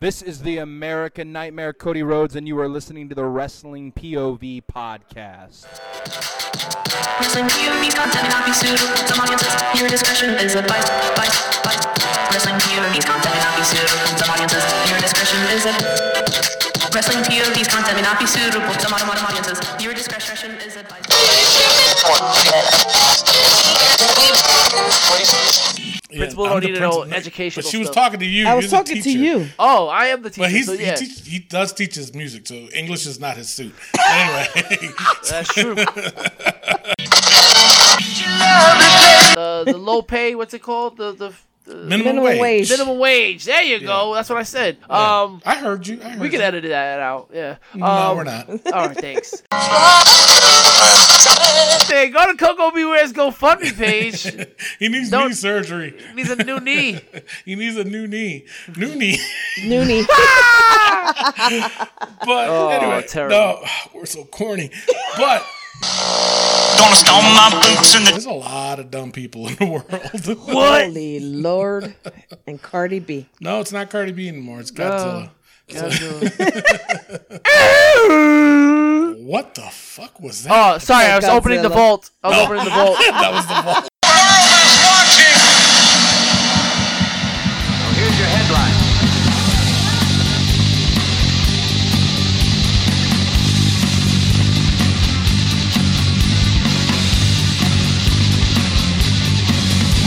This is the American Nightmare, Cody Rhodes, and you are listening to the Wrestling POV podcast. Wrestling POV content may not be suitable to some audiences. Your discretion is advised. Advised. Advised. Wrestling POV content may not be suitable to some audiences. Your discretion is advised. Wrestling POV's content may not be suitable to modern modern audiences. Your discretion is advised. Yeah, Principal I'm don't the need to know principal. educational But she was stuff. talking to you. I was You're the talking to teacher. you. Oh, I am the teacher. But he's, so yeah, he, teach, he does teach his music, so English is not his suit. Anyway, that's true. the, the low pay, what's it called? The the, the minimum, Minimum wage. wage. minimum wage. There you go. That's what I said. Um, I heard you. I heard we can you. edit that out. Yeah. No, Um, we're not. All right, thanks. hey, go to Koko B. Ware's GoFundMe page. he needs Don't- knee surgery. He needs a new knee. He needs a new knee. New knee. Noonie. But anyway, terrible. no, we're so corny. But Gonna stomp my boots in the there's a lot of dumb people in the world. What? Holy Lord. And Cardi B. no, it's not Cardi B anymore. It's Godzilla. What the fuck was that? Oh, sorry, I was Godzilla. opening the vault. I was opening the vault. that was the vault.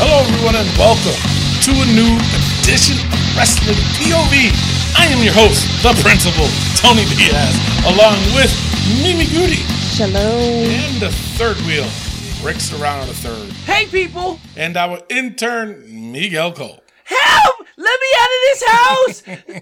Hello, everyone, and welcome to a new edition of Wrestling POV. I am your host, the principal, Tony Diaz, along with Mimi Goody Shalom. and the third wheel, Rick Serrano the third, Hey, people, and our intern, Miguel Cole. Help! Let me out of this house! 13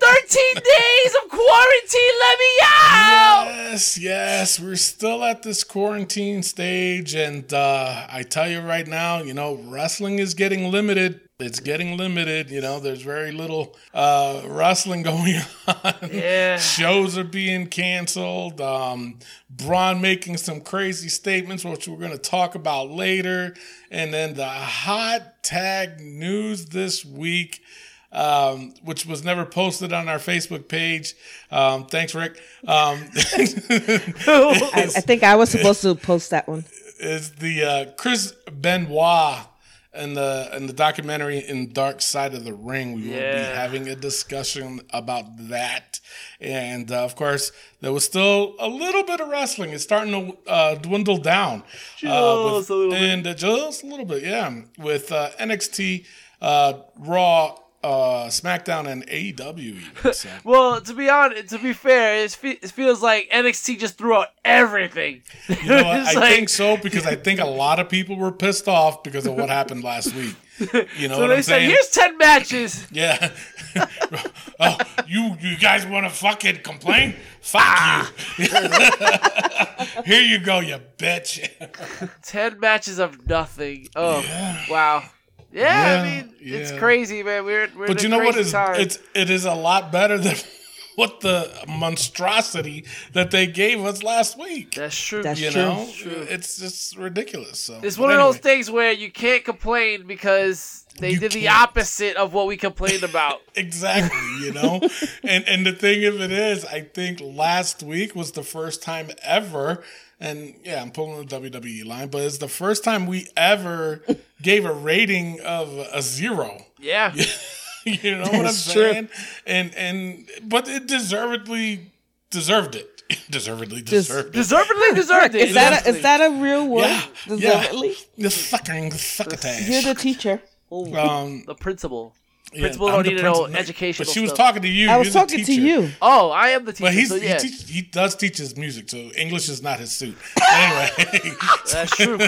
days of quarantine, let me out! Yes, yes, we're still at this quarantine stage, and uh, I tell you right now, you know, wrestling is getting limited. It's getting limited. You know, there's very little uh, wrestling going on. Yeah. Shows are being canceled. Um, Braun making some crazy statements, which we're going to talk about later. And then the hot tag news this week um, which was never posted on our Facebook page. Um, thanks, Rick. Um, I, I think I was supposed to post that one. is the uh, Chris Benoit in the in the documentary in Dark Side of the Ring. We will be having a discussion about that, and uh, of course, there was still a little bit of wrestling. It's starting to uh, dwindle down, Just a little bit. and uh, just a little bit, yeah, with uh, NXT, uh, Raw. Uh, SmackDown and AEW. Even, so. Well, to be honest, to be fair, it, fe- it feels like NXT just threw out everything. You know what? I like- think so because I think a lot of people were pissed off because of what happened last week. You know So what they I'm said, saying? "Here's ten matches." Yeah. oh, you you guys want to fucking complain? Fuck Ah. you. Here you go, you bitch. Ten matches of nothing. Oh, wow. Yeah, Yeah, I mean, it's crazy, man. We're we're But you know what time. it's it is a lot better than what the monstrosity that they gave us last week. That's true. That's You true. know, True. it's just ridiculous. So It's but one of those things where you can't complain because they You did the can't. opposite of what we complained about. Exactly, you know? and and the thing of it is, I think last week was the first time ever, and yeah, I'm pulling the WWE line, but it's the first time we ever gave a rating of a zero. Yeah. you know what I'm That's true. saying? And and but it deservedly deserved it. Deservedly deserved it. Deservedly deserved it. Is that a, is that a real word? yeah, Deservedly? yeah. The fucking succotash. You're the teacher. um, the principal? Yeah, Principal I'm don't the need to know principal. educational But she was stuff. talking to you. I was You're the talking to teacher. you. Oh, I am the teacher. But he's, so yeah, he, teach, he does teach his music, so English is not his suit. Anyway, that's true.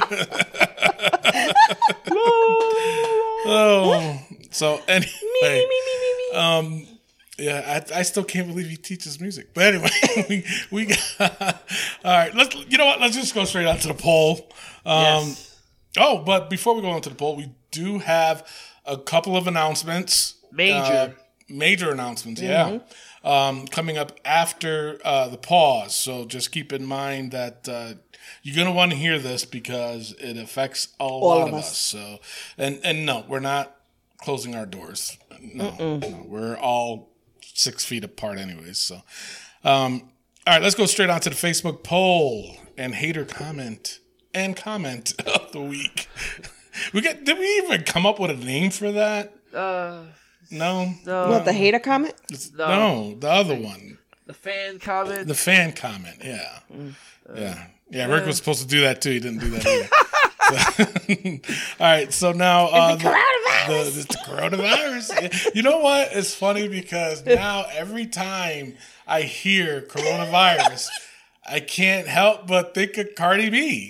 oh, so anyway, um, yeah, I, I still can't believe he teaches music. But anyway, we, we got, all right. Let's you know what? Let's just go straight out to the poll. Um, yes. Oh, but before we go on to the poll, we do have a couple of announcements. Major. Uh, major announcements, yeah. Um, coming up after uh, the pause. So just keep in mind that uh, you're going to want to hear this because it affects a lot of of us. us. So, and, and no, we're not closing our doors. No, no we're all six feet apart, anyways. So, um, all right, let's go straight on to the Facebook poll and hater comment and comment of the week. We get did we even come up with a name for that? Uh, No, no, What the hater comment? no, no the other one, the fan comment. the fan comment. Yeah, Mm. yeah, yeah. Rick was supposed to do that too. He didn't do that either. All right, so now uh, the, the, the, the coronavirus. You know what? It's funny because now every time I hear coronavirus, I can't help but think of Cardi B.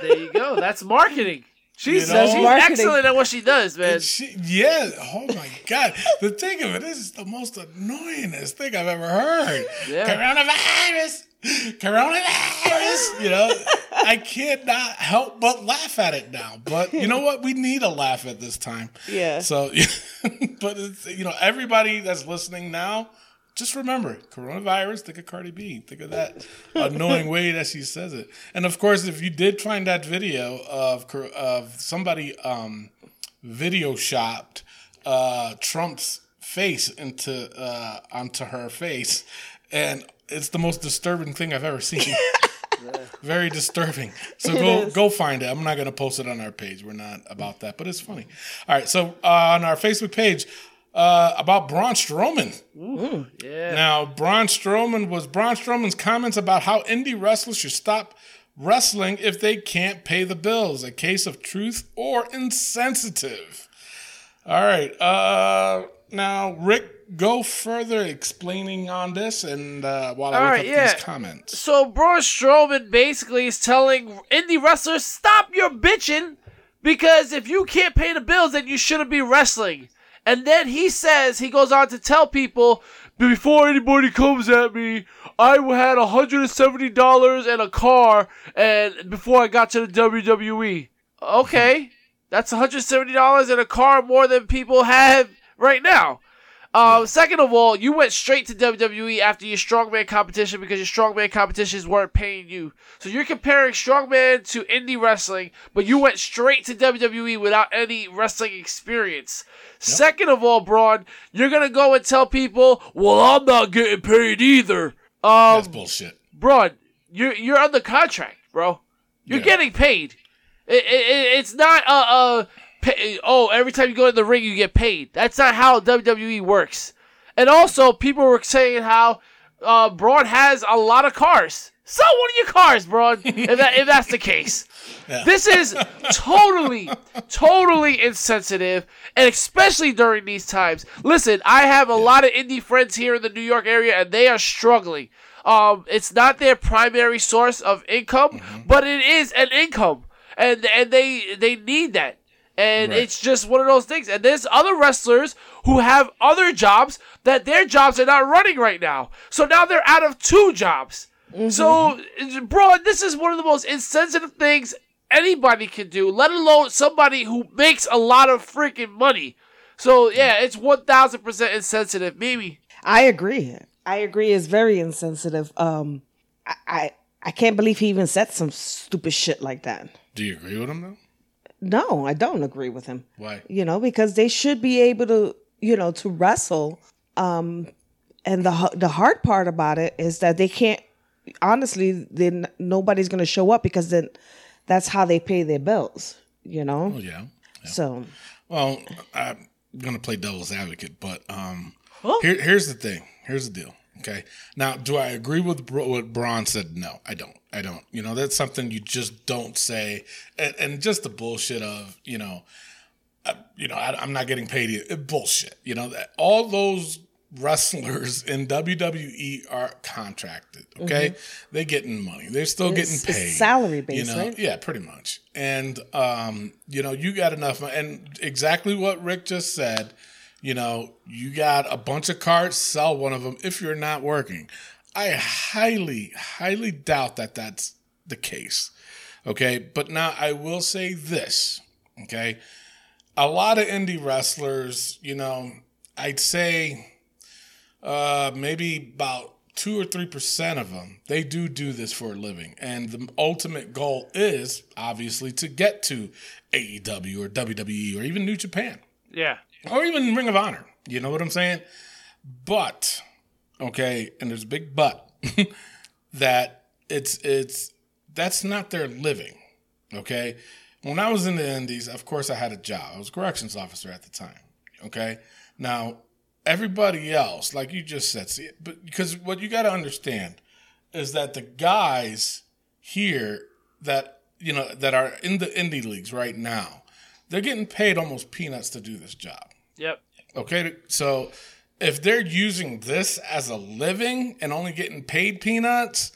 there you go. That's marketing. She's, You know? she's excellent at what she does, man. She, yeah. Oh my God. The thing of it is the most annoyingest thing I've ever heard. Yeah. Coronavirus. Coronavirus. You know, I can't not help but laugh at it now. But you know what? We need a laugh at this time. Yeah. So, but it's, you know, everybody that's listening now, just remember coronavirus. Think of Cardi B. Think of that annoying way that she says it. And of course, if you did find that video of of somebody um, video shopped uh, Trump's face into uh, onto her face, and it's the most disturbing thing I've ever seen. Very disturbing. So go is. go find it. I'm not gonna post it on our page. We're not about that, but it's funny. All right. So uh, on our Facebook page. Uh, about Braun Strowman. Ooh, Yeah. Now, Braun Strowman was Braun Strowman's comments about how indie wrestlers should stop wrestling if they can't pay the bills. A case of truth or insensitive. All right. Uh, now, Rick, go further explaining on this, and uh, while I All look right, up yeah. these comments. So Braun Strowman basically is telling indie wrestlers, stop your bitching, because if you can't pay the bills, then you shouldn't be wrestling. And then he says, he goes on to tell people, before anybody comes at me, I had $170 and a car, and before I got to the WWE. Okay, that's $170 and a car more than people have right now. Uh, Second of all, you went straight to WWE after your strongman competition because your strongman competitions weren't paying you. So you're comparing strongman to indie wrestling, but you went straight to WWE without any wrestling experience. Second of all, Braun, you're gonna go and tell people, "Well, I'm not getting paid either." Um, That's bullshit. Braun, you're you're under contract, bro. You're Yeah. getting paid. It, it, it's not uh uh pay, oh every time you go in the ring you get paid. That's not how WWE works. And also people were saying how uh Braun has a lot of cars. Sell one of your cars, Braun. if that if that's the case. This is totally, totally insensitive, and especially during these times. Listen, I have a lot of indie friends here in the New York area, and they are struggling. Um, it's not their primary source of income, but it is an income, and and they they need that. And Right. it's just one of those things. And there's other wrestlers who have other jobs that their jobs are not running right now. So now they're out of two jobs. So, bro, this is one of the most insensitive things anybody can do, let alone somebody who makes a lot of freaking money. So, yeah, it's 1000% insensitive. Mimi. I agree. I agree. It's very insensitive. Um, I, I I can't believe he even said some stupid shit like that. Do you agree with him though? No, I don't agree with him. Why? You know, because they should be able to, you know, to wrestle. Um, and the the hard part about it is that they can't. Honestly, then nobody's gonna show up because then that's how they pay their bills. You know, Oh yeah. so Well, I'm gonna play devil's advocate, but um, here, here's the thing. Here's the deal. Okay. Now, do I agree with what Braun said? No, I don't. I don't. You know, that's something you just don't say, and, and just the bullshit of you know, uh, you know, I, I'm not getting paid. Either. Bullshit. You know, that all those wrestlers in WWE are contracted. Okay, they're getting money. They're still It's- getting paid. salary You know, right? yeah, pretty much. And um, you know, you got enough, and exactly what Rick just said. You know, you got a bunch of cards. Sell one of them if you're not working. I highly, highly doubt that that's the case. Okay, but now I will say this. Okay, a lot of indie wrestlers, you know, I'd say uh, maybe about two or three percent of them they do do this for a living, and the ultimate goal is obviously to get to AEW or WWE or even New Japan Yeah. Or even Ring of Honor. You know what I'm saying? But okay, and there's a big but that it's it's that's not their living. Okay, when I was in the Indies, of course I had a job. I was a corrections officer at the time. Okay, now everybody else, like you just said, see, but because what you got to understand is that the guys here that you know that are in the indie leagues right now, they're getting paid almost peanuts to do this job. Yep. Okay, so if they're using this as a living and only getting paid peanuts,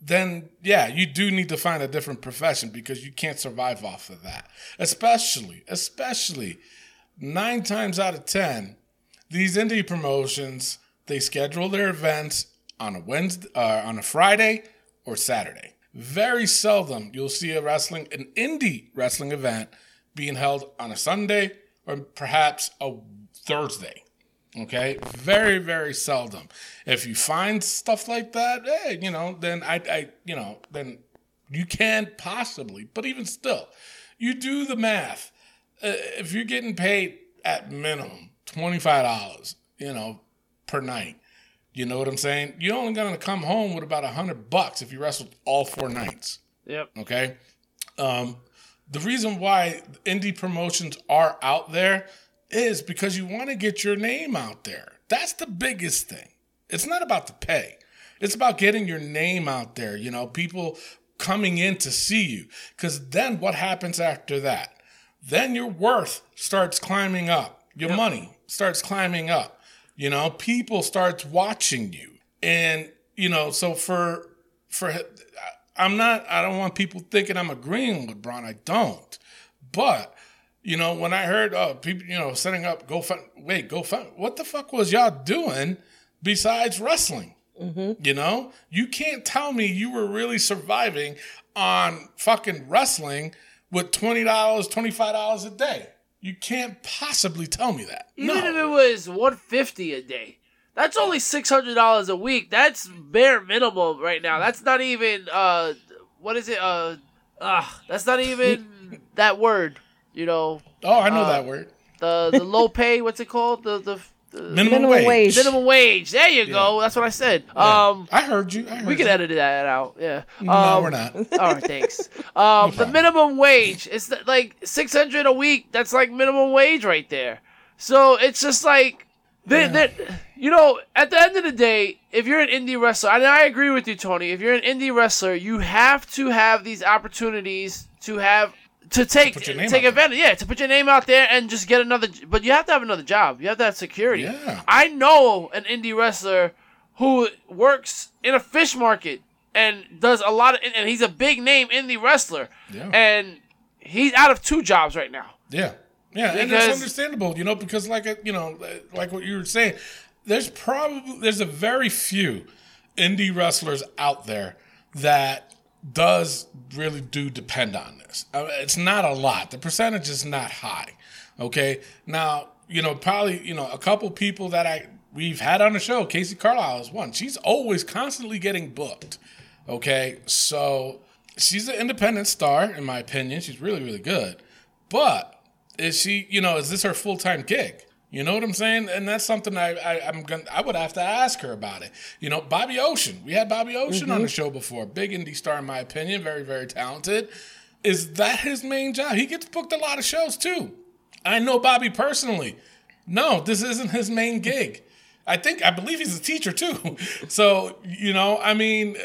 then yeah, you do need to find a different profession because you can't survive off of that. Especially, especially nine times out of ten, these indie promotions they schedule their events on a Wednesday, uh, on a Friday or Saturday. Very seldom you'll see a wrestling, an indie wrestling event being held on a Sunday or perhaps a Thursday. Okay, very very seldom. If you find stuff like that, hey, you know, then I, I, you know, then you can possibly. But even still, you do the math. Uh, if you're getting paid at minimum twenty five dollars, you know, per night, you know what I'm saying? You're only gonna come home with about a hundred bucks if you wrestled all four nights. Yep. Okay. Um, the reason why indie promotions are out there is because you want to get your name out there. That's the biggest thing. It's not about the pay. It's about getting your name out there, you know, people coming in to see you. Because then what happens after that? Then your worth starts climbing up. Your money starts climbing up. You know, people starts watching you. And, you know, so for for I'm not I don't want people thinking I'm agreeing with Braun. I don't. But you know, when I heard uh, people, you know, setting up GoFund, wait, GoFund, what the fuck was y'all doing besides wrestling? You know, you can't tell me you were really surviving on fucking wrestling with twenty dollars, twenty five dollars a day. You can't possibly tell me that. Even if it was 150 a day. That's only $600 a week. That's bare minimum right now. That's not even uh what is it? Uh uh that's not even that word, you know. oh, I know uh, that word. The the low pay, what's it called? The the, the Minimum, Minimum wage. wage. minimum wage. There you go. That's what I said. Yeah. Um I heard you. I heard we can you. edit that out. Yeah. No, Um, we're not. All right, thanks. Um, the minimum wage is th- like six hundred a week. That's like minimum wage right there. So it's just like, they, they, you know, at the end of the day, if you're an indie wrestler, and I agree with you, Tony. If you're an indie wrestler, you have to have these opportunities to have to take name take advantage. Yeah, to put your name out there and just get another. But you have to have another job. You have to have security. Yeah. I know an indie wrestler who works in a fish market and does a lot of, and he's a big name indie wrestler, Yeah. and he's out of two jobs right now. Yeah, yeah, and it's understandable, you know, because like uh, you know, uh, like what you were saying, there's probably there's a very few indie wrestlers out there that does really do depend on this. Uh, it's not a lot. The percentage is not high. Okay, now you know probably you know a couple people that I we've had on the show. Casey Carlisle is one. She's always constantly getting booked. Okay, so she's an independent star in my opinion. She's really really good, but is she you know is this her full-time gig you know what i'm saying? And that's something i, I i'm gonna i would have to ask her about it. You know bobby ocean. We had bobby ocean on the mm-hmm. show before. Big indie star in my opinion. Very very talented. Is that his main job? He gets booked a lot of shows too. I know bobby personally. No this isn't his main gig. I think i believe he's a teacher too. So you know i mean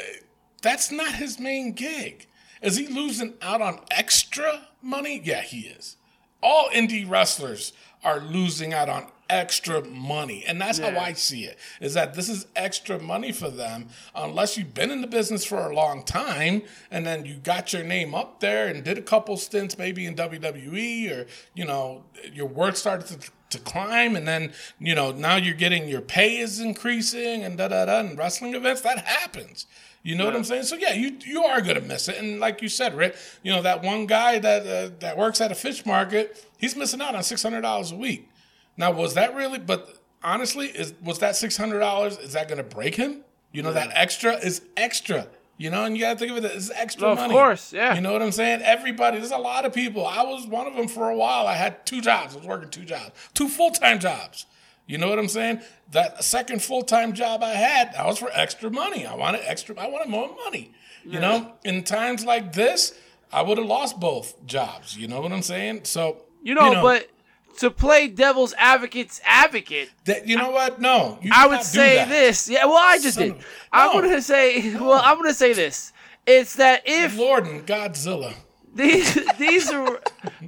that's not his main gig. Is he losing out on extra money? Yeah he is. All indie wrestlers are losing out on extra money. And that's how i see it is that this is extra money for them. Unless you've been in the business for a long time and then you got your name up there and did a couple stints maybe in wwe or you know your work started to, to climb and then you know now you're getting your pay is increasing and da da da and wrestling events that happens. You know what I'm saying? So yeah, you you are gonna miss it, and like you said, Rick, you know that one guy that uh, that works at a fish market, he's missing out on six hundred dollars a week. Now, was that really? But honestly, is was that six hundred dollars? Is that gonna break him? You know that extra is extra. You know, and you gotta think of it as extra Of money. Of course, yeah. You know what I'm saying? Everybody, there's a lot of people. I was one of them for a while. I had two jobs. I was working two jobs, two full time jobs. You know what I'm saying? That second full time job I had, that was for extra money. I wanted extra. I wanted more money. You know, in times like this, I would have lost both jobs. You know what I'm saying? So You know, but to play devil's advocate's advocate, that, you know what? No, I would say that. this. Yeah, well, I just Son did. of- I'm No. gonna say. Well, I'm gonna say this. It's that if Lord and Godzilla. these these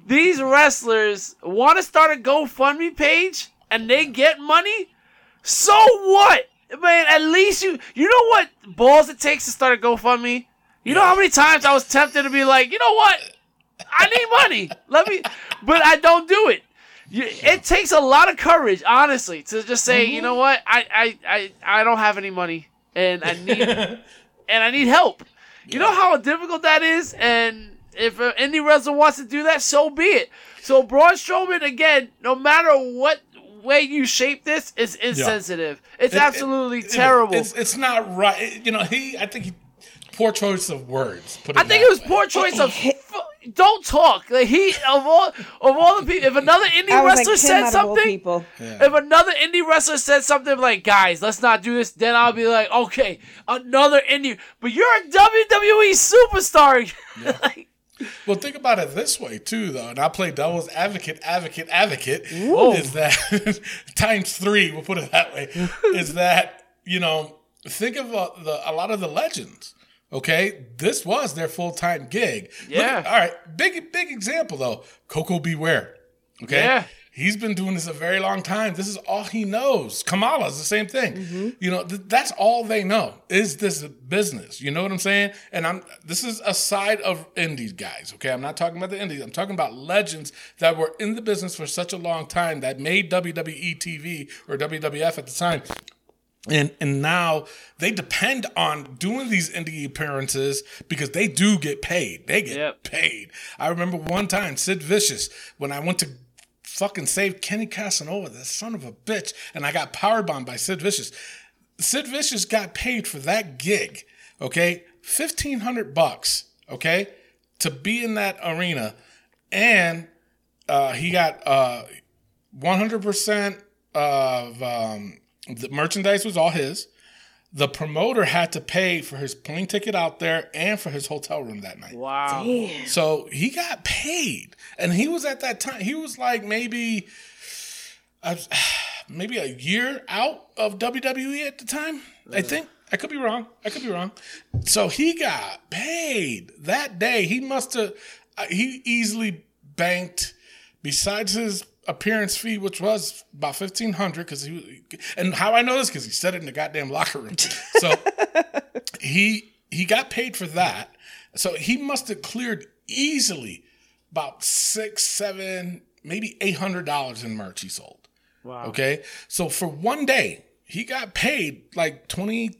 these wrestlers want to start a GoFundMe page and they get money, so what? Man, at least you you know what balls it takes to start a GoFundMe. You know how many times I was tempted to be like, you know what? I need money. Let me, but I don't do it. It takes a lot of courage, honestly, to just say, you know mm-hmm. what? I, I, I, I don't have any money, and I need, and I need help. You know how difficult that is, and if uh, any indie wrestler wants to do that, so be it. So Braun Strowman, again, no matter what way you shape this, is insensitive. It's It- it- absolutely it- terrible. It's, it's not right. You know, he. I think he. Poor choice of words. It I think it was way. poor choice of. f- Don't talk. Like he of all of all the people. If another indie wrestler like said out of all something, people. if another indie wrestler said something like, "Guys, let's not do this," then I'll be like, "Okay, another indie." But you're a WWE superstar. Like, Well, think about it this way too, though, and I'll play devil's advocate, advocate, advocate. Whoa. Is that times three? We'll put it that way. is that you know? Think of uh, the a lot of the legends. Okay, this was their full time gig. Yeah. at- all right. Big big example though. Koko B. Ware. Okay. Yeah. He's been doing this a very long time. This is all he knows. Kamala's the same thing. Mm-hmm. You know, th- that's all they know is this business. You know what I'm saying? And I'm this is a side of indies guys. Okay, I'm not talking about the indies. I'm talking about legends that were in the business for such a long time that made WWE TV or WWF at the time. And and now they depend on doing these indie appearances because they do get paid. They get Yep. paid. I remember one time Sid Vicious when I went to fucking save Kenny Casanova, the son of a bitch, and I got powerbombed by Sid Vicious. Sid Vicious got paid for that gig, okay, fifteen hundred bucks, okay, to be in that arena, and uh, he got uh, one hundred percent of um, the merchandise was all his. The promoter had to pay for his plane ticket out there and for his hotel room that night. wow. So he got paid, and he was at that time. He was like maybe, uh, maybe a year out of WWE at the time. I think I could be wrong. I could be wrong. So he got paid that day. He must have. Uh, he easily banked. Besides his appearance fee, which was about fifteen hundred, because he and how I know this because he said it in the goddamn locker room. So he he got paid for that. So he must have cleared easily about six, seven, maybe eight hundred dollars in merch he sold. Wow. Okay. So for one day, he got paid like $23,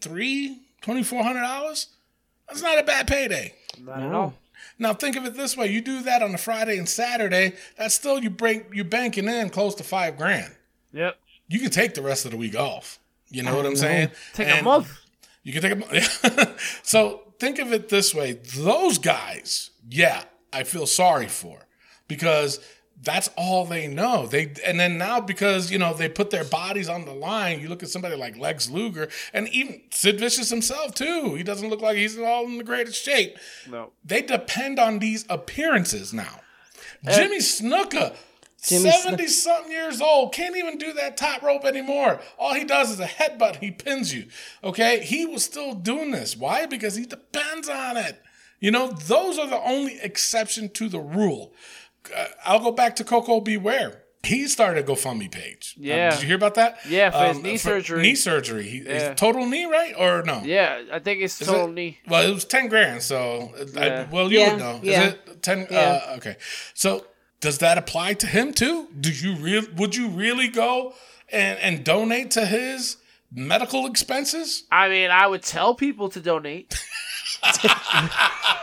$2,400. That's not a bad payday. Not at all. Now think of it this way: you do that on a Friday and Saturday. That's still you break you banking in close to five grand. Yep. You can take the rest of the week off. You know what I'm saying? Take a month. you can take a month. so think of it this way: those guys, yeah, I feel sorry for because that's all they know. They and then now because you know they put their bodies on the line. You look at somebody like Lex Luger and even Sid Vicious himself too. He doesn't look like he's all in the greatest shape. No. They depend on these appearances now. Jimmy Snuka. Jimmy 70 something years old, can't even do that top rope anymore. All he does is a headbutt, he pins you. Okay? He was still doing this. Why? Because he depends on it. You know, those are the only exception to the rule. Uh, I'll go back to Koko B. Ware. He started a GoFundMe page. Um, Yeah. did you hear about that? Um, Yeah, for his knee surgery. Knee surgery. He, is Yeah. total knee, right? Or no? Yeah, I think it's Is total it- knee. Well, it was ten grand. So, I, well, you Yeah, would know. yeah. Is it ten? Yeah. Uh, okay. So, does that apply to him too? Do you real? Would you really go and and donate to his medical expenses? I mean, I would tell people to donate.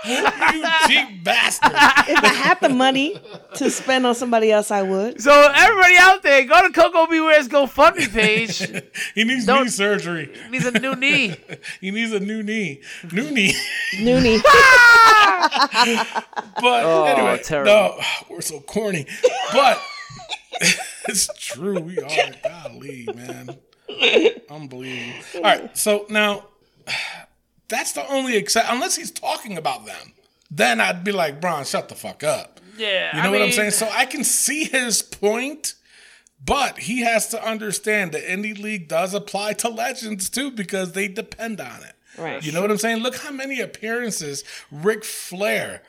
you cheap bastard! If I had the money to spend on somebody else, I would. So everybody out there, go to Koko B. Ware's GoFundMe page. He needs Don't- knee surgery. He needs a new knee. He needs a new knee. New knee. Noonie. But Oh, anyway, terrible. no, we're so corny. But it's true. We are. Golly, man. Unbelievable. All right. So now, that's the only except unless he's talking about them. Then I'd be like, Braun, shut the fuck up. Yeah, You know I what I'm saying? So I can see his point, but he has to understand that indie league does apply to legends too because they depend on it. Right. You know what I'm saying? Look how many appearances Ric Flair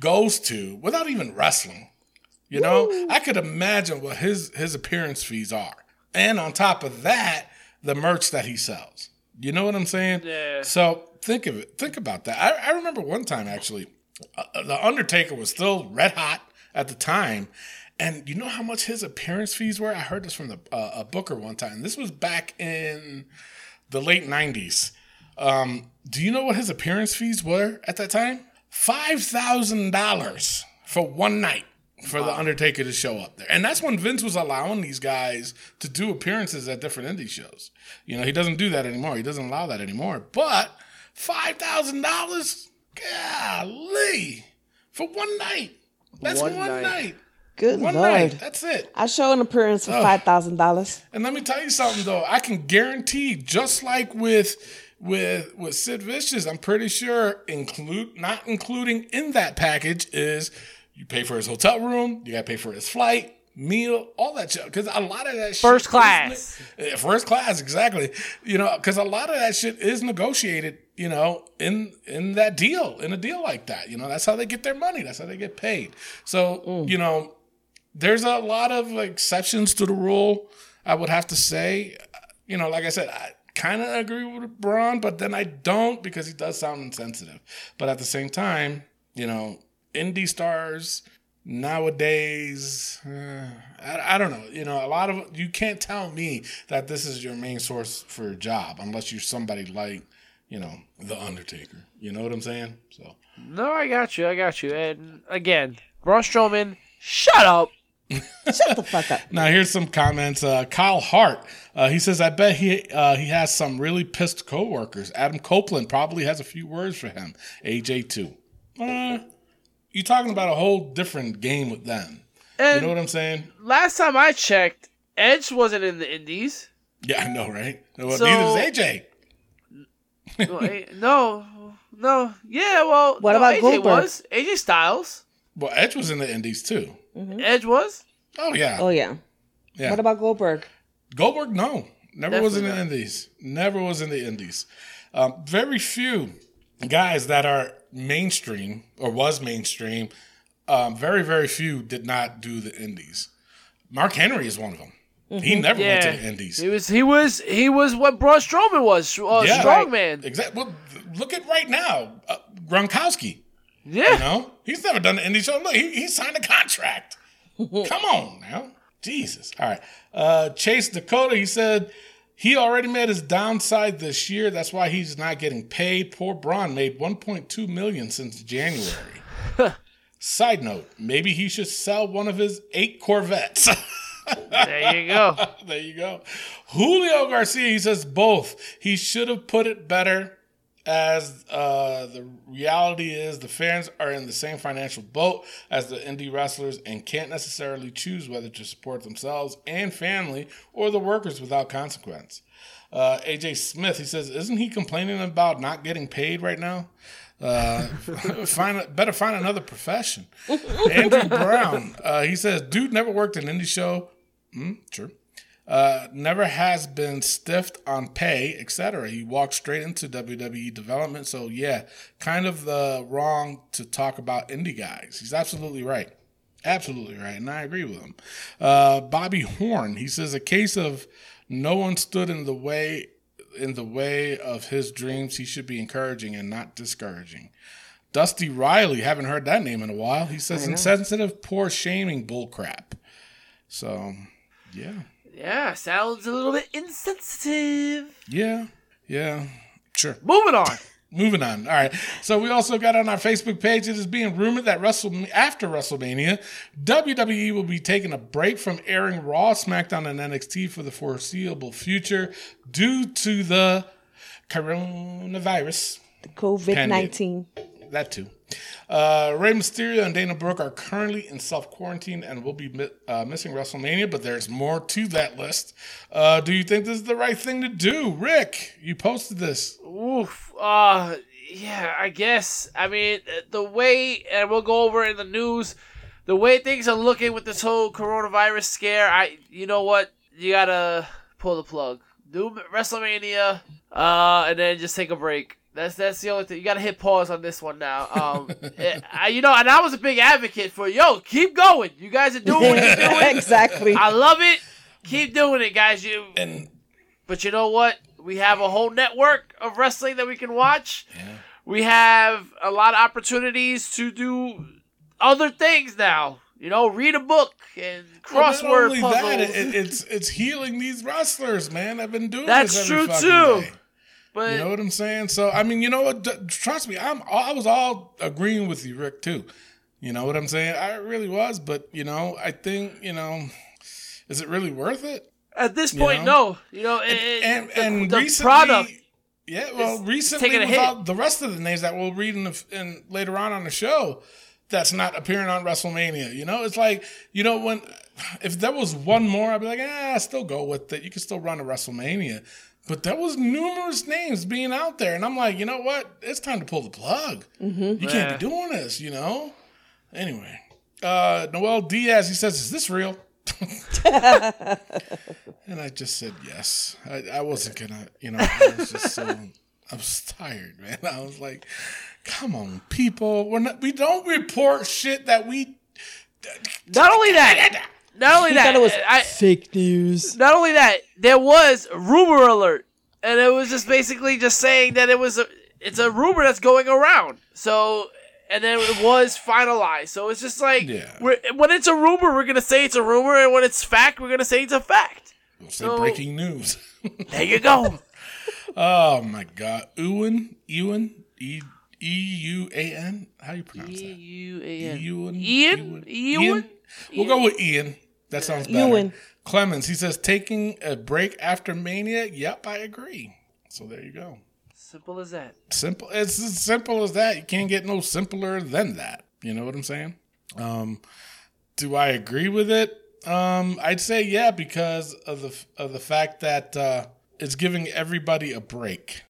goes to without even wrestling. You know, I could imagine what his his appearance fees are, and on top of that, the merch that he sells. You know what I'm saying? Yeah. So think of it. Think about that. I, I remember one time actually, uh, the Undertaker was still red hot at the time, and you know how much his appearance fees were? I heard this from the uh, a Booker one time. This was back in the late '90s. Um, do you know what his appearance fees were at that time? Five thousand dollars for one night for the Undertaker to show up there, and that's when Vince was allowing these guys to do appearances at different indie shows. You know, he doesn't do that anymore. He doesn't allow that anymore. But five thousand dollars, golly, for one night. That's one, One night. night. Good One lord. night. That's it. I show an appearance for five thousand dollars. And let me tell you something though. I can guarantee, just like with with with Sid Vicious, I'm pretty sure include not including in that package is you pay for his hotel room, you got to pay for his flight, meal, all that shit. Because a lot of that shit First class. first class, exactly. You know, because a lot of that shit is negotiated. You know, in in that deal, in a deal like that. You know, that's how they get their money. That's how they get paid. So mm. you know, there's a lot of exceptions to the rule. I would have to say, you know, like I said, I kind of agree with Braun, but then I don't because he does sound insensitive. But at the same time, you know, indie stars nowadays, uh, I, I don't know. You know, a lot of you can't tell me that this is your main source for a job unless you're somebody like, you know, the Undertaker. You know what I'm saying? So. No, I got you. I got you. And again, Braun Strowman, shut up. Shut the fuck up. Now here's some comments. Uh, Kyle Hart, uh, he says, "I bet he uh, he has some really pissed coworkers. Adam Copeland probably has a few words for him. AJ too. Uh, you talking about a whole different game with them? You know what I'm saying? last time I checked, Edge wasn't in the Indies. Yeah, I know, right? Well, So- neither is AJ. No, no. Yeah, well, What no, about AJ Goldberg? was AJ Styles. Well, Edge was in the Indies too. Edge was. Oh yeah, Oh yeah. yeah. What about Goldberg? Goldberg? No, never was in the Definitely Indies. Never was in the Indies. Um, very few guys that are mainstream or was mainstream. Um, very very few did not do the Indies. Mark Henry is one of them. He never went to the Indies. he was. He was. He was what Braun Strowman was. Uh, Yeah. Strongman. Exactly. Well, look at right now, uh, Gronkowski. Yeah. You know, he's never done the indie show. Look, he, he signed a contract. Come on now, Jesus. All right, uh, Chase Dakota. He said he already made his downside this year. That's why he's not getting paid. Poor Braun made 1.2 million since January. Side note: Maybe he should sell one of his eight Corvettes. There you go. there you go. Julio Garcia, he says both. He should have put it better as uh, the reality is the fans are in the same financial boat as the indie wrestlers and can't necessarily choose whether to support themselves and family or the workers without consequence. Uh, AJ Smith, he says, isn't he complaining about not getting paid right now? Uh, find better find another profession. Andrew Brown, uh, he says, dude never worked an indie show. Hmm, true. Uh, never has been stiffed on pay, etc. He walked straight into WWE development. So yeah, kind of the wrong to talk about indie guys. He's absolutely right. Absolutely right, and I agree with him. Uh, Bobby Horn, he says a case of no one stood in the way in the way of his dreams. He should be encouraging and not discouraging. Dusty Riley, haven't heard that name in a while. He says insensitive, poor shaming bullcrap. So, yeah, Yeah, sounds a little bit insensitive. yeah, yeah, sure. Moving on. Moving on. All right. So we also got on our Facebook page. It is being rumored that Wrestle after WrestleMania, WWE will be taking a break from airing Raw, SmackDown, and NXT for the foreseeable future due to the coronavirus. The COVID nineteen. that too. Uh, Rey Mysterio and Dana Brooke are currently in self quarantine and will be mi- uh, missing WrestleMania, but there's more to that list. Uh, do you think this is the right thing to do, Rick? You posted this. Oof. Uh, yeah, I guess. I mean, the way, and we'll go over in the news, the way things are looking with this whole coronavirus scare, I, you know what? You gotta pull the plug. Do WrestleMania, uh, and then just take a break. That's that's the only thing. You gotta hit pause on this one now. Um, eh, I, you know, and I was a big advocate for yo, keep going. You guys are doing what you're doing. exactly. I love it. Keep doing it, guys. You And but you know what? We have a whole network of wrestling that we can watch. We have a lot of opportunities to do other things now. You know, read a book and Well, not crossword only puzzles. that, it, it- it's it's healing these wrestlers, man. I've been doing That's this every true, too. day. But You know what I'm saying? So I mean, you know what? Trust me, I'm I was all agreeing with you, Rick, too. You know what I'm saying? I really was, but you know, I think you know, is it really worth it? at this point, know? no. You know, it, it- And the, and the recently, product. yeah, well, recently taking a with all the rest of the names that we'll read in, the, in later on on the show, that's not appearing on WrestleMania. You know, it's like you know when if there was one more, I'd be like, ah, still go with it. You can still run a WrestleMania. But there was numerous names being out there, and I'm like, you know what? It's time to pull the plug. You can't Yeah. be doing this, you know. Anyway, uh, Noel Diaz, he says, "Is this real?" and I just said yes. I, I wasn't gonna, you know. I was just so I was tired, man. I was like, "Come on, people. We're not. We don't report shit that we." Not only that, not only He that, thought it was I, fake news. not only that, there was rumor alert, and it was just basically just saying that it was a, it's a rumor that's going around. So, and then it was finalized. So it's just like, Yeah. we're, when it's a rumor, we're gonna say it's a rumor, and when it's fact, we're gonna say it's a fact. We'll say So- breaking news. There you go. oh my God, Ewan, Ewan, E E U A N. How you pronounce E that? U A N. Ewan. Ian? Ewan? We'll go with Ian. That sounds better. Ewan. Clemens. He says taking a break after Mania. Yep, I agree. So there you go. Simple as that. Simple. It's as simple as that. You can't get no simpler than that. You know what I'm saying? Um, do I agree with it? Um, I'd say yeah because of the of the fact that uh, it's giving everybody a break.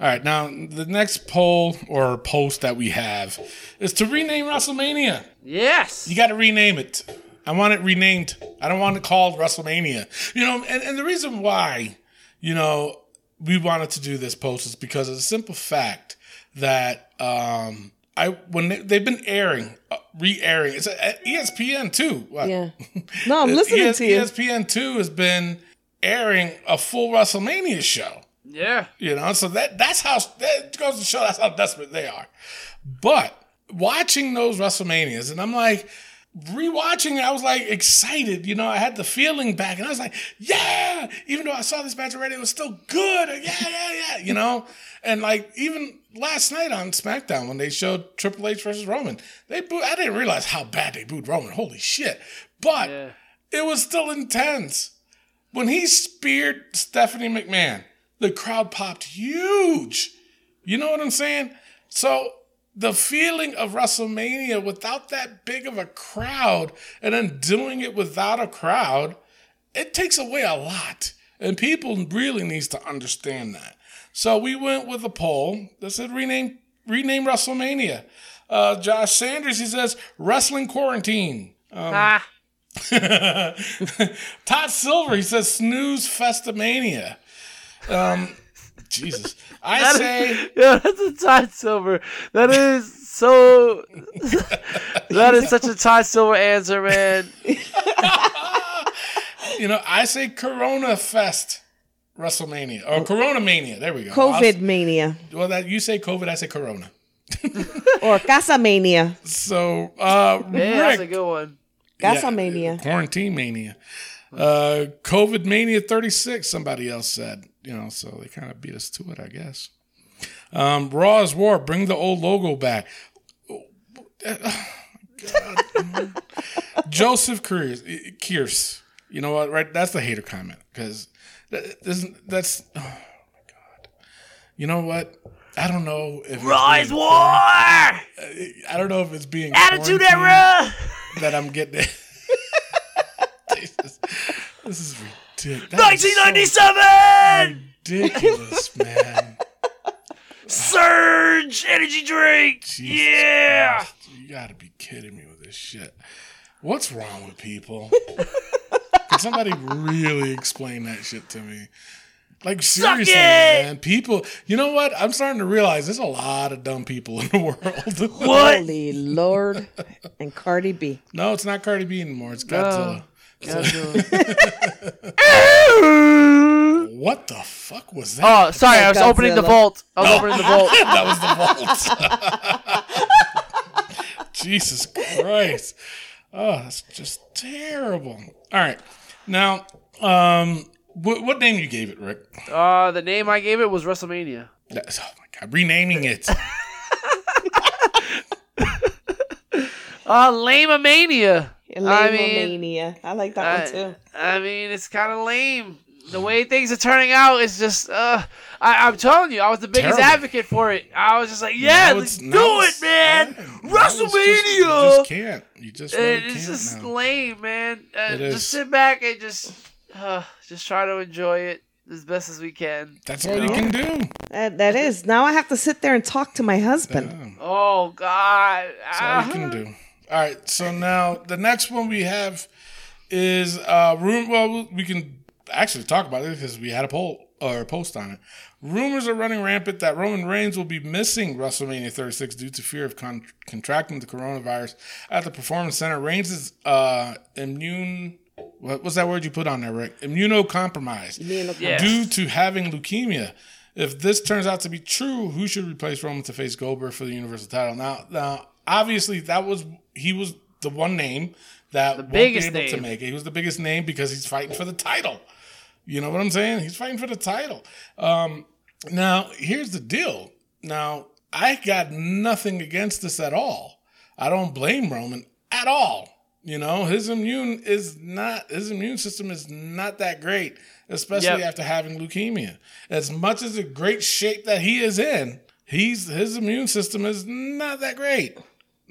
All right, now the next poll or post that we have is to rename WrestleMania. Yes. You got to rename it. I want it renamed. I don't want it called WrestleMania. You know, and, and the reason why, you know, we wanted to do this post is because of the simple fact that um, I when they, they've been airing, uh, re-airing. It's at ESPN too. Yeah. No, I'm listening ES- to you. ESPN two has been airing a full WrestleMania show. Yeah. You know, so that that's how that goes to show that's how desperate they are. But watching those WrestleManias, and I'm like rewatching it, I was like excited. You know, I had the feeling back, and I was like, yeah. Even though I saw this match already, it was still good. Yeah, yeah, yeah. You know, and like even last night on SmackDown when they showed Triple H versus Roman, they boo- I didn't realize how bad they booed Roman. Holy shit! But Yeah. it was still intense. When he speared Stephanie McMahon, the crowd popped huge. You know what I'm saying? So the feeling of WrestleMania without that big of a crowd and then doing it without a crowd, it takes away a lot. And people really needs to understand that. So we went with a poll that said rename rename WrestleMania. Uh, Josh Sanders, he says wrestling quarantine. ah. Todd Silver, he says snooze festamania. Um, Jesus, I say Yeah, that's a Todd Silver. That is so. that is such a Todd Silver answer, man. you know I say Corona Fest WrestleMania or Corona Mania. There we go. COVID mania I'll- well, that you say COVID, I say Corona. or Casa mania. So uh, Yeah, that's a good one. Casa Yeah. mania. quarantine mania, uh, COVID mania thirty six. Somebody else said, you know, so they kind of beat us to it, I guess. Um, Raw is war. Bring the old logo back. God. Joseph Kears, Kears. You know what? Right, that's the hater comment because that, that's. Oh my god. You know what? I don't know if Rise being War! I don't know if it's being Attitude Era! that I'm getting. Jesus. This is ridiculous. That is so 1997! ridiculous, man. Surge Energy Drink! Jesus yeah! Christ. You gotta be kidding me with this shit. What's wrong with people? Can somebody really explain that shit to me? Like seriously, man. People, you know what? I'm starting to realize there's a lot of dumb people in the world. What? Holy Lord. And Cardi B. no, it's not Cardi B anymore. It's Godzilla. What the fuck was that? Oh, sorry, I was Godzilla. opening the vault. I was opening the vault. that was the vault. Jesus Christ. Oh, that's just terrible. All right. Now, um, what, what name you gave it, Rick? Uh, the name I gave it was WrestleMania. That's, oh my God, renaming it. Uh, Lame Mania. I mean, Mania. I like that I, one too. I mean, it's kind of lame. The way things are turning out is just, uh, I, I'm telling you, I was the biggest Terrible. advocate for it. I was just like, yeah, let's do it, man. yeah, now it's just- WrestleMania. You just can't. You just really And it's can't just now. lame, man. Uh, It just sit back and just, uh, just try to enjoy it as best as we can. That's all you can do. That, that is. Now I have to sit there and talk to my husband. Oh God. That's all you can do. All right. So now the next one we have is uh room. Well, we can actually talk about it because we had a poll or a post on it. Rumors are running rampant that Roman Reigns will be missing WrestleMania 36 due to fear of con- contracting the coronavirus at the Performance Center. Reigns is uh, immune. What was that word you put on there, Rick? Immunocompromised Yeah. due to having leukemia. If this turns out to be true, who should replace Roman to face Goldberg for the Universal title? Now, now, obviously, that was he was the one name that the biggest be able to make it. He was the biggest name because he's fighting for the title. You know what I'm saying? He's fighting for the title. Um, now, here's the deal. Now, I got nothing against this at all. I don't blame Roman at all. You know, his immune is not his immune system is not that great, especially Yep. after having leukemia. As much as a great shape that he is in, he's his immune system is not that great.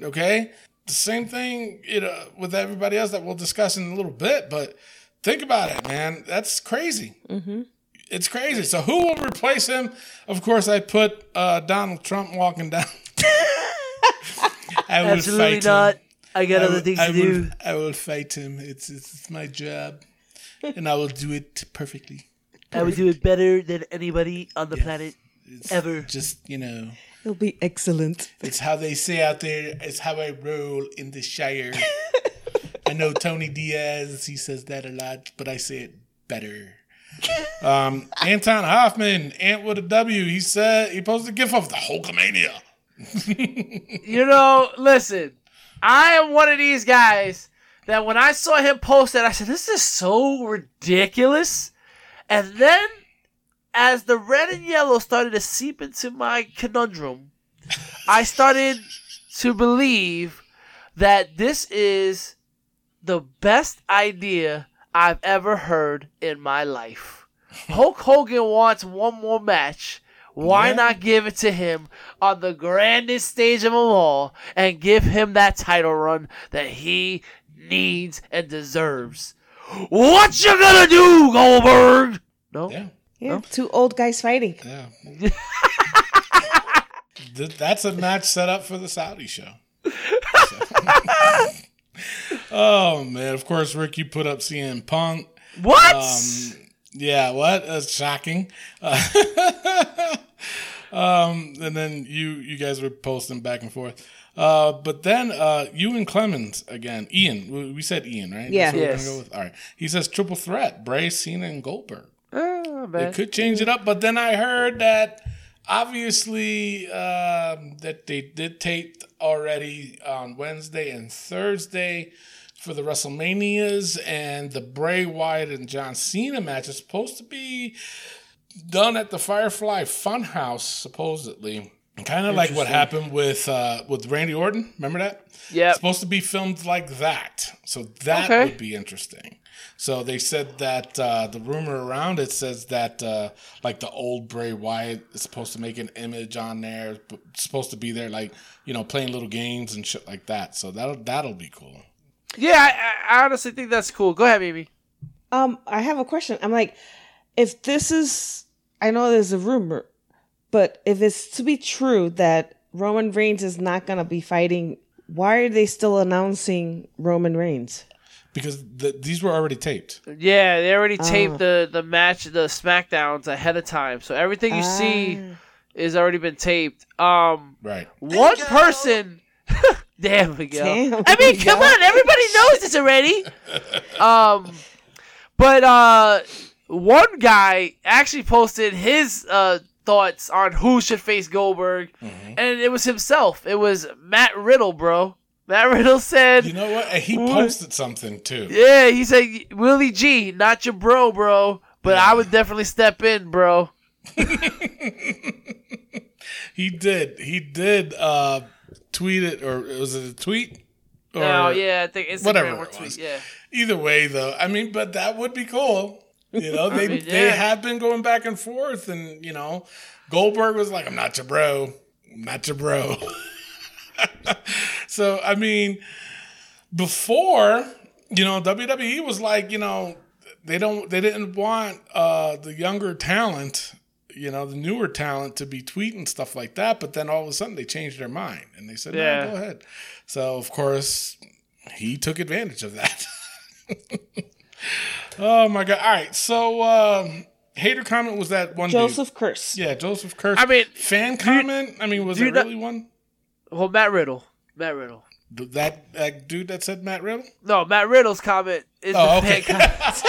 Okay? The same thing, you know, with everybody else that we'll discuss in a little bit, but think about it, man. That's crazy. It's crazy. So who will replace him? Of course, I put uh, Donald Trump walking down. I will Absolutely fight not. Him. I got I other will- things I to will, do. I will fight him. It's, it's my job, and I will do it perfectly. I would do it better than anybody on the planet It's ever. Just you know, It'll be excellent. it's how they say out there. It's how I roll in the Shire. I know Tony Diaz. He says that a lot, but I say it better. Um, Anton Hoffman, Ant with a W. He said he posted a gif of the Hulkamania. You know, listen, I am one of these guys that when I saw him post that, I said, this is so ridiculous. And then, as the red and yellow started to seep into my conundrum, I started to believe that this is the best idea I've ever heard in my life. Hulk Hogan wants one more match. Why Yeah. not give it to him on the grandest stage of them all and give him that title run that he needs and deserves? What you gonna do, Goldberg? No. Yeah. Yeah, two old guys fighting. Yeah. That's a match set up for the Saudi show. oh man! Of course, Rick, you put up CM Punk. What? Um, yeah, what? That's shocking. Uh, um, and then you you guys were posting back and forth. Uh, but then uh, you and Clemens again. Ian, we we said Ian, right? Yeah. That's what we're Yes. go with. All right. He says triple threat: Bray, Cena, and Goldberg. They could change it up, but then I heard that obviously um, that they did tape already on Wednesday and Thursday for the WrestleManias, and the Bray Wyatt and John Cena match is supposed to be done at the Firefly Funhouse, supposedly. Kind of like what happened with uh, with Randy Orton. Remember that? Yep. supposed to be filmed like that. So that Okay. would be interesting. So they said that uh, the rumor around it says that uh, like the old Bray Wyatt is supposed to make an image on there, supposed to be there like you know playing little games and shit like that. So that'll that'll be cool. Yeah, I, I honestly think that's cool. Go ahead, baby. Um, I have a question. I'm like, if this is, I know there's a rumor, but if it's to be true that Roman Reigns is not gonna be fighting, why are they still announcing Roman Reigns? Because the, these were already taped. Yeah, they already taped Ah. the the match, the Smackdowns ahead of time, so everything you see Ah. is already been taped. Um, Right. one person. Damn, Miguel. Damn, I mean, come on, everybody knows this already. Um, but uh, one guy actually posted his uh thoughts on who should face Goldberg, Mm-hmm. and it was himself. It was Matt Riddle, bro. Matt Riddle said, You know what? He posted something too. "Yeah, he said Willie G, not your bro, bro, but I would definitely step in, bro." He did. He did uh, tweet it, or was it a tweet? Or, Oh yeah, I think Instagram whatever it tweet. was. Yeah, Either way, though, I mean, but that would be cool. You know, they mean, they have been going back and forth, and you know, Goldberg was like, "I'm not your bro, I'm not your bro." so I mean, before you know, WWE was like, you know, they don't, they didn't want uh, the younger talent, you know, the newer talent to be tweeting stuff like that. But then all of a sudden, they changed their mind and they said, Yeah. "No, go ahead." So of course, he took advantage of that. oh my god! All right, so um, hater comment was that one dude. Joseph Curse. Yeah, Joseph Kurtz. I mean, fan comment. I mean, was it you not- really one? Well, Matt Riddle, Matt Riddle. That that dude that said Matt Riddle. No, Matt Riddle's comment is Oh, the okay. fan comment.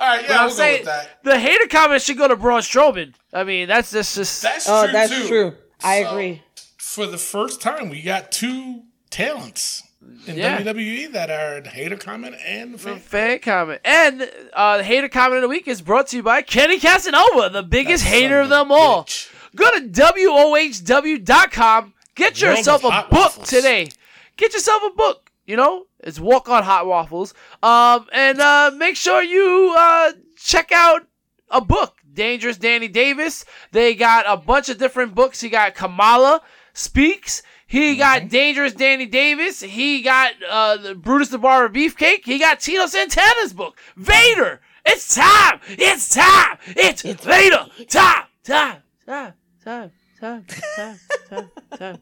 All right, But yeah, I'm we'll saying that. the hater comment should go to Braun Strowman. I mean, that's just just That's Oh, true that's too. true. I So- agree. For the first time, we got two talents in Yeah. WWE that are the hater comment and the a fan. fan comment. And uh, the hater comment of the week is brought to you by Kenny Casanova, the biggest That hater of of a them all. Go to WOHW.com. Get yourself a book Waffles. today. Get yourself a book. You know, it's Walk on Hot Waffles. Um, and uh, make sure you uh, check out a book. Dangerous Danny Davis. They got a bunch of different books. He got Kamala Speaks. He got Dangerous Danny Davis. He got uh, the Brutus the Barber Beefcake. He got Tito Santana's book, Vader. It's time. It's time. It's Vader. Time. Time. Time. Time.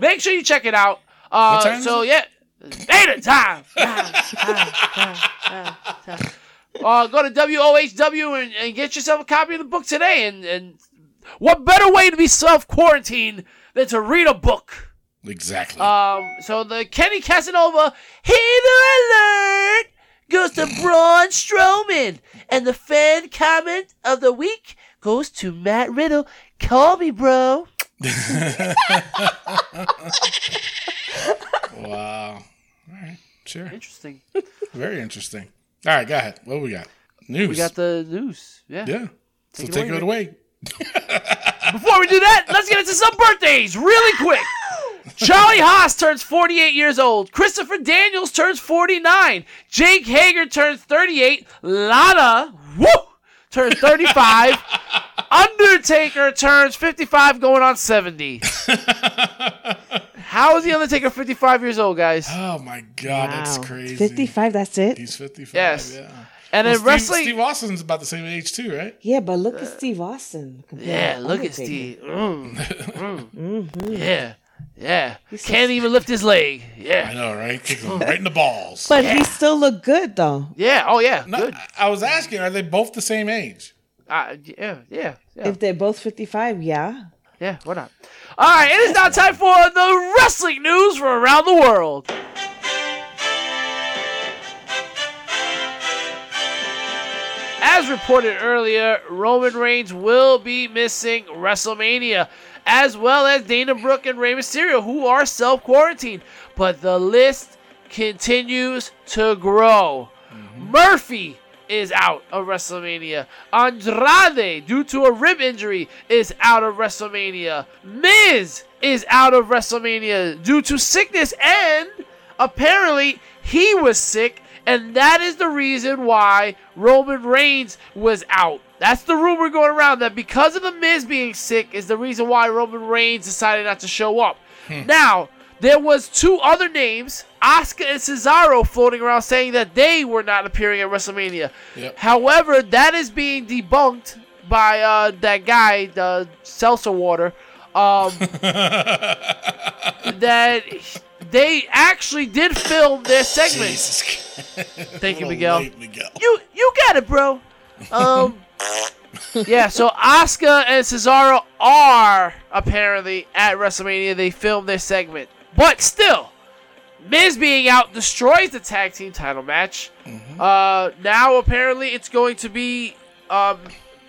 Make sure you check it out. Uh, What time is so it? yeah, Vader time. Time. Time. Time. Time. Time. Uh, go to WOHW and, and get yourself a copy of the book today. And, and what better way to be self quarantined than to read a book? Exactly. Um, so the Kenny Casanova hater alert goes to Braun Strowman, and the fan comment of the week goes to Matt Riddle. Call me, bro. wow. All right. Sure. Interesting. Very interesting. All right, go ahead. What we got? News. We got the news. Yeah. Yeah. So Take it take away, it away. Before we do that, let's get into some birthdays really quick. Charlie Haas turns 48 years old. Christopher Daniels turns 49. Jake Hager turns 38. Lana, woo, turns 35. Undertaker turns 55, going on 70. How is the Undertaker 55 years old, guys? Oh my God, that's Wow. crazy. 55, that's it? He's 55. Yes. Yeah. And Well, in Steve, wrestling, Steve Austin's about the same age too, right? Yeah, but look at Steve Austin. compared yeah, to look at Undertaker. Steve. Mm, mm. Mm-hmm. Yeah, yeah. He's so Can't even lift his leg. Yeah. I know, right? Kicks him right in the balls. But he still look good though. yeah. Oh yeah, No, good. I was asking, are they both the same age? Uh, yeah, yeah, yeah. If they're both 55, yeah. Yeah, why not? All right, it is now time for the wrestling news from around the world. As reported earlier, Roman Reigns will be missing WrestleMania, as well as Dana Brooke and Rey Mysterio, who are self quarantined. But the list continues to grow. Mm-hmm. Murphy is out of WrestleMania. Andrade, due to a rib injury, is out of WrestleMania. Miz is out of WrestleMania due to sickness, and apparently he was sick, and that is the reason why Roman Reigns was out. That's the rumor going around that because of the Miz being sick is the reason why Roman Reigns decided not to show up. Now, there was two other names, Asuka and Cesaro, floating around saying that they were not appearing at WrestleMania. Yep. However, that is being debunked by uh, that guy, the seltzer water, um, that they actually did film their segment. Thank you, Miguel. late, Miguel. You you got it, bro. Um, yeah. So Asuka and Cesaro are apparently at WrestleMania. They filmed their segment, but still, Miz being out destroys the tag team title match. Uh, now apparently it's going to be um,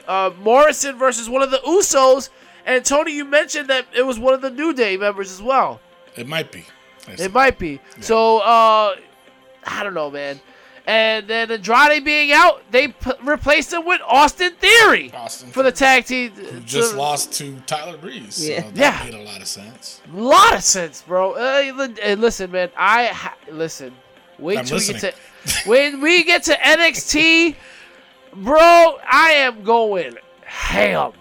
uh, Morrison versus one of the Usos. And Tony, you mentioned that it was one of the New Day members as well. It might be. It might be. So, uh, I don't know, man. And then Andrade being out, they p- replaced him with Austin Theory Austin for the tag team. who just so- lost to Tyler Breeze. Yeah. So that Yeah. made a lot of sense. A lot of sense, bro. Uh, and listen, man. I ha- listen. Wait I'm till we get to when we get to NXT, bro. I am going ham.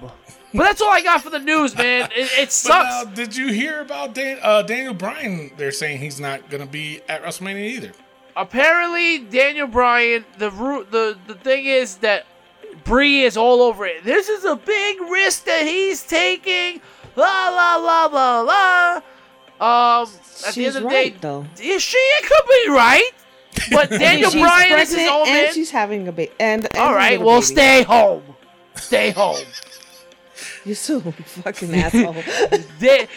But that's all I got for the news, man. It, it But sucks. now, did you hear about Dan, uh, Daniel Bryan? They're saying he's not going to be at WrestleMania either. Apparently Daniel Bryan, the the the thing is that Bree is all over it. This is a big risk that he's taking. La la la la la. Um, at the She's end of the right, day, though. is she? It could be right. But Daniel she's Bryan is his pregnant own and man. she's having a baby. And, and All a well, baby. stay home. Stay home. You're so fucking asshole. Da-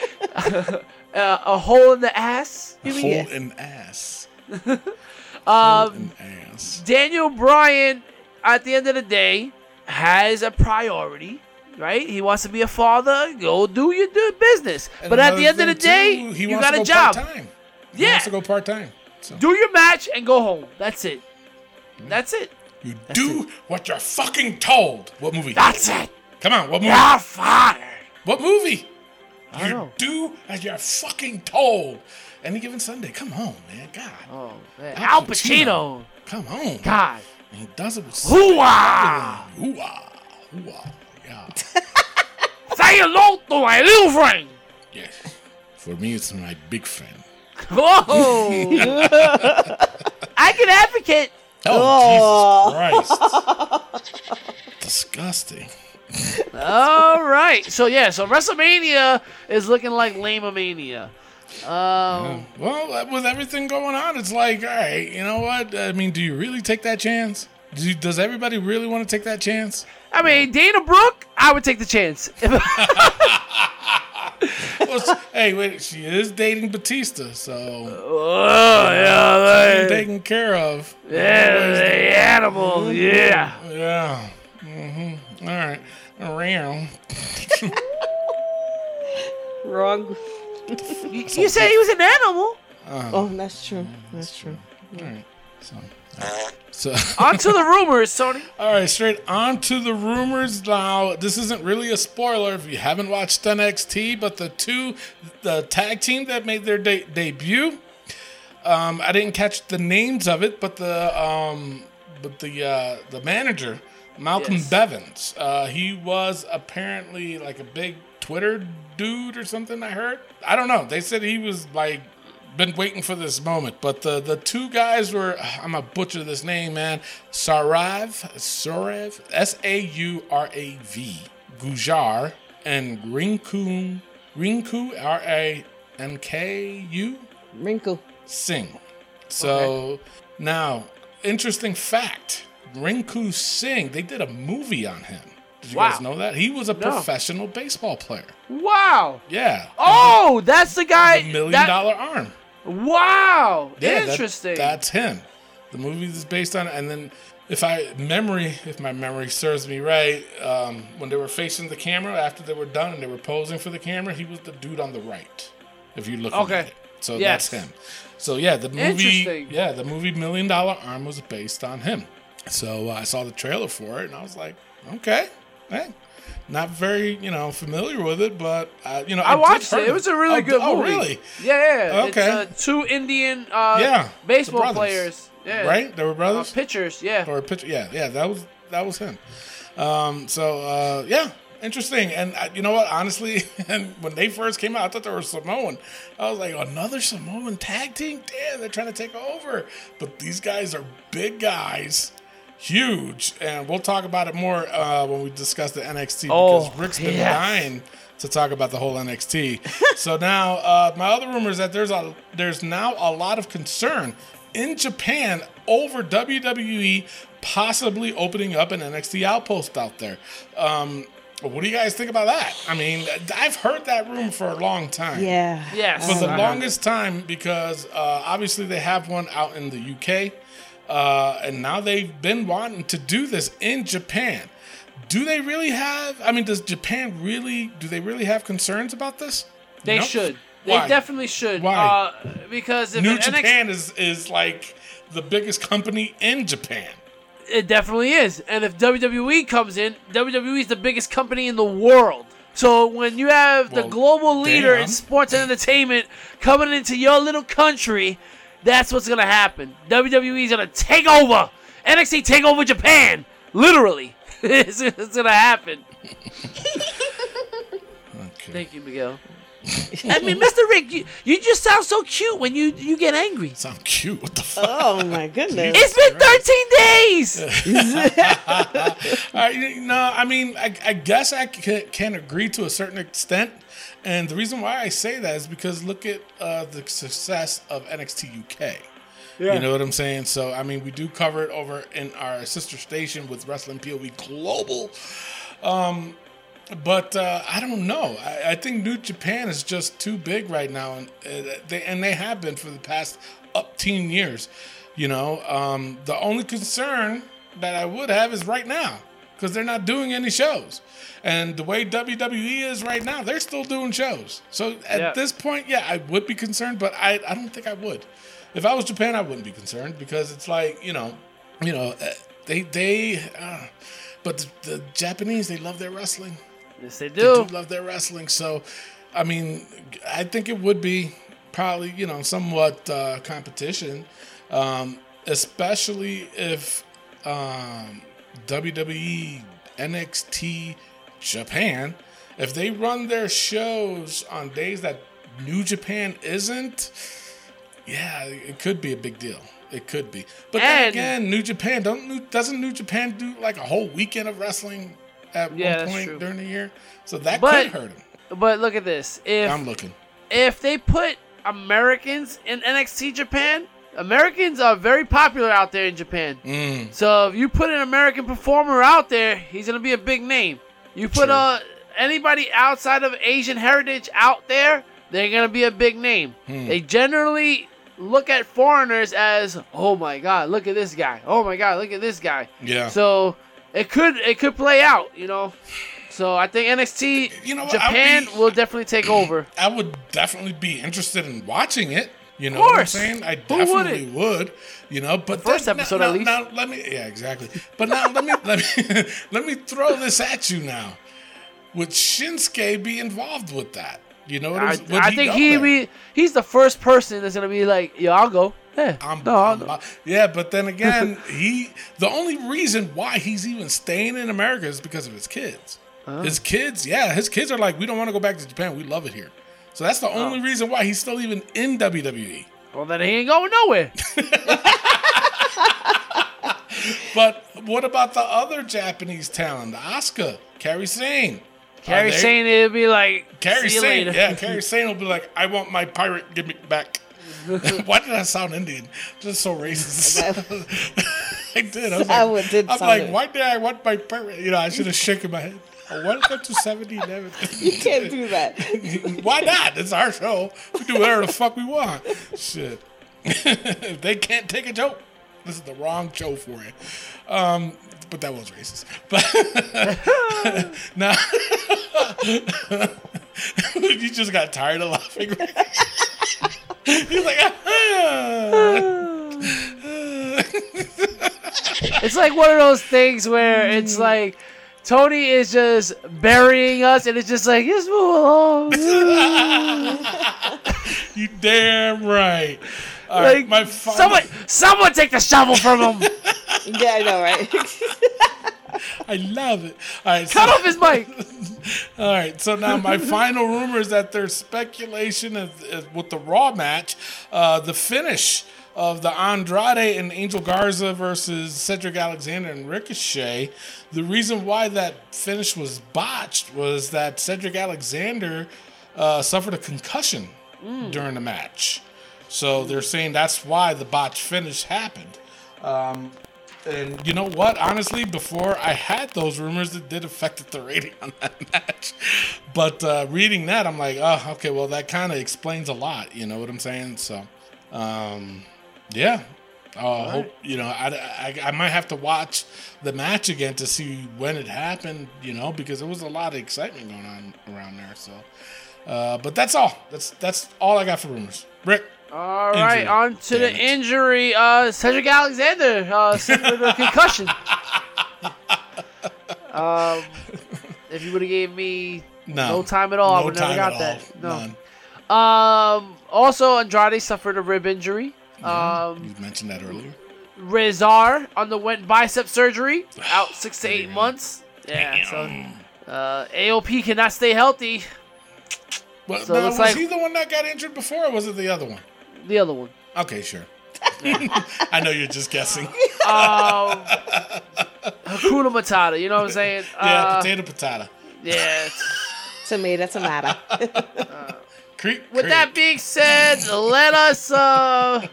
uh, a hole in the ass. You Hole mean? in ass. Um. Daniel Bryan, at the end of the day, has a priority, right? He wants to be a father. Go do your do business. And but at the end of the day, too, he you wants got to a go job. part-time. He Yeah. wants to go part time. So Do your match and go home. That's it. That's it. you do what you're fucking told. What movie? That's it. Come on, what movie? You're fired. What movie? I You know. do as you're fucking told. Any given Sunday. Come on, man. God. Oh man, Al Al Pacino. Come on. God. And he does it with Hoo-ah! Hoo-ah. Hoo-ah. Yeah. Say hello to my little friend. yes. For me, it's my big friend. Whoa. Oh. I can advocate. Oh, Jesus oh. Christ. Disgusting. All right. So yeah. So WrestleMania is looking like Lame-a-mania. Um, Well, uh, with everything going on, it's like, all right, you know what? I mean, do you really take that chance? Do you, does everybody really want to take that chance? I mean, Dana Brooke, I would take the chance. Well, hey, wait, she is dating Batista, so oh yeah, taken care of. yeah, the animal, yeah. Yeah. Mm-hmm. All right. Around. Wrong. You, you said he was an animal. Oh, that's true. That's true. All right. So, so On to the rumors, Tony. all right, straight on to the rumors now. This isn't really a spoiler if you haven't watched NXT, but the two, the tag team that made their de- debut, um, I didn't catch the names of it, but the um, but the uh, the manager, Malcolm Yes. Bivens, uh, he was apparently like a big Twitter dude or something. I heard. I don't know. They said he was like been waiting for this moment. But the the two guys were I'm gonna butcher this name, man. Sarav Sarav S A U R A V Gujar and Rinku Rinku R A N K U Wrinkle. Singh. So now, interesting fact: Rinku Singh. They did a movie on him. Did you guys know that he was a No. professional baseball player? Wow. Yeah. Oh, that's the guy. the million that- dollar arm. Wow. Yeah, that- Interesting. that's him. The movie is based on, and then if I memory, if my memory serves me right, um, when they were facing the camera after they were done and they were posing for the camera, he was the dude on the right. If you look Okay. at it, so Yes. that's him. So yeah, the movie, yeah, the movie Million Dollar Arm was based on him. So uh, I saw the trailer for it, and I was like, okay, hey. Not very, you know, familiar with it, but uh, you know, I did watched it. It was a really oh, good oh, movie. Oh, really? Yeah, yeah. Okay. It's, uh, two Indian uh, Yeah, baseball players. Yeah. Right? They were Uh, brothers. pitchers, yeah. or picture. Yeah, yeah, that was that was him. Um, so uh, yeah, interesting. And uh, you know what? Honestly, and when they first came out, I thought they were Samoan. I was like, another Samoan tag team? Damn, they're trying to take over. But these guys are big guys. Huge, and we'll talk about it more uh, when we discuss the NXT Oh, because Rick's been yes. dying to talk about the whole NXT. so now, uh, my other rumor is that there's a there's now a lot of concern in Japan over WWE possibly opening up an NXT outpost out there. Um, what do you guys think about that? I mean, I've heard that rumor for a long time. Yeah. Yes. For the Uh-huh. longest time, because uh, obviously they have one out in the UK, uh, and now they've been wanting to do this in Japan. Do they really have? I mean, does Japan really? Do they really have concerns about this? They No? should. They Why? definitely should. Why? Uh, because if New an NXT Japan is is like the biggest company in Japan. It definitely is. And if WWE comes in, WWE is the biggest company in the world. So when you have the global leader damn. in sports and entertainment coming into your little country, that's what's gonna happen. WWE is gonna take over. NXT take over Japan. Literally, it's, it's gonna happen. Okay. Thank you, Miguel. I mean, Mr. Rick, you, you just sound so cute when you you get angry. Sound cute. What the fuck? Oh my goodness. It's been 13 days. Uh, no, I mean, I, I guess I can, can agree to a certain extent. And the reason why I say that is because look at uh, the success of NXT UK. Yeah. You know what I'm saying? So, I mean, we do cover it over in our sister station with Wrestling POV Global. Um, but uh, I don't know. I, I think New Japan is just too big right now, and uh, they and they have been for the past up teen years. You know, um, the only concern that I would have is right now because they're not doing any shows, and the way WWE is right now, they're still doing shows. So at Yeah. this point, yeah, I would be concerned, but I I don't think I would. If I was Japan, I wouldn't be concerned because it's like you know, you know, uh, they they. Uh, but the, the Japanese, they love their wrestling yes, they they do. do love their wrestling. So, I mean, I think it would be probably you know somewhat uh, competition, um, especially if um, WWE, NXT, Japan, if they run their shows on days that New Japan isn't, yeah, it could be a big deal. It could be, but then And- again, New Japan don't New, doesn't New Japan do like a whole weekend of wrestling at Yeah, one point during the year? So that But- could hurt him. But look at this. If I'm looking. if they put Americans in NXT Japan, Americans are very popular out there in Japan. Mm. So if you put an American performer out there, he's gonna be a big name. You put uh, anybody outside of Asian heritage out there, they're gonna be a big name. Hmm. They generally look at foreigners as, oh my god, look at this guy. Oh my god, look at this guy. Yeah. So it could it could play out, you know. So I think NXT You know Japan be- will definitely take over. I would definitely be interested in watching it. You know Of what I'm course. saying? I Who definitely would. You know, but first then- episode now, at least. Now, let me, yeah, exactly. But now let me let me let me throw this at you now. Would Shinsuke be involved with that? You know what I, I'm would I think he be he's the first person that's gonna be like, yeah, I'll go. Yeah, I'm, no, I'm go. yeah, but then again, he the only reason why he's even staying in America is because of his kids. His kids, yeah, his kids are like, we don't want to go back to Japan. We love it here. So that's the oh. only reason why he's still even in. WWE. Well, then he ain't going nowhere. But what about the other Japanese talent, Asuka, Kairi Sane? Carrie Are they- saying it'll be like, Carrie see you Sane, later. yeah, Kairi Sane will be like, I want my pirate gimmick back. Why did I sound Indian? Just so racist. I did. I was I like, would- did I'm sound like, it. why did I want my pirate? You know, I should have shaken my head. Welcome to 7011. You can't do that. Why not? It's our show. We do whatever the fuck we want. Shit. if they can't take a joke, this is the wrong show for you. Um, but that was racist. But now you just got tired of laughing. He's like, ah. it's like one of those things where it's like Tony is just burying us, and it's just like just move along. You damn right. All right, like my final, someone, someone take the shovel from him. Yeah, I know, right? I love it. All right, Cut so, off his mic. all right. So now my final rumor is that there's speculation of, of- with the Raw match, uh, the finish of the Andrade and Angel Garza versus Cedric Alexander and Ricochet. The reason why that finish was botched was that Cedric Alexander uh, suffered a concussion during the match. So they're saying that's why the botch finish happened. Um, and you know what? Honestly, before I had those rumors, it did affect the rating on that match. But uh, reading that, I'm like, oh, okay, well, that kind of explains a lot. You know what I'm saying? So, um, yeah. Uh, hope you know. I, I, I might have to watch the match again to see when it happened. You know, because there was a lot of excitement going on around there. So, uh, but that's all. That's that's all I got for rumors. Rick. All right, Injury. on to the it. injury. Uh, Cedric Alexander uh, suffered a concussion. um, if you would have gave me No, no time at all, I No would never got that. all. No. None. Um, also, Andrade suffered a rib injury. Um, You mentioned that earlier. Rezar underwent bicep surgery, out six to eight months. Yeah, so uh, AOP cannot stay healthy. Well, So now, was like- he the one that got injured before, or was it the other one? The other one. Okay, sure. I know you're just guessing. Um, Hakuna Matata. You know what I'm saying? Yeah, Uh, potato, potato. yeah. Tomato, tomato. Creep. With creep. that being said, let us uh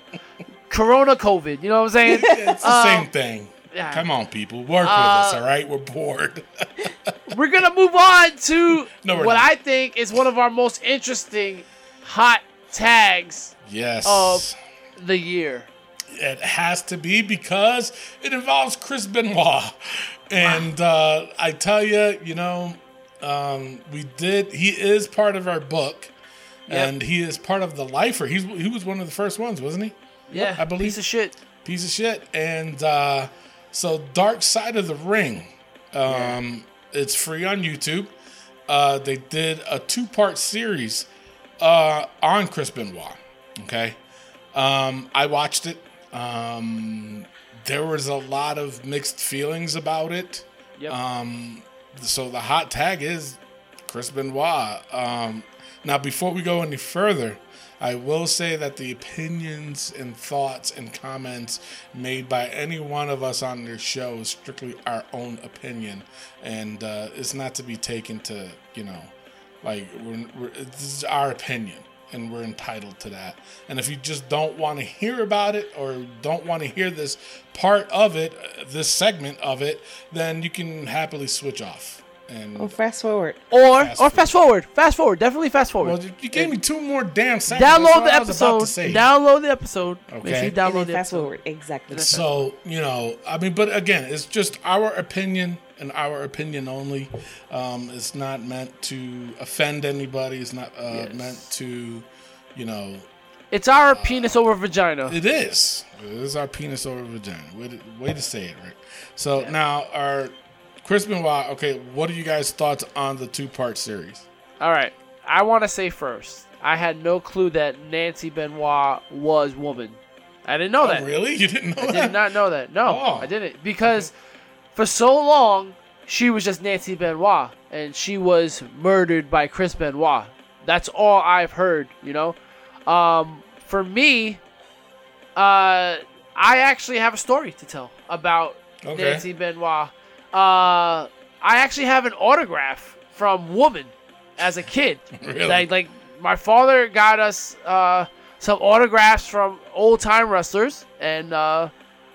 Corona COVID. You know what I'm saying? it's the uh, same thing. yeah. Come on, people, work with Uh, us. All right, we're bored. We're gonna move on to No, what not. I think is one of our most interesting hot tags yes, of the year. it has to be because it involves Chris Benoit, and uh, I tell you, you know, um, we did. He is part of our book, and he is part of the lifer. He's he was one of the first ones, wasn't he? Yeah, I believe- piece of shit. piece of shit. And uh, so, Dark Side of the Ring, um, it's free on YouTube. Uh, they did a two part series uh, on Chris Benoit. Okay. Um, I watched it. Um, there was a lot of mixed feelings about it. Yep. Um, so the hot tag is Chris Benoit. Um, now, before we go any further, I will say that the opinions and thoughts and comments made by any one of us on this show is strictly our own opinion, and uh, it's not to be taken to you know, like we're, we're, this is our opinion, and we're entitled to that. And if you just don't want to hear about it or don't want to hear this part of it, uh, this segment of it, then you can happily switch off. And Oh, fast forward. Or Fast or fast forward. Fast forward. Definitely fast forward. well, you gave me two more damn seconds. Download what the I was about episode. Download the episode. Make Okay. sure you download the fast episode. forward. Exactly. So you know, I mean, but again, it's just our opinion and our opinion only. Um, it's not meant to offend anybody. It's not uh, Yes. meant to, you know, It's our penis over vagina. it is. It is our penis over vagina. Way to, way to say it, right? So now, our Chris Benoit. Okay, what are you guys' thoughts on the two part series? All right. I want to say first, I had no clue that Nancy Benoit was woman. I didn't know that. Oh, really? You didn't know I that? did not know that. No, Oh. I didn't because for so long she was just Nancy Benoit and she was murdered by Chris Benoit. That's all I've heard. You know, um, for me, uh, I actually have a story to tell about Okay. Nancy Benoit. Uh, I actually have an autograph from Woman as a kid. Really? Like, like my father got us uh, some autographs from old time wrestlers, and uh,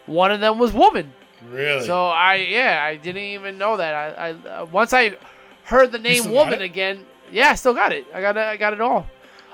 one of them was Woman. Really? So I, yeah, I didn't even know that. I, I uh, once I heard the name Woman again, yeah, I still got it. I got it. I got it all.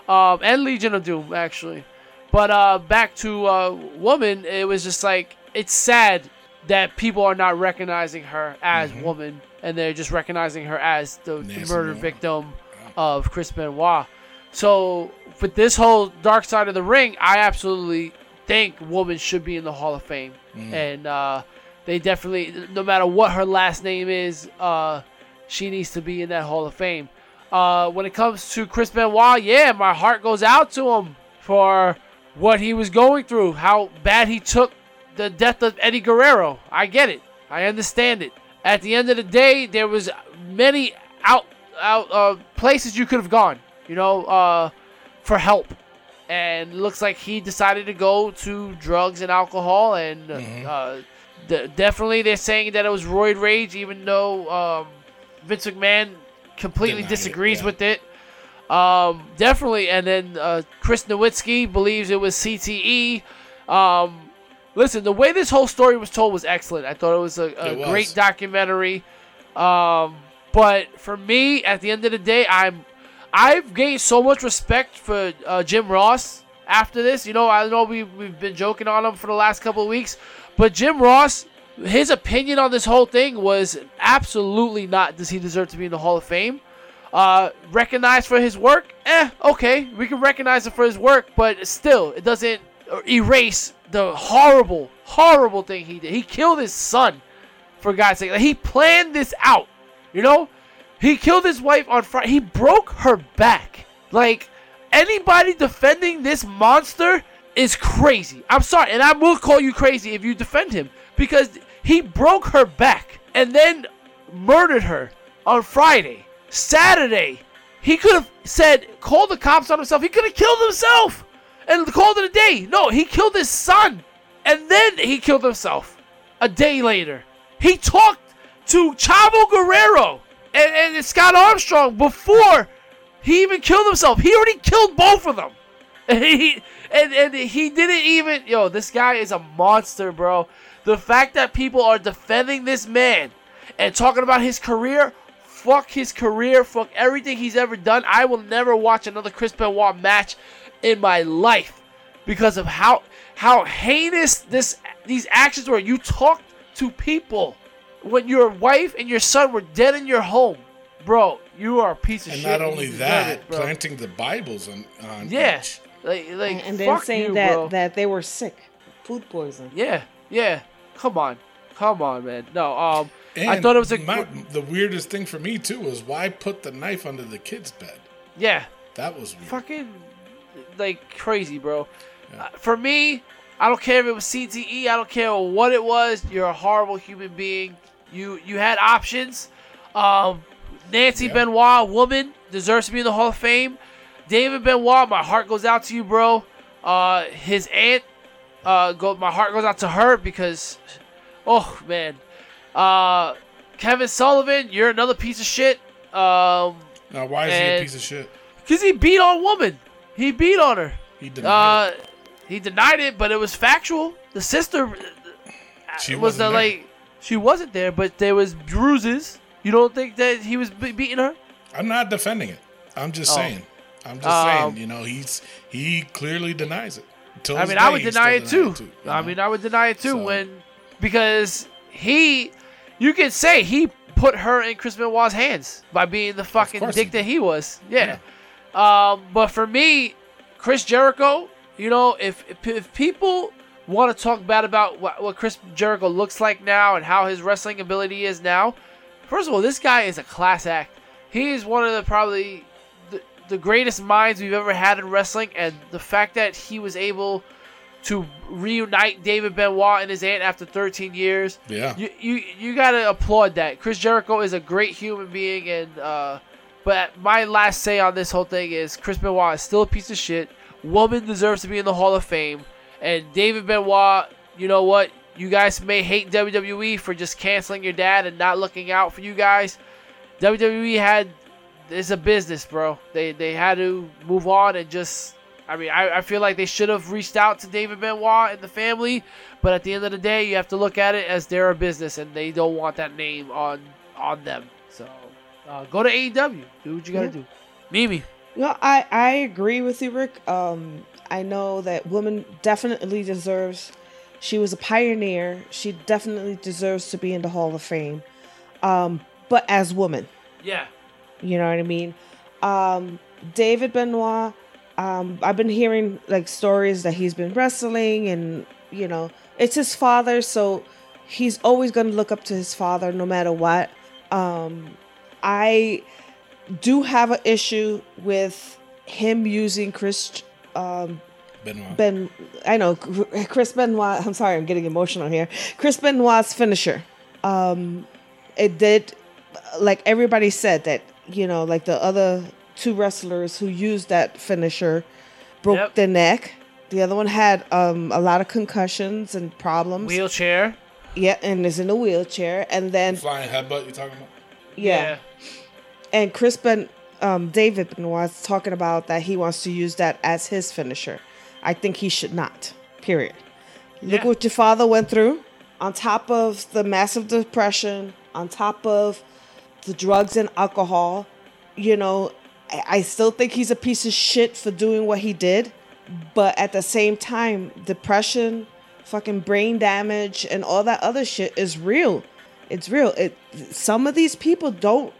Um, and Legion of Doom actually. But uh, back to uh, Woman, it was just like it's sad that people are not recognizing her as Woman, and they're just recognizing her as the, the murder victim of Chris Benoit. So with this whole Dark Side of the Ring, I absolutely think Woman should be in the Hall of Fame, and uh, they definitely, no matter what her last name is, uh, she needs to be in that Hall of Fame. Uh, when it comes to Chris Benoit, yeah, my heart goes out to him for what he was going through, how bad he took the death of Eddie Guerrero. I get it. I understand it. At the end of the day, there was many out out uh, places you could have gone, you know, uh, for help. And looks like he decided to go to drugs and alcohol, and uh, d- definitely they're saying that it was roid rage, even though um, Vince McMahon completely Denied it, disagrees yeah. with it. Um, definitely, and then uh, Chris Nowinski believes it was CTE. Um, listen, the way this whole story was told was excellent. I thought it was a, a It was. great documentary. Um, but for me, at the end of the day, I'm I've gained so much respect for uh, Jim Ross after this. You know, I know we we've been joking on him for the last couple of weeks, but Jim Ross, his opinion on this whole thing was absolutely not does he deserve to be in the Hall of Fame. Uh, recognized for his work, eh? Okay, we can recognize him for his work, but still, it doesn't erase the horrible, horrible thing he did. He killed his son, for God's sake. Like, he planned this out, you know. He killed his wife on Friday. He broke her back. Like anybody defending this monster is crazy. I'm sorry, and I will call you crazy if you defend him because he broke her back and then murdered her on Friday. Saturday, he could have said, call the cops on himself. He could have killed himself and called it a day. No, he killed his son and then he killed himself a day later. He talked to Chavo Guerrero and, and Scott Armstrong before he even killed himself. He already killed both of them. And he and, and he didn't even yo, this guy is a monster, bro. The fact that people are defending this man and talking about his career, fuck his career, fuck everything he's ever done. I will never watch another Chris Benoit match in my life because of how how heinous this these actions were. You talked to people when your wife and your son were dead in your home, bro. You are a piece of And shit. And not only that, it, planting the Bibles on, on Yeah, each. like, like and, and then saying you, that bro. that they were sick, food poison. Yeah, yeah. Come on, come on, man. No, um, I thought it was a my, the weirdest thing for me too was why put the knife under the kid's bed. yeah, That was weird. fucking like crazy, bro. Uh, for me, I don't care if it was CTE. I don't care what it was. You're a horrible human being. You you had options. Um, Nancy Yeah. Benoit, woman, deserves to be in the Hall of Fame. David Benoit, my heart goes out to you, bro. Uh, his aunt, uh, go. My heart goes out to her because, oh man. Uh, Kevin Sullivan, you're another piece of shit. Um, Now, why is he a piece of shit? cause he beat on woman. He beat on her. He denied Uh, he denied it, but it was factual. The sister. She was the wasn't there. like she wasn't there, but there was bruises. You don't think that he was be- beating her? I'm not defending it. I'm just Oh. saying. I'm just Um, saying. You know, he's he clearly denies it. Till I mean, I would deny it too. denies you I know? mean, I would deny it too So- when because he, you could say he put her in Chris Benoit's hands by being the fucking dick that he was. Yeah. Um, but for me, Chris Jericho, you know, if if, if people want to talk bad about what, what Chris Jericho looks like now and how his wrestling ability is now, first of all, this guy is a class act. He is one of the probably the, the greatest minds we've ever had in wrestling, and the fact that he was able to reunite David Benoit and his aunt after 13 years. Yeah. You you you gotta applaud that. Chris Jericho is a great human being, and uh, but my last say on this whole thing is Chris Benoit is still a piece of shit. Woman deserves to be in the Hall of Fame, and David Benoit. You know what? You guys may hate WWE for just canceling your dad and not looking out for you guys. WWE had it's a business, bro. They they had to move on and just. I mean, I, I feel like they should have reached out to David Benoit and the family, but at the end of the day, you have to look at it as they're a business and they don't want that name on on them. Uh, go to AEW, do what you gotta do. Mimi, No, I I agree with you, Rick. Um, I know that woman definitely deserves. She was a pioneer. She definitely deserves to be in the Hall of Fame. Um, but as woman, yeah, you know what I mean. Um, David Benoit. Um, I've been hearing like stories that he's been wrestling, and you know, it's his father. So he's always going to look up to his father no matter what. Um, I do have an issue with him using Chris um, Benoit. Ben. I know Chris Benoit. I'm sorry, I'm getting emotional here. Chris Benoit's finisher. Um, it did, like everybody said that you know, like the other two wrestlers who used that finisher broke Yep. their neck. The other one had um, a lot of concussions and problems. Wheelchair. Yeah, and is in a wheelchair. And then Flying headbutt. You talking about? yeah, and Chris Ben, um, David Benoit's talking about that he wants to use that as his finisher. I think he should not. Period. Look what your father went through. On top of the massive depression, on top of the drugs and alcohol, you know, I, I still think he's a piece of shit for doing what he did. But at the same time, depression, fucking brain damage, and all that other shit is real. It's real. It some of these people don't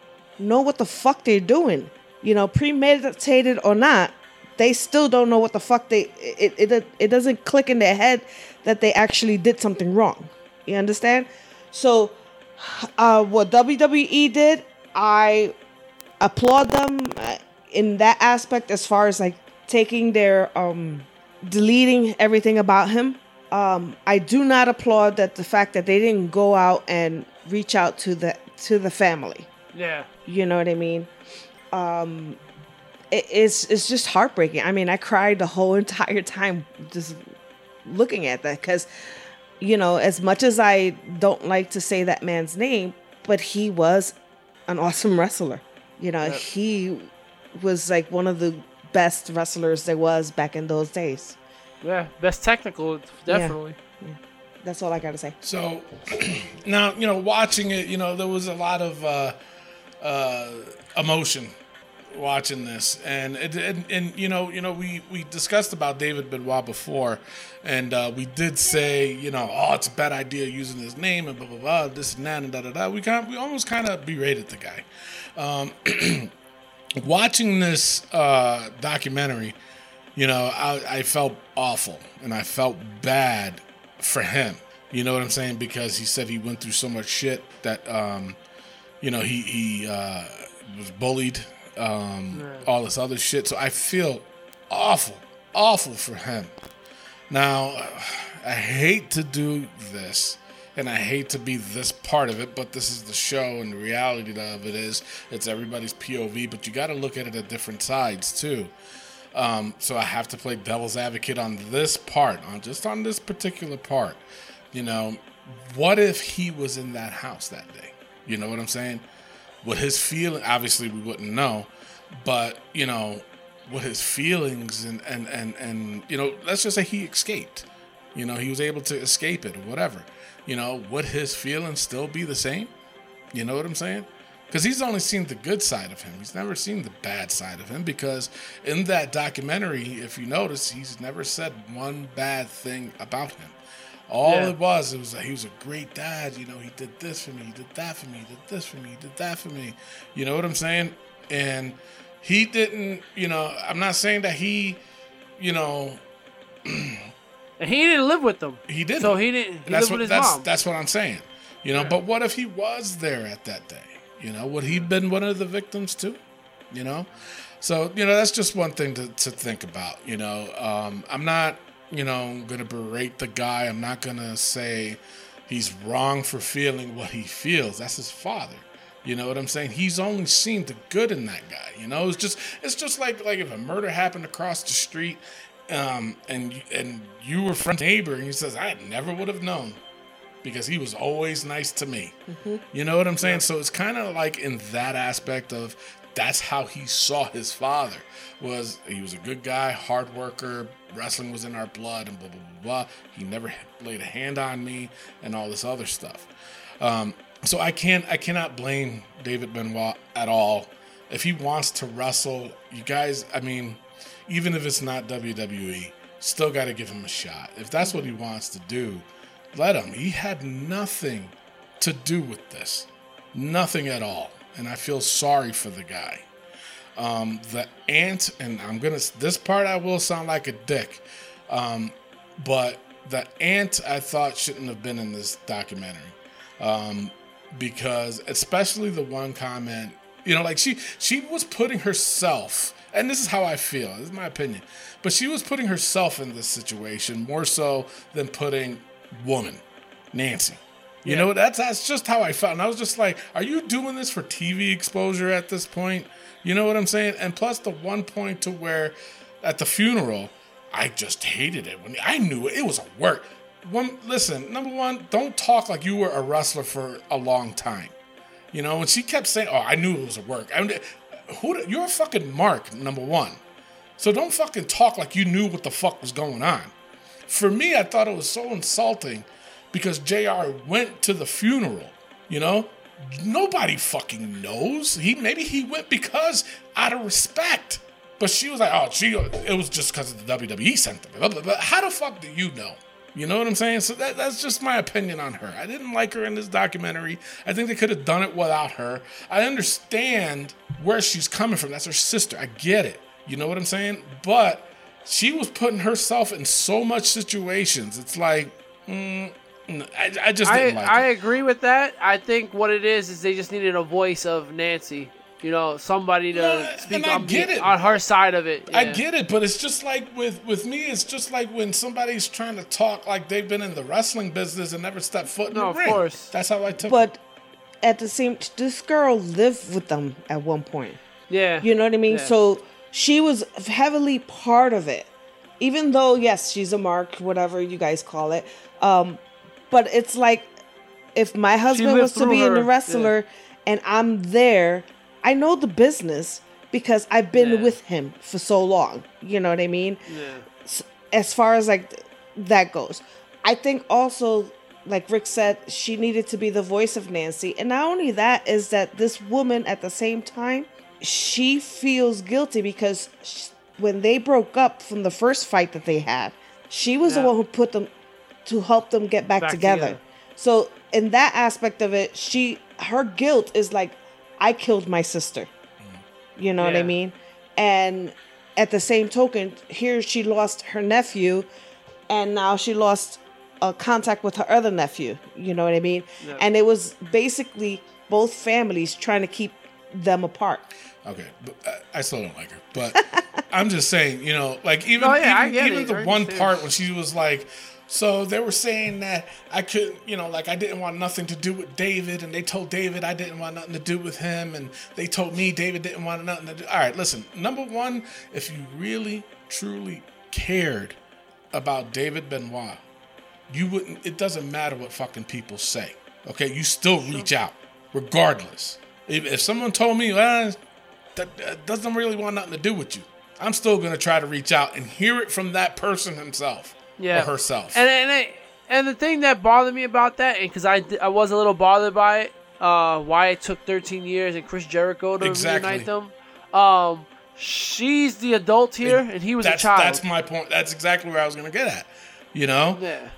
know what the fuck they're doing. You know, premeditated or not, they still don't know what the fuck they it it it doesn't click in their head that they actually did something wrong. You understand? So uh what WWE did, I applaud them uh, in that aspect as far as like taking their um deleting everything about him um i do not applaud that the fact that they didn't go out and reach out to the to the family Yeah. you know what i mean? Um it, it's it's just heartbreaking. I mean i cried the whole entire time just looking at that because you know as much as i don't like to say that man's name but he was an awesome wrestler. You know he was like one of the best wrestlers there was back in those days. Yeah. Best technical, definitely. that's all i gotta say. So now, you know, watching it, you know, there was a lot of uh, uh, emotion watching this, and, it, and and you know, you know, we we discussed about David Benoit before, and uh, we did say, you know, oh, it's a bad idea using his name and blah blah blah, this and that and da da da. We kind we almost kind of berated the guy. Um, watching this uh, documentary, you know, I, I felt awful and I felt bad for him. You know what I'm saying? Because he said he went through so much shit that, um, you know, he he uh, was bullied, um, all this other shit. So I feel awful, awful for him. Now, I hate to do this, and I hate to be this part of it, but this is the show, and the reality of it is it's everybody's POV, but you got to look at it at different sides too. Um, so I have to play devil's advocate on this part, on just on this particular part. You know, what if he was in that house that day? You know what I'm saying? Would his feeling? Obviously, we wouldn't know, but you know, what his feelings and and and and you know, let's just say he escaped. You know, he was able to escape it or whatever. You know, would his feelings still be the same? You know what I'm saying? Because he's only seen the good side of him. He's never seen the bad side of him. Because in that documentary, if you notice, he's never said one bad thing about him. All Yeah. it was, it was like he was a great dad. You know, he did this for me, he did that for me, he did this for me, he did that for me. You know what I'm saying? And he didn't. You know, I'm not saying that he, you know, And he didn't live with them. he didn't. So he didn't. He that's lived what with his that's mom. that's what I'm saying. You know, but what if he was there at that day? You know, would he been one of the victims too? You know, so you know that's just one thing to, to think about. You know, um, I'm not you know I'm gonna berate the guy. I'm not gonna say he's wrong for feeling what he feels. That's his father. You know what I'm saying? He's only seen the good in that guy. You know, it's just it's just like like if a murder happened across the street, um, and you- and you were friend neighbor, and he says, "I never would have known." because he was always nice to me. You know what I'm saying? So it's kind of like in that aspect of that's how he saw his father was he was a good guy, hard worker, wrestling was in our blood and blah blah blah blah. He never laid a hand on me and all this other stuff. Um, so I can't I cannot blame David Benoit at all. If he wants to wrestle, you guys, I mean, even if it's not WWE, still got to give him a shot. If that's what he wants to do, let him. He had nothing to do with this, nothing at all. And I feel sorry for the guy. Um, the aunt, and I'm gonna this part I will sound like a dick, um, but the aunt I thought shouldn't have been in this documentary. Um, because especially the one comment, you know, like she she was putting herself, and this is how I feel, this is my opinion, but she was putting herself in this situation more so than putting woman, Nancy. You know, that's that's just how I felt. And I was just like, are you doing this for TV exposure at this point? You know what I'm saying? And plus the one point to where at the funeral, I just hated it when I knew it, it was a work. One listen, number one, don't talk like you were a wrestler for a long time. You know, and she kept saying, "Oh, I knew it was a work." I mean, uh, who? You're a fucking mark, number one. So don't fucking talk like you knew what the fuck was going on. For me, I thought it was so insulting because JR went to the funeral, you know? Nobody fucking knows. He maybe he went because out of respect. But she was like, "Oh, she it was just because of the WWE sent them." Blah. How the fuck do you know? You know what I'm saying? So that, that's just my opinion on her. I didn't like her in this documentary. I think they could have done it without her. I understand where she's coming from. That's her sister. I get it. You know what I'm saying? But she was putting herself in so much situations. It's like, mm, I, I just I, didn't like I agree with that. I think what it is is they just needed a voice of Nancy. You know, somebody to Yeah, speak on, get it. on her side of it. I get it, but it's just like with with me, it's just like when somebody's trying to talk like they've been in the wrestling business and never stepped foot in No, the of ring. course. That's how I took it. But at the same, this girl lived with them at one point. Yeah. You know what I mean? Yeah. So she was heavily part of it. Even though, yes, she's a mark, whatever you guys call it. Um, but it's like if my husband was to be in the wrestler and I'm there, I know the business because I've been Yeah. with him for so long. You know what I mean? Yeah. as far as like that goes. I think also, like Rick said, she needed to be the voice of Nancy. And not only that, is that this woman at the same time, she feels guilty because sh when they broke up from the first fight that they had, she was Yeah. the one who put them to help them get back, Back together. together. So in that aspect of it, she her guilt is like, I killed my sister. You know what I mean? And at the same token, here she lost her nephew, and now she lost uh, contact with her other nephew. You know what I mean? Yeah. And it was basically both families trying to keep them apart. Okay, but I- I still don't like her. But I'm just saying, you know, like even Oh, yeah, I even, get even it. the one part when she was like, so they were saying that I could, you know, like I didn't want nothing to do with David, and they told David I didn't want nothing to do with him, and they told me David didn't want nothing to do. All right, listen. Number one, if you really truly cared about David Benoit, you wouldn't. It doesn't matter what fucking people say. Okay, you still reach out, regardless. If, if someone told me, well, that, that doesn't really want nothing to do with you, I'm still gonna try to reach out and hear it from that person himself yeah. herself. And and I, and the thing that bothered me about that, and because I, I was a little bothered by it, uh, why it took 13 years and Chris Jericho to Exactly. reunite them. Um, she's the adult here, and he was a child. That's my point. That's exactly where I was gonna get at. You know, Yeah.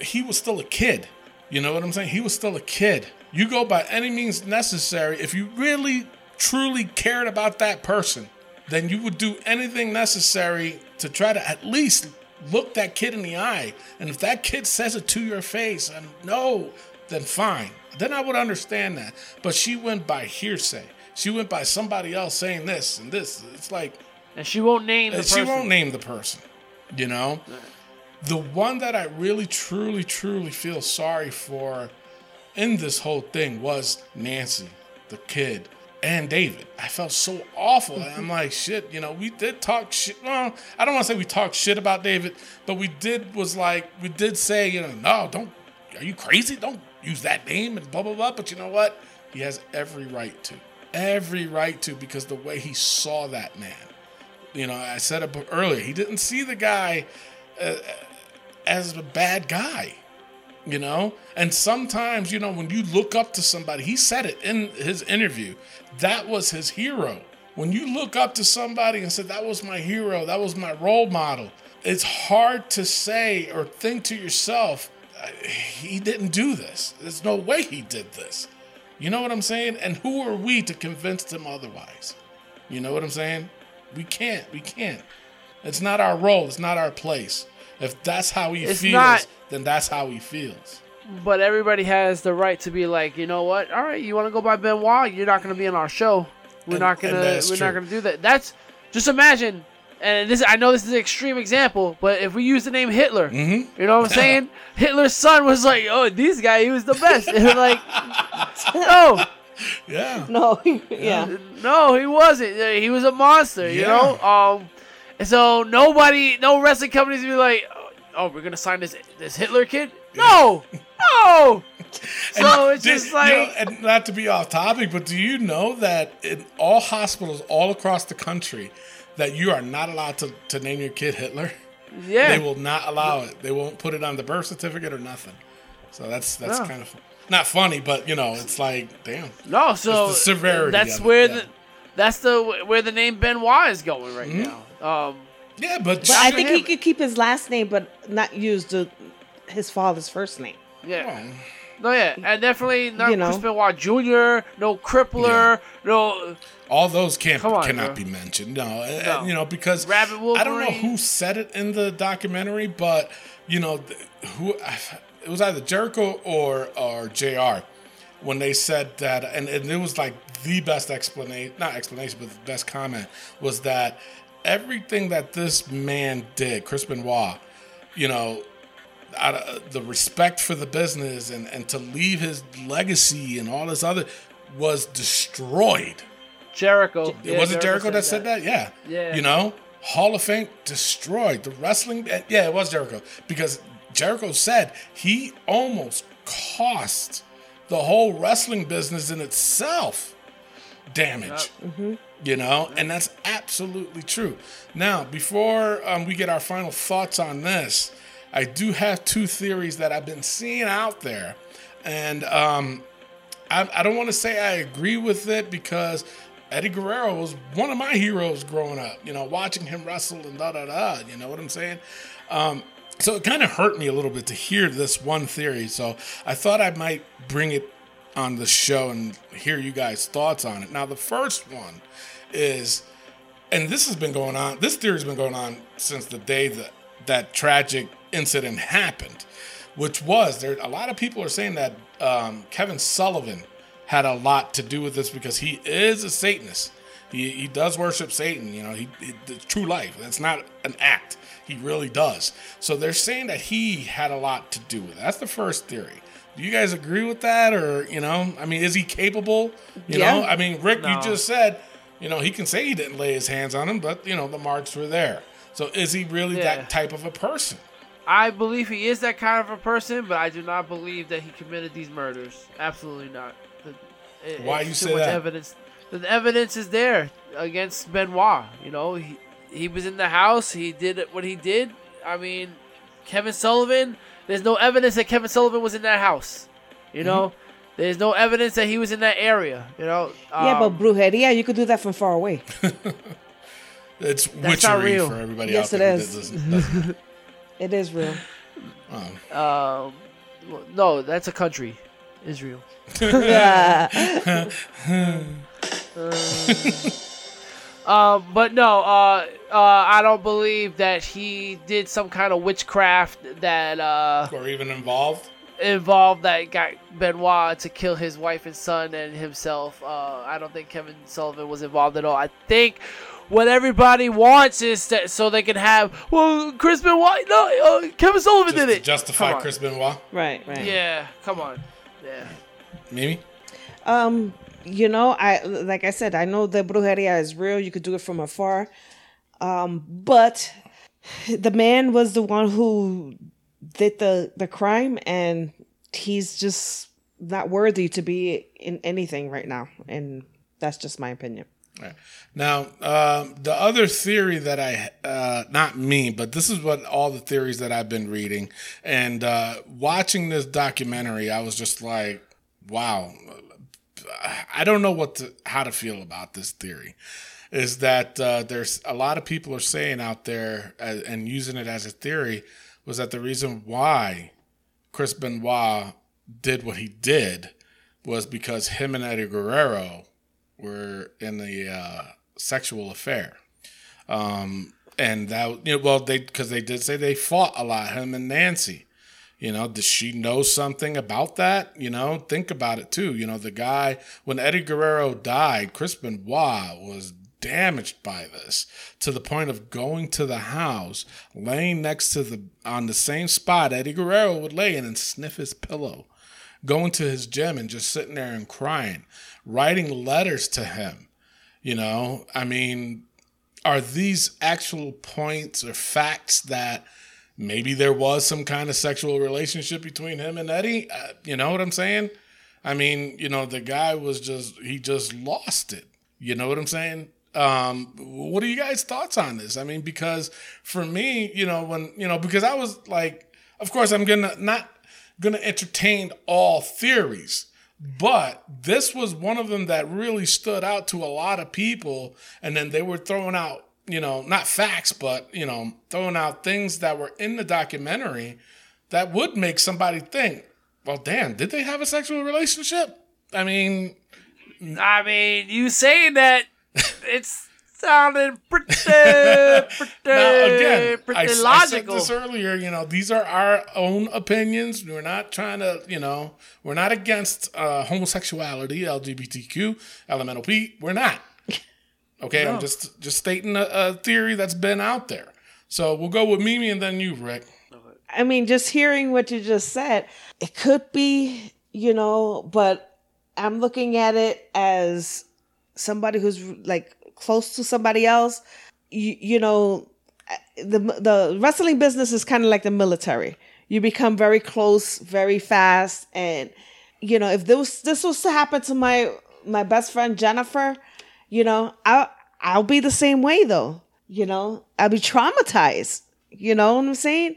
He was still a kid. You know what I'm saying? He was still a kid. You go by any means necessary. If you really, truly cared about that person, then you would do anything necessary to try to at least look that kid in the eye. And if that kid says it to your face and no, then fine. Then I would understand that. But she went by hearsay. She went by somebody else saying this and this. It's like and she won't name the and person. she won't name the person. You know? The one that I really, truly, truly feel sorry for in this whole thing was Nancy, the kid, and David. I felt so awful. I'm like, shit, you know, we did talk shit. Well, I don't want to say we talked shit about David, but we did was like, we did say, you know, no, don't, are you crazy? Don't use that name and blah, blah, blah. But you know what? He has every right to. Every right to because the way he saw that man you know, I said it earlier. He didn't see the guy uh, as a bad guy, you know? And sometimes, you know, when you look up to somebody, he said it in his interview, that was his hero. When you look up to somebody and said, that was my hero, that was my role model, it's hard to say or think to yourself, "Uh, he didn't do this. There's no way he did this. You know what I'm saying? And who are we to convince him otherwise? You know what I'm saying? We can't. We can't. It's not our role. It's not our place. If that's how he It's feels, not- then that's how he feels. But everybody has the right to be like, you know what? All right, you want to go by Benoit? You're not going to be on our show. We're And- not gonna. We're true. not gonna do that. That's just imagine. And this, I know this is an extreme example, but if we use the name Hitler, Mm-hmm. you know what I'm saying? Hitler's son was like, "Oh, this guy, he was the best." And like, no, Yeah. No, yeah. no, he wasn't. He was a monster, you know. Um, and so nobody, no wrestling companies be like, "Oh, we're gonna sign this this Hitler kid." No, no. So it's Did- just you like. know, and not to be off topic, but do you know that in all hospitals all across the country, that you are not allowed to, to name your kid Hitler? Yeah. They will not allow it. They won't put it on the birth certificate or nothing. So that's that's Yeah. kind of not funny, but you know, it's like damn. No, so the severity That's of it, where yeah. the that's the where the name Benoit is going right Mm-hmm. now. Um, Yeah, but, But I think he could keep his last name, but not use the his father's first name. yeah, no, yeah, and definitely not You know. Chris Benoit Jr., no Crippler, no. all those can't on, cannot bro. be mentioned. No, uh, No. and, you know because Rabbit I don't know who said it in the documentary, but you know who it was either Jericho or or Jr. When they said that, and, and it was like the best explanation, not explanation, but the best comment was that everything that this man did, Chris Benoit, you know, out of the respect for the business and, and to leave his legacy and all this other was destroyed. Jericho. It was it Jericho that said that? Yeah. Yeah. You know, Hall of Fame destroyed the wrestling. eh, Yeah, it was Jericho because Jericho said he almost cost the whole wrestling business in itself damage. You know, and that's absolutely true. Now, before um, we get our final thoughts on this, I do have two theories that I've been seeing out there, and um, I, I don't want to say I agree with it because Eddie Guerrero was one of my heroes growing up. You know, watching him wrestle and da da da. You know what I'm saying? Um, so it kind of hurt me a little bit to hear this one theory. So I thought I might bring it on the show and hear you guys' thoughts on it. Now, the first one is, and this has been going on. This theory's been going on since the day that that tragic incident happened, which was there. A lot of people are saying that um, Kevin Sullivan had a lot to do with this because he is a Satanist. He, he does worship Satan. You know, he, he the true life. That's not an act. He really does. So they're saying that he had a lot to do with it. That's the first theory. Do you guys agree with that, or you know, I mean, is he capable? You Yeah. know, I mean, Rick, you just said, you know, he can say he didn't lay his hands on him, but you know, the marks were there. So is he really Yeah. that type of a person? I believe he is that kind of a person, but I do not believe that he committed these murders. Absolutely not. It- Why you too say much that? Evidence. The evidence is there against Benoit. You know, he he was in the house. He did what he did. I mean, Kevin Sullivan. There's no evidence that Kevin Sullivan was in that house. You know, there's no evidence that he was in that area. You know. yeah, Um, but brujeria, you could do that from far away. It's That's not witchery real. for everybody else. Yes, out it there. who is. doesn't- doesn't- It is real. um, no, that's a country, Israel. Um, but no, uh, uh, I don't believe that he did some kind of witchcraft that uh, or even involved. involved that got Benoit to kill his wife and son and himself. Uh, I don't think Kevin Sullivan was involved at all. I think what everybody wants is that so they can have well, Chris Benoit. No, uh, Kevin Sullivan Just did it. justify Chris Benoit. Right, right. Yeah, come on. Yeah. Mimi? Um, you know, I like I said, I know the brujeria is real. You could do it from afar. Um, but the man was the one who did the the crime, and he's just not worthy to be in anything right now. And that's just my opinion. Right. Now, um, the other theory that I, uh, not me, but this is what all the theories that I've been reading and uh, watching this documentary, I was just like, wow, I don't know what to, how to feel about this theory. Is that uh, there's a lot of people are saying out there uh, and using it as a theory was that the reason why Chris Benoit did what he did was because him and Eddie Guerrero were in the uh, sexual affair. Um, and that you know, well, they because they did say they fought a lot, him and Nancy. You know, does she know something about that? You know, think about it too. You know, the guy when Eddie Guerrero died, Chris Benoit was damaged by this to the point of going to the house, laying next to the on the same spot Eddie Guerrero would lay in and sniff his pillow, going to his gym and just sitting there and crying, writing letters to him. You know, I mean, are these actual points or facts that maybe there was some kind of sexual relationship between him and Eddie? Uh, you know what I'm saying? I mean, you know, the guy was just he just lost it. You know what I'm saying? Um, what are you guys' thoughts on this? I mean, because for me, you know, when you know, because I was like, of course, I'm gonna not gonna entertain all theories, but this was one of them that really stood out to a lot of people, and then they were throwing out, you know, not facts, but you know, throwing out things that were in the documentary that would make somebody think, well, damn, did they have a sexual relationship? I mean, I mean, you saying that it's sounding pretty, pretty, Now, again, pretty I, I said this earlier. You know, these are our own opinions. We're not trying to, you know, we're not against uh, homosexuality, LGBTQ, LMNOP. We're not. Okay, I'm just just stating a, a theory that's been out there. So we'll go with Mimi and then you, Rick. I mean, just hearing what you just said, it could be, you know, but I'm looking at it as somebody who's like close to somebody else. You, you know, the the wrestling business is kind of like the military. You become very close very fast, and you know, if this this was to happen to my my best friend Jennifer, you know, I I'll be the same way though. You know, I'll be traumatized. You know what I'm saying?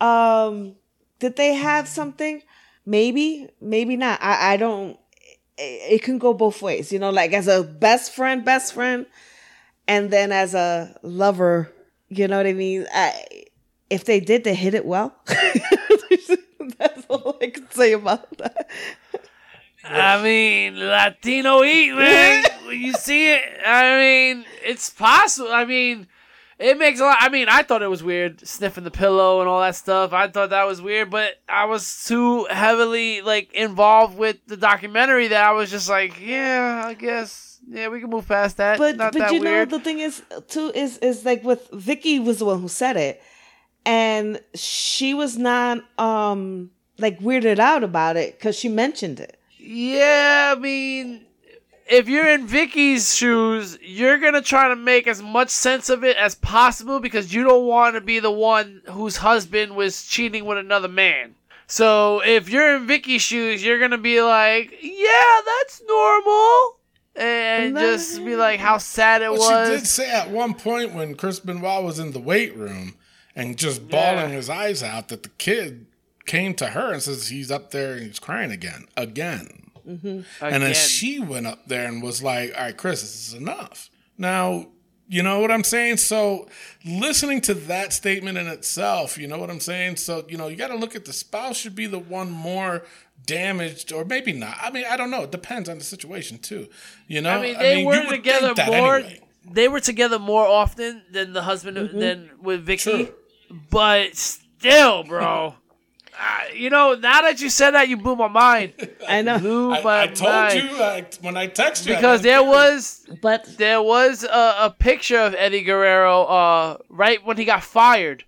Um, did they have something? Maybe, maybe not. I, I don't. It, it can go both ways, you know. Like as a best friend, best friend, and then as a lover, you know what I mean. I, if they did, they hit it well. That's all I can say about that. I mean, Latino heat, man. you see it, I mean, it's possible. I mean, it makes a lot. I mean, I thought it was weird sniffing the pillow and all that stuff. I thought that was weird, but I was too heavily like involved with the documentary that I was just like, yeah, I guess, yeah, we can move past that. But Not but that you weird. know the thing is too is is like with Vickie was the one who said it, and she was not um like weirded out about it because she mentioned it. Yeah, I mean, if you're in Vickie's shoes, you're gonna try to make as much sense of it as possible because you don't want to be the one whose husband was cheating with another man. So if you're in Vickie's shoes, you're gonna be like, "Yeah, that's normal," and just be like, "How sad it Well, she did say at one point when Chris Benoit was in the weight room and just bawling his eyes out that the kid came to her and says he's up there and he's crying again, again. Mm-hmm. And then she went up there and was like, all right, Chris, this is enough. Now, you know what I'm saying? So, listening to that statement in itself, you know what I'm saying? So, you know, you got to look at the spouse should be the one more damaged, or maybe not. I mean, I don't know. It depends on the situation, too. You know, I mean, they you were would together more. anyway. They were together more often than the husband mm-hmm. than with Vickie, True. but still, bro. uh, you know, now that you said that, you blew my mind. I know, Blew I, my I told mind. you uh, when I texted you because there was but there was a, a picture of Eddie Guerrero uh, right when he got fired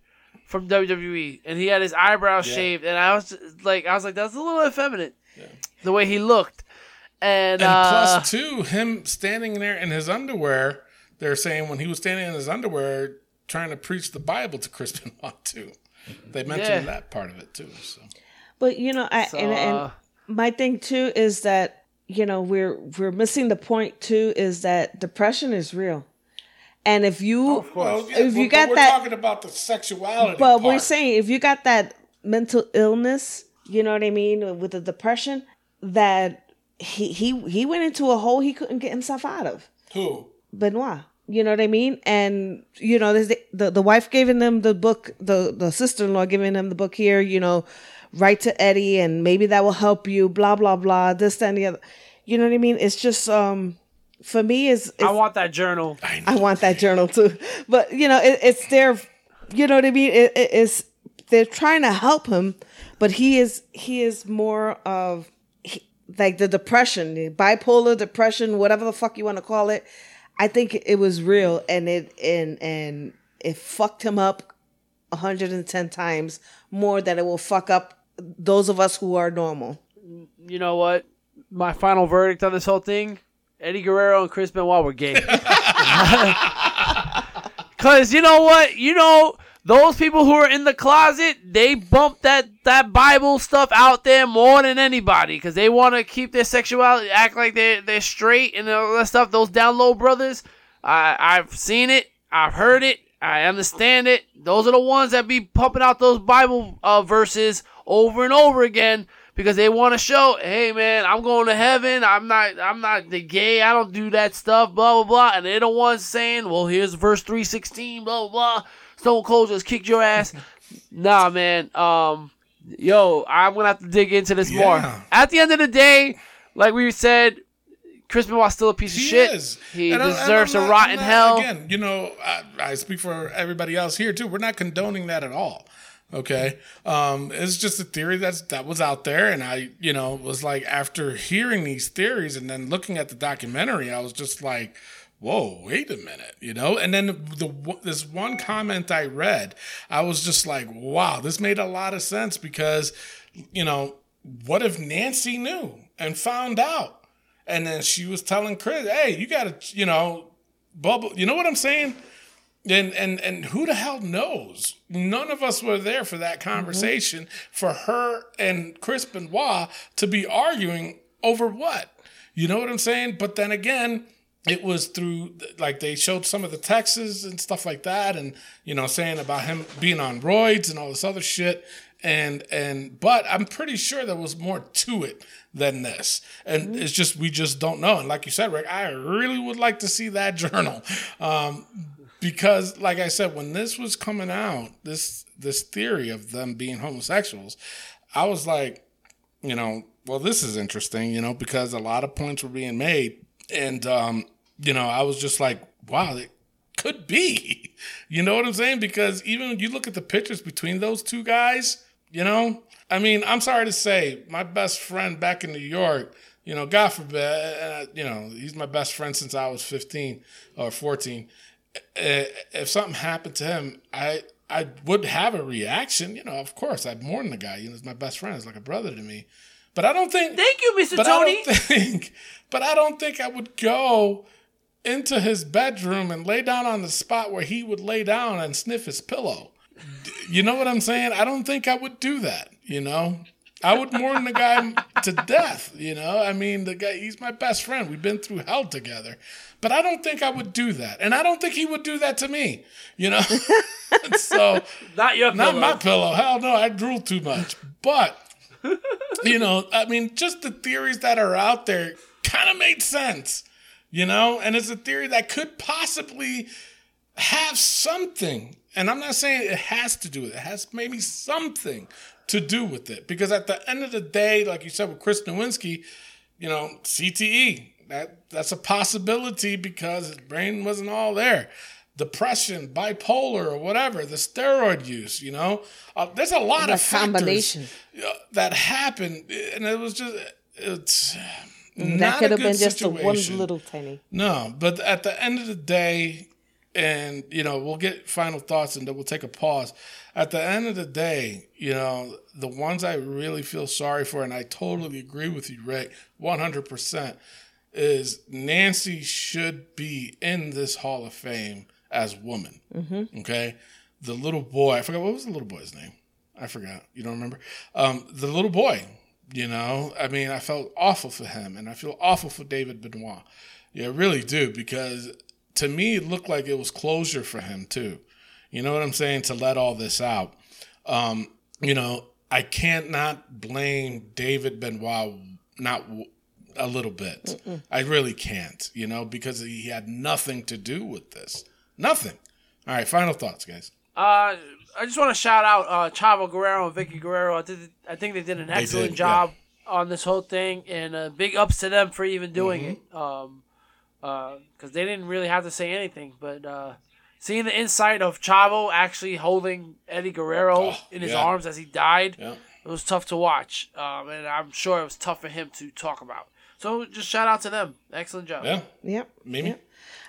from WWE, and he had his eyebrows shaved, and I was like, I was like, that's a little effeminate, the way he looked, and, And uh, plus, two, him standing there in his underwear. They're saying when he was standing in his underwear, trying to preach the Bible to Chris Benoit too. They mentioned Yeah. that part of it too. So but you know, I So, and, and uh, my thing too is that you know we're we're missing the point too is that depression is real, and if you well, yeah, if but- you got we're that talking about the sexuality. But we're saying if you got that mental illness, you know what I mean, with the depression, that he he he went into a hole he couldn't get himself out of. who Benoit. You know what I mean? And you know, there's the, the the wife giving them the book, the the sister in law giving them the book here. You know, write to Eddie, and maybe that will help you. Blah blah blah. This that, and the other. You know what I mean? It's just um, for me is, is I want that journal. I want that journal too. But you know, it, it's their, you know what I mean. It, it- it's they're trying to help him, but he is he is more of he, like the depression, the bipolar depression, whatever the fuck you want to call it. I think it was real, and it and and it fucked him up 110 times more than it will fuck up those of us who are normal. You know what? My final verdict on this whole thing: Eddie Guerrero and Chris Benoit were gay. Cause you know what? You know those people who are in the closet, they bump that that Bible stuff out there more than anybody, cause they want to keep their sexuality, act like they're they're straight and all that stuff. Those down low brothers, I I've seen it, I've heard it, I understand it. Those are the ones that be pumping out those Bible uh, verses over and over again because they want to show, hey man, I'm going to heaven. I'm not, I'm not the gay. I don't do that stuff. Blah blah blah. And they're the ones saying, well, here's verse three sixteen. Blah blah blah. Stone Cold just kicked your ass. nah, man. Um, yo, I'm gonna have to dig into this more. At the end of the day, like we said, Chris Benoit's still a piece of He shit. is. He And deserves not- rot I'm in not- hell. Again, you know, I, I speak for everybody else here too. We're not condoning that at all. Okay, um, it's just a theory that's that was out there, and I, you know, was like after hearing these theories and then looking at the documentary, I was just like, "Whoa, wait a minute," you know. And then the this one comment I read, I was just like, "Wow, this made a lot of sense," because, you know, what if Nancy knew and found out? And then she was telling Chris, "Hey, you got to, you know, bubble. You know what I'm saying?" And and and who the hell knows? None of us were there for that mm-hmm. conversation. For her and Chris Benoit to be arguing over what? You know what I'm saying? But then again, it was through like they showed some of the texts and stuff like that, and you know, saying about him being on roids and all this other shit. And and but I'm pretty sure there was more to it than this, and it's just we just don't know. And like you said, Rick, I really would like to see that journal. Um, because like I said, when this was coming out, this this theory of them being homosexuals, I was like, you know, well, this is interesting, you know, because a lot of points were being made, and um, you know, I was just like, wow, it could be, you know what I'm saying? Because even when you look at the pictures between those two guys, you know, I mean, I'm sorry to say, my best friend back in New York. You know, God forbid, uh, you know, he's my best friend since I was 15 or 14 uh, if something happened to him, I I would have a reaction. You know, of course, I'd mourn the guy. You know, he's my best friend. He's like a brother to me. But I don't think. Thank you, Mr. But Tony. I don't think. But I don't think I would go into his bedroom and lay down on the spot where he would lay down and sniff his pillow. You know what I'm saying? I don't think I would do that. You know. I would mourn the guy to death, you know? I mean, the guy, he's my best friend. We've been through hell together. But I don't think I would do that. And I don't think he would do that to me, you know? so, Not your not pillow. my pillow. Hell no, I drool too much. But, you know, I mean, just the theories that are out there kind of made sense, you know? And it's a theory that could possibly have something. And I'm not saying it has to do with it. It has maybe something to do with it. Because at the end of the day, like you said with Chris Nowinski, you know, CTE, that that's a possibility because his brain wasn't all there. Depression, bipolar, or whatever, the steroid use, you know, uh, there's a lot of factors combination. that happened, and it was just it's that not could a have been just a one little tiny. No, but at the end of the day, and you know, we'll get final thoughts and then we'll take a pause. At the end of the day, you know, the ones I really feel sorry for, and I totally agree with you, Rick, 100%, is Nancy should be in this Hall of Fame as woman. Okay? The little boy, I forgot, what was the little boy's name? I forgot. You don't remember? Um, the little boy, you know, I mean, I felt awful for him, and I feel awful for David Benoit. Yeah, I really do, because to me, it looked like it was closure for him, too. You know what I'm saying? To let all this out. Um, you know, I can't not blame David Benoit, not w- a little bit. I really can't, you know, because he had nothing to do with this. Nothing. All right, final thoughts, guys. Uh, I just want to shout out uh, Chavo Guerrero and Vickie Guerrero. I, did, I think they did an excellent did, job on this whole thing, and uh, big ups to them for even doing Mm-hmm. it. Um, because they didn't really have to say anything. But uh, seeing the insight of Chavo actually holding Eddie Guerrero Oh, in his yeah. arms as he died, Yeah. it was tough to watch, um, and I'm sure it was tough for him to talk about. So just shout out to them. Excellent job. Yeah. Yep. Mimi? Yep.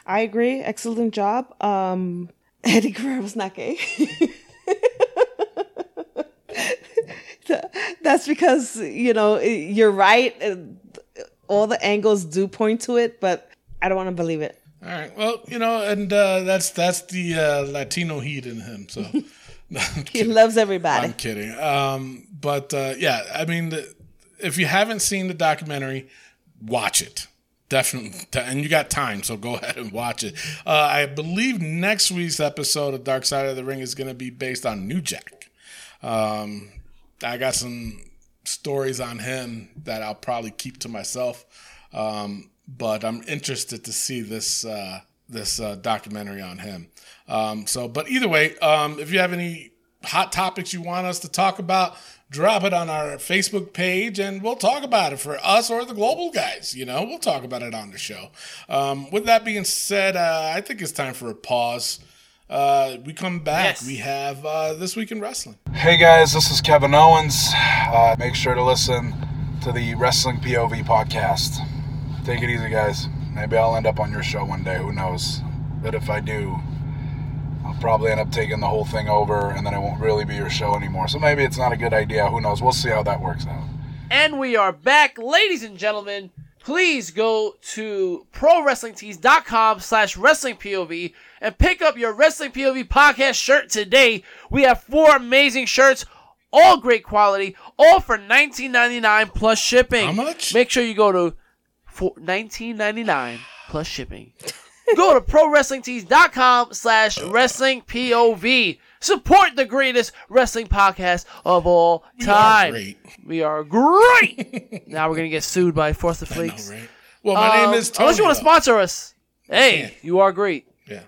I agree. Excellent job. Um, Eddie was not gay. That's because you know you're right. uh, All the angles do point to it, but I don't want to believe it. All right. Well, you know, and uh, that's that's the uh, Latino heat in him. So No, He loves everybody. I'm kidding. Um, but uh, yeah, I mean, the, if you haven't seen the documentary, watch it. Definitely, and you got time, so go ahead and watch it. Uh, I believe next week's episode of Dark Side of the Ring is going to be based on New Jack. Um, I got some stories on him that I'll probably keep to myself, um, but I'm interested to see this uh, this uh, documentary on him. Um, so, but either way, um, if you have any hot topics you want us to talk about, drop it on our Facebook page, and we'll talk about it for us or the global guys. You know, we'll talk about it on the show. Um, with that being said, uh, I think it's time for a pause. Uh, we come back. Yes. We have uh, this week in wrestling. Hey guys, this is Kevin Owens. Uh, make sure to listen to the Wrestling POV podcast. Take it easy, guys. Maybe I'll end up on your show one day. Who knows? But if I do, I'll probably end up taking the whole thing over, and then it won't really be your show anymore. So maybe it's not a good idea. Who knows? We'll see how that works out. And we are back, ladies and gentlemen. Please go to ProWrestlingTees.com slash wrestling POV and pick up your Wrestling POV podcast shirt today. We have four amazing shirts, all great quality, all for $19.99 plus shipping. How much? Make sure you go to for $19.99 plus shipping. Go to ProWrestlingTees.com slash WrestlingPOV. Support the greatest wrestling podcast of all time. We are great. We are great. now we're gonna get sued by Frosted Flakes. right? Well, my Um, name is Tony. Unless you want to sponsor us. Hey, you are great. Yeah.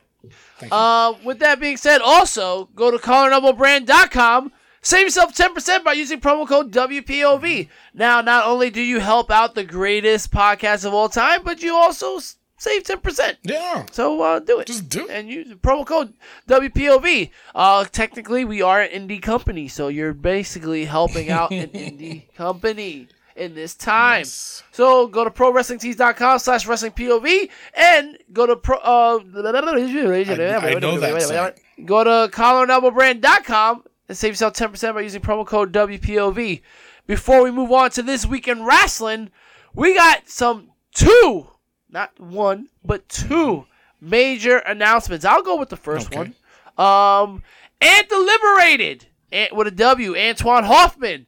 Thank you. Uh, with that being said, also go to collarandoublebrand.com. Save yourself 10% by using promo code WPOV. Now, not only do you help out the greatest podcast of all time, but you also save 10%. yeah. So uh, do it. Just do it. And use promo code WPOV. Uh, technically, we are an indie company, so you're basically helping out an indie company in this time. Yes. So go to ProWrestlingTees.com slash WrestlingPOV and go to pro. Uh, I know that. Go to collarandoublebrand.com and save yourself 10% by using promo code WPOV. Before we move on to this week in wrestling, we got some two, not one, but two major announcements. I'll go with the first Okay. one. Um, and deliberated Liberated, and with a W, Antoine Hoffman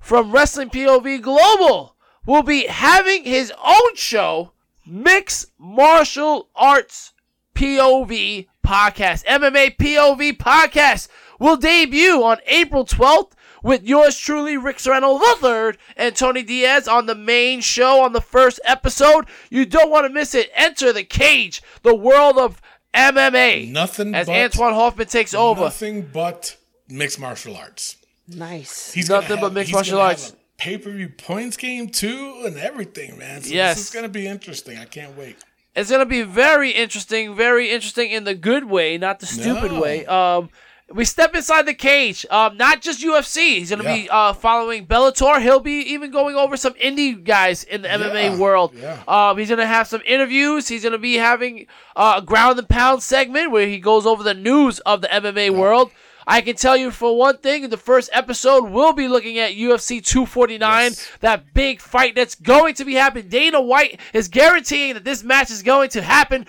from Wrestling POV Global will be having his own show, Mixed Martial Arts POV Podcast. MMA POV Podcast will debut on April 12th with yours truly, Rick Serrano III and Tony Diaz on the main show on the first episode. You don't want to miss it. Enter the cage, the world of MMA. Nothing as but- Antoine Hoffman takes over. Nothing but mixed martial arts. Nice. He's Nothing gonna but have- mixed he's martial arts. have a Pay-per-view points game too, and everything, man. So Yes. this is gonna be interesting. I can't wait. It's gonna be very interesting, very interesting in the good way, not the stupid No. way. Um, we step inside the cage. Um, not just UFC. He's gonna be Yeah. uh following Bellator. He'll be even going over some indie guys in the MMA world. yeah. Um, he's gonna have some interviews. He's gonna be having uh, a ground and pound segment where he goes over the news of the MMA world. I can tell you for one thing, in the first episode, we'll be looking at UFC 249, Yes. that big fight that's going to be happening. Dana White is guaranteeing that this match is going to happen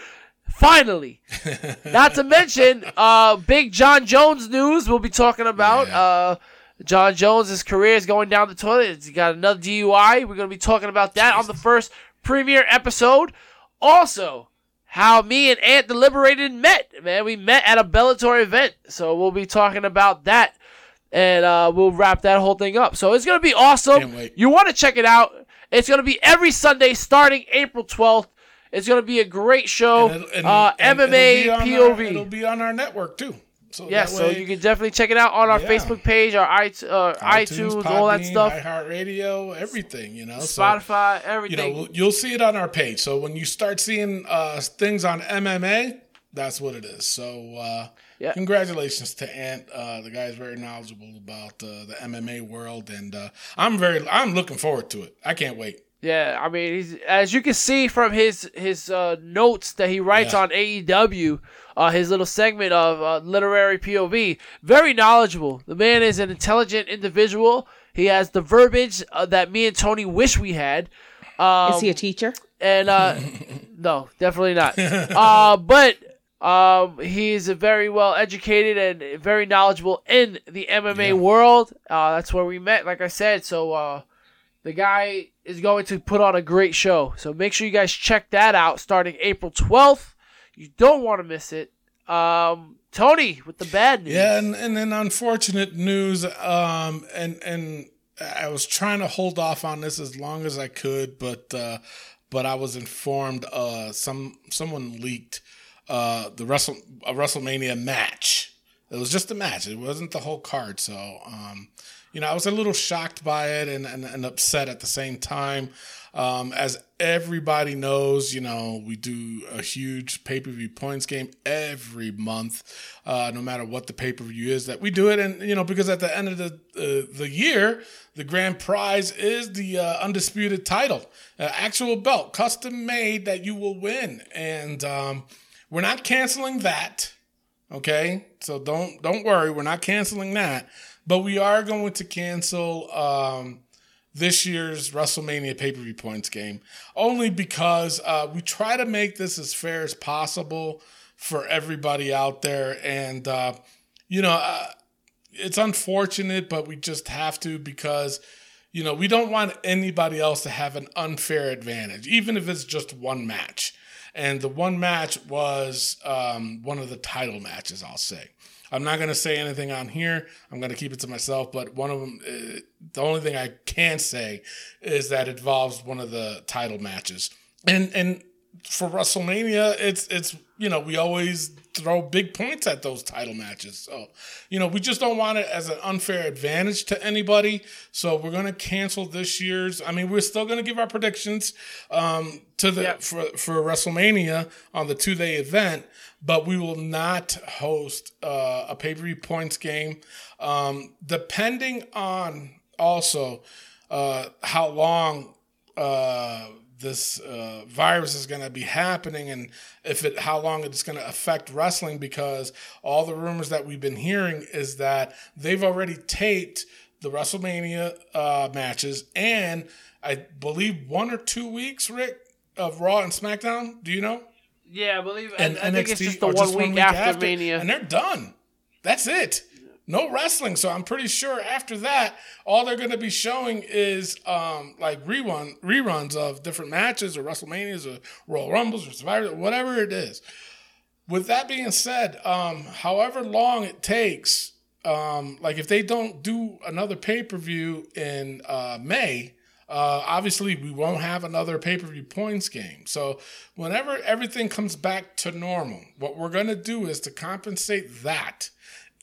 finally. Not to mention, uh, big Jon Jones news we'll be talking about. Yeah. Uh, Jon Jones' his career is going down the toilet. He got another DUI. We're going to be talking about that on the first premiere episode. Also, how me and Ant Deliberated met. Man, we met at a Bellator event. So we'll be talking about that. And uh, we'll wrap that whole thing up. So it's going to be awesome. You want to check it out. It's going to be every Sunday starting April 12th. It's going to be a great show. And and- uh, and MMA it'll POV. Our, it'll be on our network too. So Yeah, that so you can definitely check it out on our Yeah. Facebook page, our iTunes, uh, iTunes, all that Podbean, stuff, iHeartRadio, everything. You know, So, everything. you know, you'll see it on our page. So when you start seeing uh, things on MMA, that's what it is. So uh, Yeah. congratulations to Ant. Uh, the guy's very knowledgeable about uh, the MMA world, and uh, I'm very, I'm looking forward to it. I can't wait. Yeah, I mean, he's as you can see from his his uh, notes that he writes Yeah. on AEW, uh, his little segment of uh, literary POV, very knowledgeable. The man is an intelligent individual. He has the verbiage uh, that me and Tony wish we had. Um, Is he a teacher? and uh, no, definitely not. Uh, but um, he's a very well educated and very knowledgeable in the MMA world. Uh, that's where we met, like I said. So uh, the guy is going to put on a great show. So make sure you guys check that out starting April 12th. You don't want to miss it. Um, Tony with the bad news. Yeah, and, and then unfortunate news. Um, and and I was trying to hold off on this as long as I could, but uh, but I was informed uh, some someone leaked uh, the Wrestle a WrestleMania match. It was just a match. It wasn't the whole card. So um, you know, I was a little shocked by it and, and, and upset at the same time. Um, as everybody knows, you know, we do a huge pay per view points game every month, uh, no matter what the pay per view is that we do it. And, you know, because at the end of the, uh, the year, the grand prize is the uh, undisputed title, uh, actual belt, custom made that you will win. And um, we're not canceling that. Okay, so don't don't worry, we're not canceling that, but we are going to cancel um, this year's WrestleMania pay per view points game only because uh, we try to make this as fair as possible for everybody out there, and uh, you know uh, it's unfortunate, but we just have to because you know we don't want anybody else to have an unfair advantage, even if it's just one match and the one match was um, one of the title matches. I'll say. I'm not going to say anything on here. I'm going to keep it to myself. But one of them, uh, the only thing I can say is that it involves one of the title matches. And and for WrestleMania, it's it's you know we always throw big points at those title matches. So you know we just don't want it as an unfair advantage to anybody. So we're going to cancel this year's. I mean, we're still going to give our predictions um, to the Yeah. for for WrestleMania on the two day event, but we will not host uh, a pay per view points game. Um, depending on also uh, how long uh, this uh, virus is going to be happening and if it how long it's going to affect wrestling because all the rumors that we've been hearing is that they've already taped the WrestleMania uh, matches and I believe one or two weeks, Rick, of Raw and SmackDown. Do you know? Yeah, I believe. And I, I think it's just the or one, week, after, Mania. and they're done. That's it. No wrestling. So I'm pretty sure after that, all they're going to be showing is um, like rerun reruns of different matches or WrestleManias or Royal Rumbles or Survivor, whatever it is. With that being said, um, however long it takes, um, like if they don't do another pay per view in uh, May, uh, obviously we won't have another pay per view points game. So whenever everything comes back to normal, what we're gonna do is to compensate that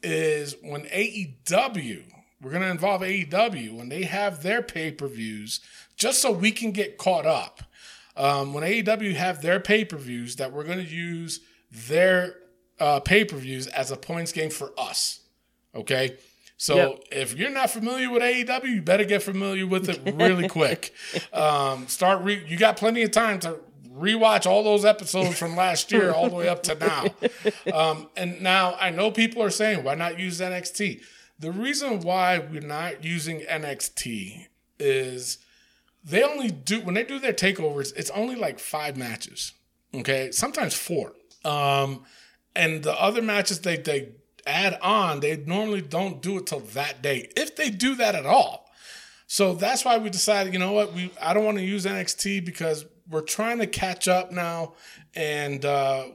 is when AEW, we're gonna involve AEW when they have their pay per views, just so we can get caught up. Um, when AEW have their pay per views, that we're gonna use their uh, pay per views as a points game for us. Okay. So Yep. if you're not familiar with AEW, you better get familiar with it really quick. Um, start re- you got plenty of time to rewatch all those episodes from last year all the way up to now. Um, and now I know people are saying, why not use NXT? The reason why we're not using NXT is they only do when they do their takeovers, it's only like five matches. Okay, sometimes four. Um, and the other matches they they add on, they normally don't do it till that day, if they do that at all. So that's why we decided, you know what, we I don't want to use NXT because we're trying to catch up now, and uh,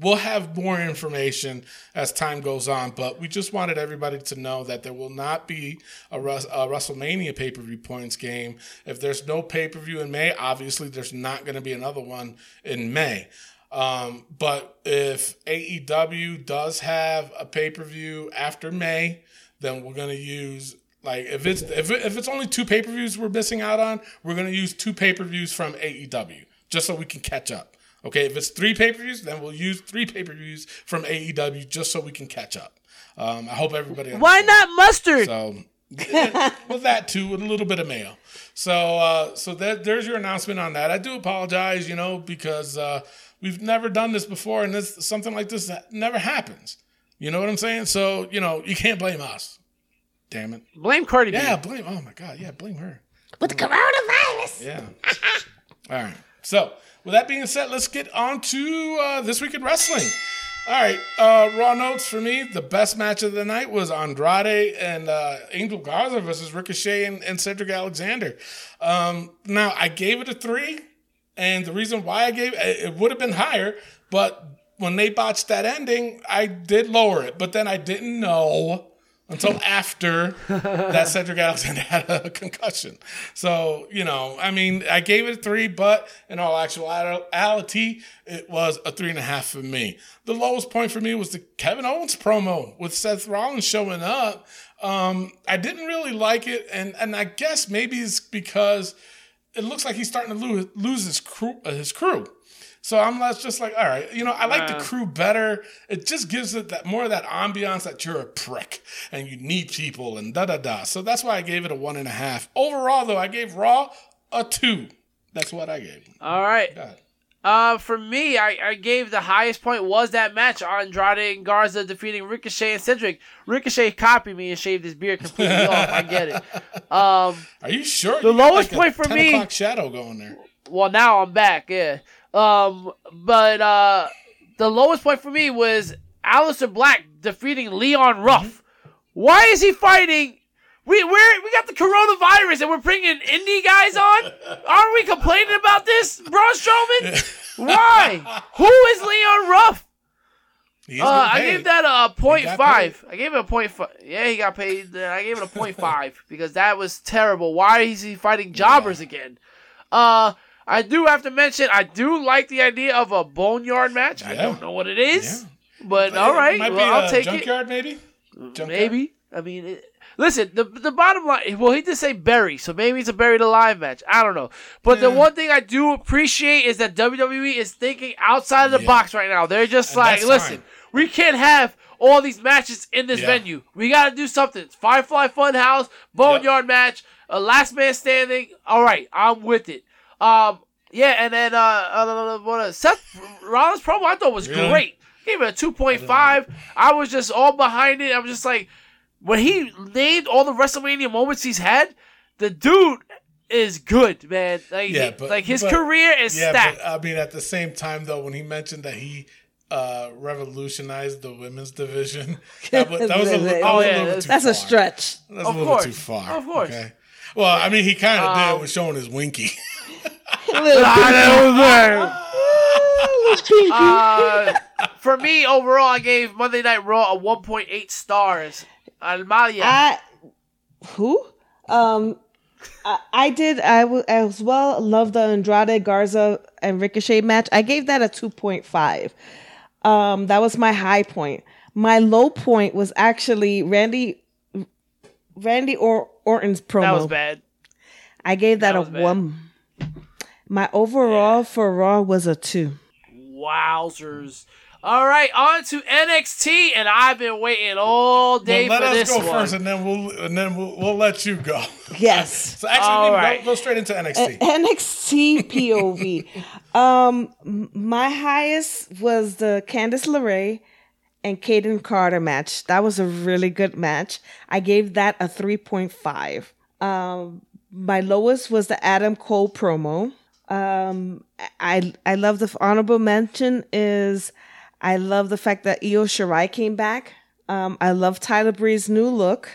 we'll have more information as time goes on. But we just wanted everybody to know that there will not be a, Rus- a WrestleMania pay per view points game. If there's no pay per view in May, obviously there's not going to be another one in May. Um, but if AEW does have a pay per view after May, then we're gonna use like if it's if, it, if it's only two pay per views we're missing out on, we're gonna use two pay per views from AEW just so we can catch up. Okay, if it's three pay per views, then we'll use three pay per views from AEW just so we can catch up. Um, I hope everybody. Why not mustard? So with that too, with a little bit of mayo. So uh, so that, there's your announcement on that. I do apologize, you know, because uh, we've never done this before, and this something like this never happens. You know what I'm saying? So you know you can't blame us. Damn it. Blame Cardi B. Yeah, blame. Oh my God. Yeah, blame her. With the coronavirus. Yeah. All right. So, with that being said, let's get on to uh, this week in wrestling. All right. Uh, Raw notes for me. The best match of the night was Andrade and uh, Angel Garza versus Ricochet and, and Cedric Alexander. Um, now, I gave it a three, and the reason why I gave it, it would have been higher, but when they botched that ending, I did lower it. But then I didn't know until after that Cedric Alexander had a concussion. So, you know, I mean, I gave it a three, but in all actuality, it was a three and a half for me. The lowest point for me was the Kevin Owens promo with Seth Rollins showing up. Um, I didn't really like it, and and I guess maybe it's because it looks like he's starting to lose, lose his crew. Uh, his crew. So I'm less just like, all right, you know, I like the crew better. It just gives it that more of that ambiance that you're a prick and you need people and da da da. So that's why I gave it a one and a half. Overall, though, I gave Raw a two. That's what I gave. All right. God. Uh, for me, I, I gave the highest point was that match Andrade and Garza defeating Ricochet and Cedric. Ricochet copied me and shaved his beard completely off. I get it. Um, Are you sure? The You lowest like point for 10 me- shadow going there. well now I'm back, yeah. Um, but uh, the lowest point for me was Aleister Black defeating Leon Ruff. Why is he fighting? We we're, we got the coronavirus and we're bringing indie guys on. Aren't we complaining about this, Braun Strowman? Why? Who is Leon Ruff? Uh, I gave that a point got five. I gave it a point five. Yeah, he got paid. I gave it a point five because that was terrible. Why is he fighting jobbers again? Uh, I do have to mention I do like the idea of a boneyard match. I don't know what it is, Yeah. but all right, well, I'll take it. junkyard, maybe. Junkyard? Maybe. I mean, it, listen. The the bottom line. Well, he did say bury, so maybe it's a buried alive match. I don't know. But the one thing I do appreciate is that WWE is thinking outside of the Yeah. box right now. They're just And like, listen, fine. we can't have all these matches in this Yeah. venue. We got to do something. Firefly Funhouse, Boneyard match, a last man standing. All right, I'm with it. Um, yeah, and then uh, uh what uh, Seth Rollins promo I thought was Really? great. Gave it a two point five. I was just all behind it. I was just like, when he named all the WrestleMania moments he's had, the dude is good, man. Like, Yeah, but- like his but- career is Yeah, stacked. but I mean, at the same time, though, when he mentioned that he uh, revolutionized the women's division, that was, that was a, li- that Oh, was a little that's- too That's a stretch. That's Of a little course. too far. Of course. Okay. Well, I mean, he kind of Um, did with showing his winky. uh, for me, overall, I gave Monday Night Raw a 1.8 stars. Almalia. I who? Um, I, I did. I w- as well love the Andrade Garza and Ricochet match. I gave that a two point five. Um, that was my high point. My low point was actually Randy Randy or- Orton's promo. that was bad. I gave that, That a bad. one. My overall for Raw was a two. Wowzers. All right, on to NXT, and I've been waiting all day Well, let for us go one. first, and then we'll and then we'll, we'll let you go. Yes. So actually, All we right. go, go straight into NXT. NXT POV. um, my highest was the Candice LeRae and Kayden Carter match. That was a really good match. I gave that a 3.5. Um, my lowest was the Adam Cole promo. Um, I I love the honorable mention is I love the fact that Io Shirai came back. Um, I love Tyler Breeze new look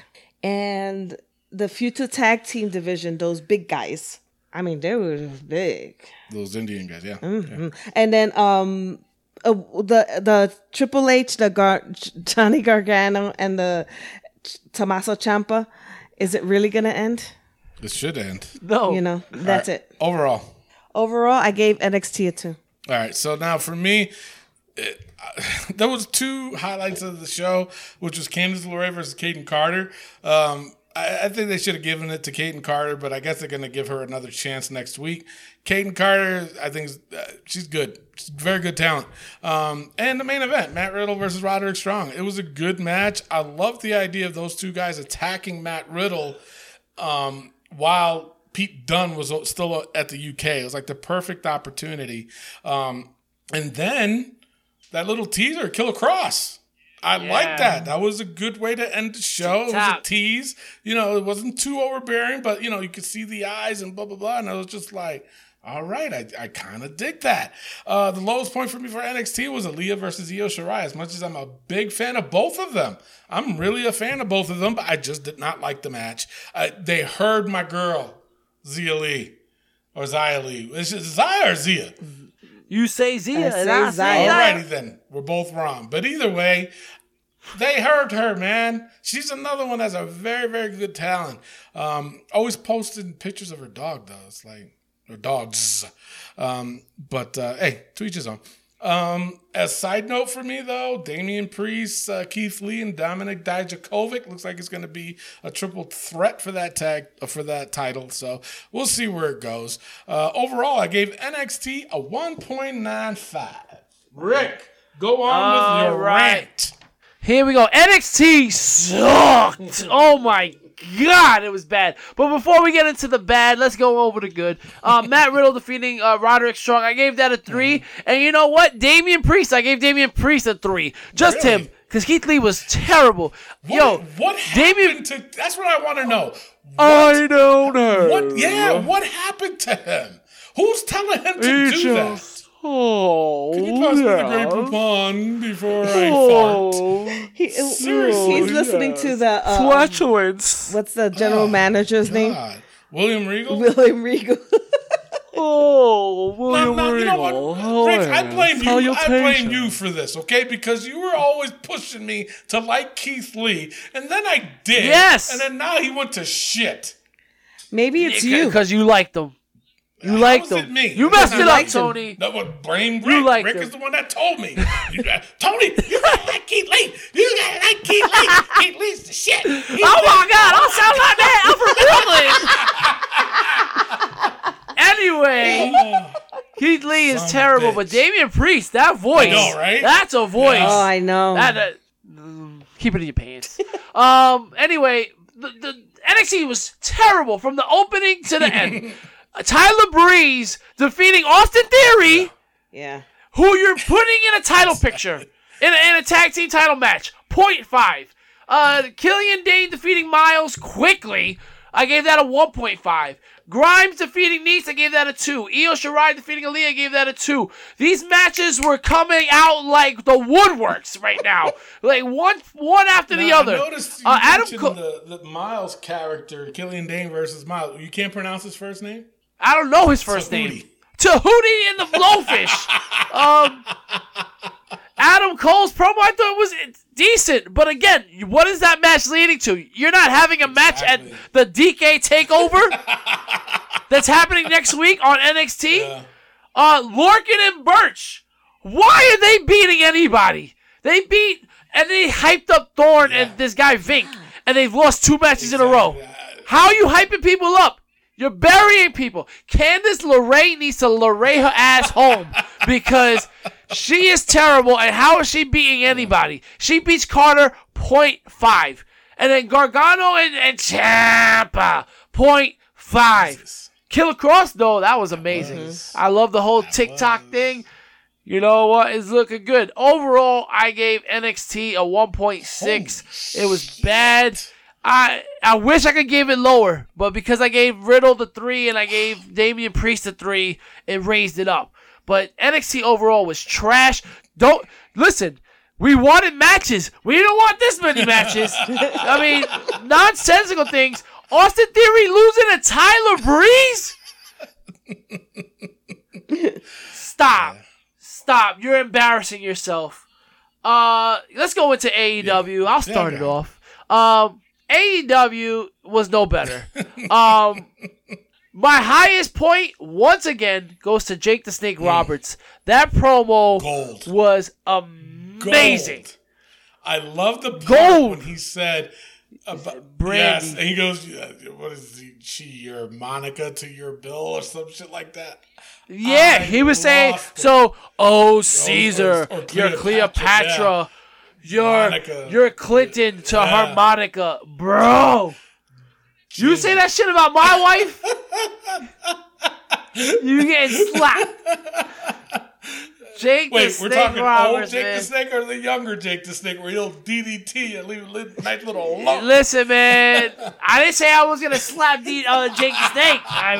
and the future tag team division. Those big guys. I mean, they were big. Those Indian guys, yeah. Mm-hmm. yeah. And then um, uh, the the Triple H, the Gar- Johnny Gargano, and the Tommaso Ciampa. Is it really gonna end? It should end. no, You know, that's it. Overall, Overall, I gave NXT a two. All right, so now for me, it, there was two highlights of the show, which was Candice LeRae versus Kayden Carter. Um, I, I think they should have given it to Kayden Carter, but I guess they're going to give her another chance next week. Kayden Carter, I think uh, she's good. She's very good talent. Um, and the main event, Matt Riddle versus Roderick Strong. It was a good match. I love the idea of those two guys attacking Matt Riddle um, while Pete Dunne was still at the UK. It was like the perfect opportunity. Um, and then that little teaser, Killer Kross. I Yeah. like that. That was a good way to end the show. It was a tease. You know, it wasn't too overbearing, but you know, you could see the eyes and blah blah blah. And I was just like, all right, I, I kind of dig that. Uh, the lowest point for me for NXT was Aliyah versus Io Shirai. As much as I'm a big fan of both of them, I'm really a fan of both of them, but I just did not like the match. Uh, they heard my girl, Xia Li. Or Xia Li. Is it Zia or Zia? You say Zia, I and say I say Zia. that. Alrighty then, we're both wrong. But either way, they heard her, man. She's another one that's a very, very good talent. Um, always posting pictures of her dog though. It's like her dogs. Um, but uh, hey, to each his own. Um, as side note for me though, Damian Priest, uh, Keith Lee, and Dominik Dijakovic looks like it's going to be a triple threat for that tag uh, for that title. So we'll see where it goes. Uh, overall, I gave NXT a one point nine five. Rick, go on with your right. rant. Here we go. NXT sucked. Oh my god, it was bad. But before we get into the bad, let's go over the good. Uh, Matt Riddle defeating uh, Roderick Strong. I gave that a three. And you know what? Damian Priest. I gave Damian Priest a three. Just Really? him. Because Keith Lee was terrible. What, Yo, what happened Damian. to? That's what I want to know. I don't know. What? Yeah, what happened to him? Who's telling him to do that? Oh, Can you pass me the yeah. Grey Poupon before I fart? Oh, He, Seriously, he's listening to the uh, flatulence. what's the general manager's name? William Regal. William Regal. Oh, No, William no, you know Regal. what, Rick? I Oh, blame you. I blame you for this, okay? Because you were always pushing me to like Keith Lee, and then I did. Yes. And then now he went to shit. Maybe it's you. Because you liked them. You How liked them. me? You messed it up. Tony. That was blame You Rick. like Rick him. is the one that told me. You got- Tony, you gotta like Keith Lee. You gotta like Keith Lee. Keith Lee's the shit. He's Oh my God! I sound like that. I'm from Brooklyn. anyway, Keith Lee is Son terrible, but bitch. Damian Priest, that voice, know, right? That's a voice. oh, I know. That, that- mm, keep it in your pants. um. Anyway, the, the NXT was terrible from the opening to the end. Tyler Breeze defeating Austin Theory. yeah. who you're putting in a title picture in a, in a tag team title match. Point five. Uh, Killian Dain defeating Miles quickly. I gave that a 1.5. Grimes defeating Nice, I gave that a 2. Io Shirai defeating Aliyah, I gave that a 2. These matches were coming out like the woodworks right now. like one one after the other. I noticed you Uh, Adam mentioned Co- the, the Miles character, Killian Dain versus Miles. You can't pronounce his first name? I don't know his first Tehuti. name. Tehuti and the Blowfish. um, Adam Cole's promo, I thought was decent, but again, what is that match leading to? You're not having a match Exactly. at the DK Takeover that's happening next week on NXT. Yeah. Uh, Lorcan and Burch. Why are they beating anybody? They beat and they hyped up Thorne and this guy Vink, and they've lost two matches in a row. How are you hyping people up? You're burying people. Candice LeRae needs to LeRae her ass home because she is terrible. And how is she beating anybody? She beats Carter 0.5. And then Gargano and, and Ciampa 0.5. Killer Kross, though, that was amazing. I love the whole TikTok thing. You know what? It's looking good. Overall, I gave NXT a 1.6. It was bad. I I wish I could give it lower, but because I gave Riddle the three and I gave Damian Priest the three, it raised it up. But NXT overall was trash. Don't listen. We wanted matches. We don't want this many matches. I mean, nonsensical things. Austin Theory losing to Tyler Breeze. Stop. Stop. You're embarrassing yourself. Uh, let's go into AEW. I'll start it off. Um, AEW was no better. Um, My highest point, once again, goes to Jake the Snake Roberts. That promo. Gold. was amazing. Gold. I love the Gold. when he said about yes, and he goes, "What is he, she your Monica to your Bill or some shit like that?" Yeah, I he was saying, it. so, oh, Caesar, or you're Cleopatra, Cleopatra, you're, Monica. you're Clinton to Yeah. her Monica. Bro, you say that shit about my wife? you getting slapped. Jake Wait, the we're Snake talking Roberts, old Jake man. the Snake or the younger Jake the Snake, where he'll DDT and leave a nice little lump. Listen, man, I didn't say I was gonna slap the uh, Jake the Snake. I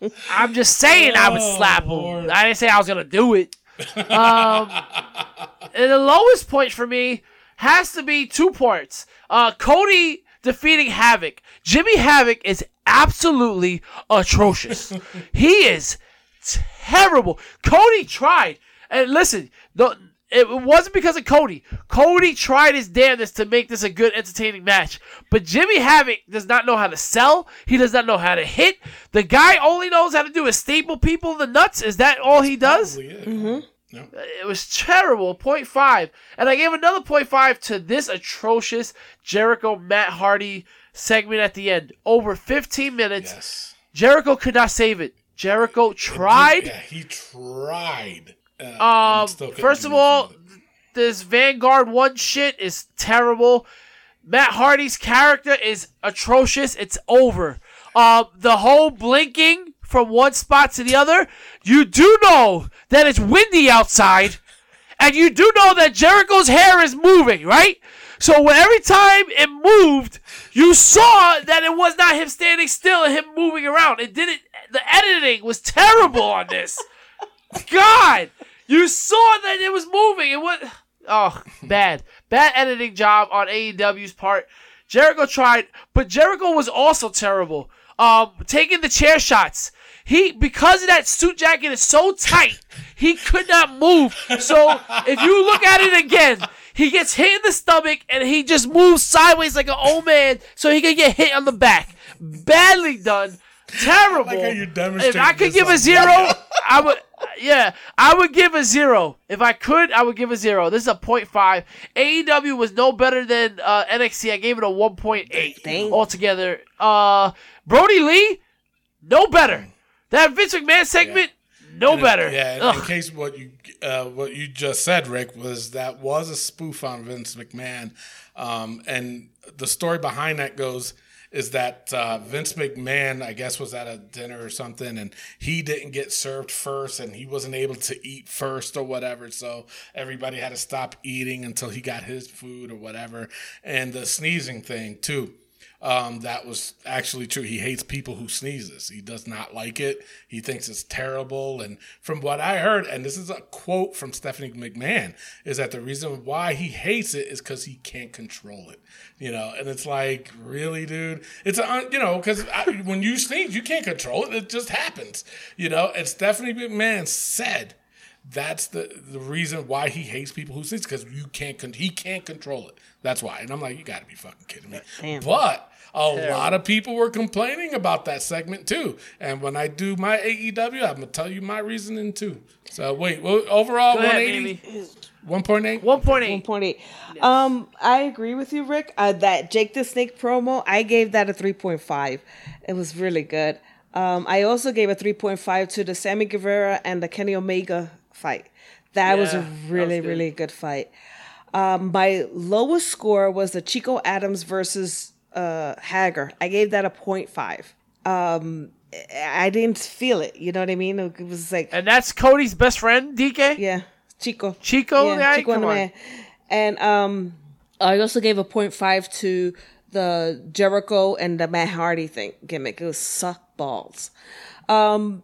mean, I'm just saying I would Oh, slap him. Lord. I didn't say I was gonna do it. Um, and the lowest point for me has to be two parts. Uh, Cody defeating Havoc. Jimmy Havoc is absolutely atrocious. he is terrible. Cody tried, and listen, the, it wasn't because of Cody. Cody tried his damnedest to make this a good, entertaining match. But Jimmy Havoc does not know how to sell. He does not know how to hit. The guy only knows how to do is staple people in the nuts. Is that all he does? Probably it. Mm-hmm. No. It was terrible. 0.5. And I gave another 0.5 to this atrocious Jericho Matt Hardy segment at the end. Over 15 minutes. Yes. Jericho could not save it. Jericho tried. Yeah, he tried. Uh, Um, first of all, this Vanguard one shit is terrible. Matt Hardy's character is atrocious. It's over. Um, the whole blinking from one spot to the other. You do know that it's windy outside, and you do know that Jericho's hair is moving, right? So every time it moved, you saw that it was not him standing still and him moving around. It didn't. The editing was terrible on this. God, you saw that it was moving. It was oh bad, bad editing job on AEW's part. Jericho tried, but Jericho was also terrible. Um, taking the chair shots. He because of that suit jacket is so tight, he could not move. So if you look at it again, he gets hit in the stomach and he just moves sideways like an old man, so he can get hit on the back. Badly done. Terrible. like how you if I could this give a zero, I would. Yeah, I would give a zero. If I could, I would give a zero. This is a 0.5. AEW was no better than uh, NXT. I gave it a 1.8 Dang. altogether. Uh, Brodie Lee, no better. That Vince McMahon segment, no And it- better. Yeah, and Ugh. in case what you uh, what you just said, Rick, was that was a spoof on Vince McMahon, um, and the story behind that goes is that uh, Vince McMahon, I guess, was at a dinner or something, and he didn't get served first, and he wasn't able to eat first or whatever, so everybody had to stop eating until he got his food or whatever, and the sneezing thing too. Um, that was actually true. He hates people who sneezes. He does not like it. He thinks it's terrible. And from what I heard, and this is a quote from Stephanie McMahon, is that the reason why he hates it is because he can't control it. You know, and it's like, really, dude? It's a, you know, because when you sneeze, you can't control it. It just happens. You know, and Stephanie McMahon said that's the the reason why he hates people who sneeze because you can't con- he can't control it. That's why. And I'm like, you got to be fucking kidding me. But a lot of people were complaining about that segment too. And when I do my AEW, I'm gonna tell you my reasoning too. So wait, well, overall Go ahead, 180, baby. 1.8. 1.8. 1.8. Um, I agree with you, Rick. Uh, that Jake the Snake promo, I gave that a 3.5. It was really good. Um, I also gave a 3.5 to the Sammy Guevara and the Kenny Omega fight. That was a that was really, good. really good fight. Um, my lowest score was the Chico Adams versus uh, Hager. I gave that a 0.5. Um, I didn't feel it. You know what I mean? It was like, And that's Cody's best friend, DK? yeah, Chico. Chico? Yeah, Chico and come on. man. And um, I also gave a 0.5 to the Jericho and the Matt Hardy thing gimmick. It was suck balls. Um,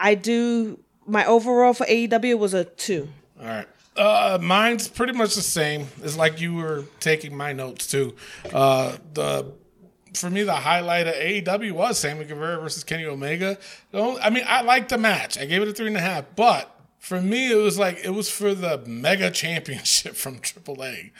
I do my overall for AEW was a two. All right. Uh, mine's pretty much the same. It's like you were taking my notes too. Uh, the for me, the highlight of AEW was Sammy Guevara versus Kenny Omega. I mean, I liked the match. I gave it a three and a half, but for me, it was like it was for the mega championship from AAA.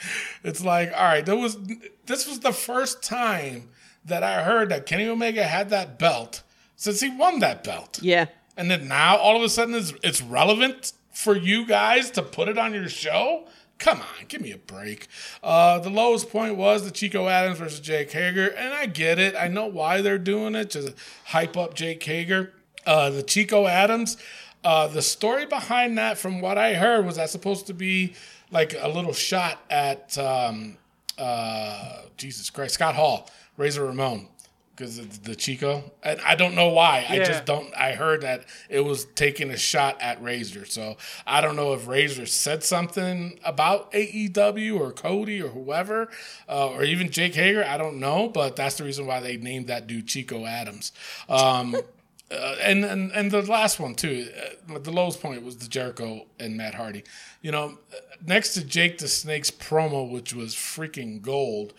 It's like, all right, there was this was the first time that I heard that Kenny Omega had that belt since he won that belt. Yeah. And then now all of a sudden it's, it's relevant for you guys to put it on your show? Come on, give me a break. Uh, the lowest point was the Chico Adams versus Jake Hager, and I get it. I know why they're doing it to hype up Jake Hager. Uh, the Chico Adams, uh, the story behind that, from what I heard, was that supposed to be like a little shot at um, uh, Jesus Christ, Scott Hall, Razor Ramon, because it's the Chico. And I don't know why. I just don't. I heard that it was taking a shot at Razor. So I don't know if Razor said something about AEW or Cody or whoever, uh, or even Jake Hager. I don't know, but that's the reason why they named that dude Chico Adams. Um, uh, and, and and the last one too, uh, the lowest point was the Jericho and Matt Hardy. You know, uh, next to Jake the Snake's promo, which was freaking gold.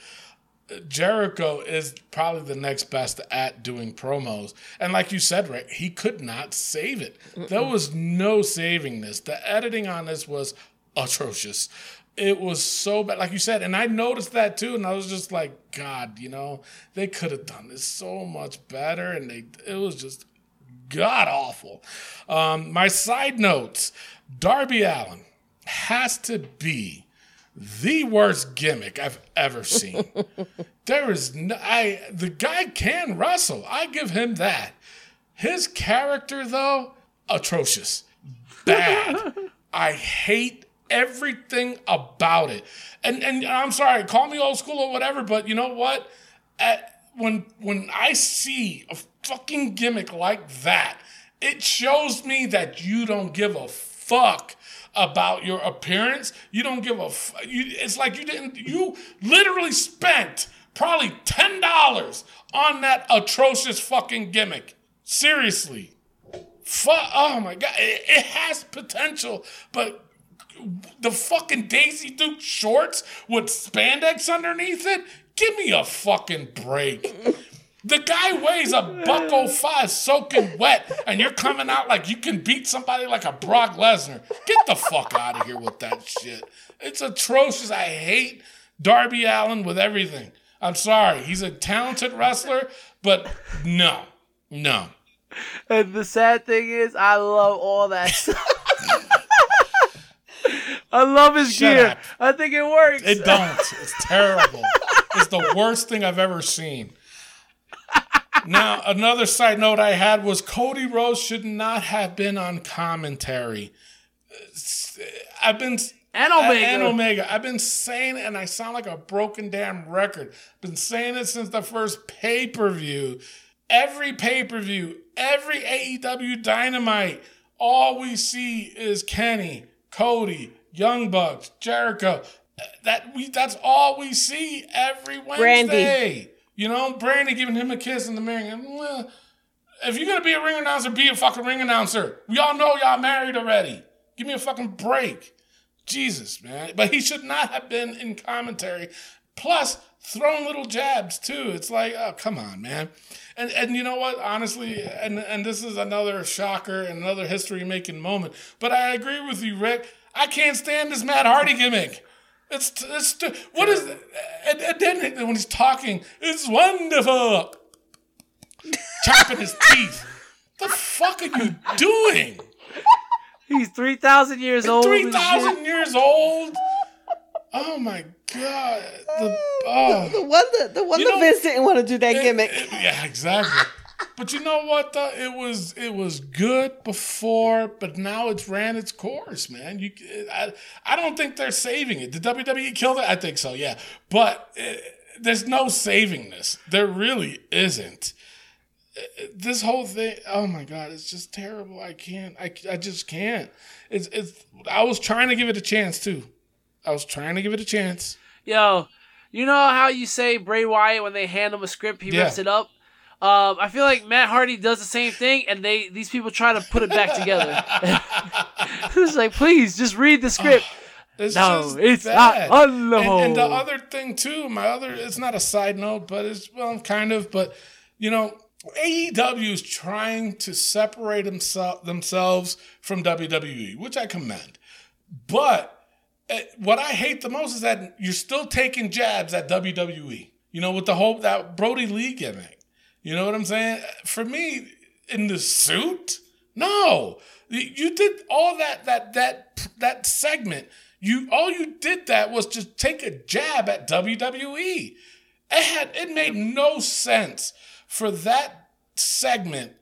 Jericho is probably the next best at doing promos, and like you said, Rick, he could not save it. There was no saving this. The editing on this was atrocious. It was so bad, like you said, and I noticed that too, and I was just like, God, you know, they could have done this so much better, and they it was just god awful. Um, my side notes: Darby Allin has to be the worst gimmick I've ever seen. there is no, I the guy can wrestle. I give him that. His character though, atrocious. Bad. I hate everything about it. And and I'm sorry, call me old school or whatever, but you know what? At, when when I see a fucking gimmick like that, it shows me that you don't give a fuck about your appearance. You don't give a. F- you, it's like you didn't. You literally spent probably ten dollars on that atrocious fucking gimmick. Seriously. Fuck. Oh my god. It, it has potential, but the fucking Daisy Duke shorts with spandex underneath it. Give me a fucking break. The guy weighs a buck oh five soaking wet, and you're coming out like you can beat somebody like a Brock Lesnar. Get the fuck out of here with that shit. It's atrocious. I hate Darby Allin with everything. I'm sorry. He's a talented wrestler, but no. No. And the sad thing is, I love all that stuff. I love his Shut gear. up. I think it works. It don't. It's terrible. it's the worst thing I've ever seen. Now, another side note I had was Cody Rhodes should not have been on commentary. I've been And uh, Omega. and Omega. I've been saying it, and I sound like a broken damn record. Been saying it since the first pay per view. Every pay per view, every AEW Dynamite, all we see is Kenny, Cody, Young Bucks, Jericho. That we that's all we see every Wednesday. You know, Brandy giving him a kiss in the mirror. If you're gonna be a ring announcer, be a fucking ring announcer. We all know y'all married already. Give me a fucking break. Jesus, man. But he should not have been in commentary. Plus, throwing little jabs too. It's like, oh, come on, man. And and you know what? Honestly, and and this is another shocker and another history making moment. But I agree with you, Rick. I can't stand this Matt Hardy gimmick. It's it's what is and, and then when he's talking, it's wonderful. Chopping his teeth. The fuck are you doing? He's 3,000 years old. and Three shit. thousand years old. Oh my god. The, oh. The one that the one that know- Vince didn't want to do that It- gimmick. it- yeah, exactly. But you know what? Though it was it was good before, but now it's ran its course, man. You, I, I don't think they're saving it. Did WWE kill it? I think so, yeah. But uh, there's no saving this. There really isn't. Uh, This whole thing, oh my god, it's just terrible. I can't. I, I just can't. It's it's. I was trying to give it a chance too. I was trying to give it a chance. Yo, you know how you say Bray Wyatt when they hand him a script, he Yeah. rips it up? Um, I feel like Matt Hardy does the same thing, and they these people try to put it back together. it's like, please, just read the script. It's No, it's bad. not and, and the other thing too, my other it's not a side note, but it's well kind of, but you know, AEW is trying to separate themse- themselves from WWE, which I commend. But uh, what I hate the most is that you're still taking jabs at WWE. You know, with the whole that Brodie Lee gimmick. You know what I'm saying? For me, in the suit, no. You did all that that that that segment. You all you did that was just take a jab at WWE. It had it made no sense for that segment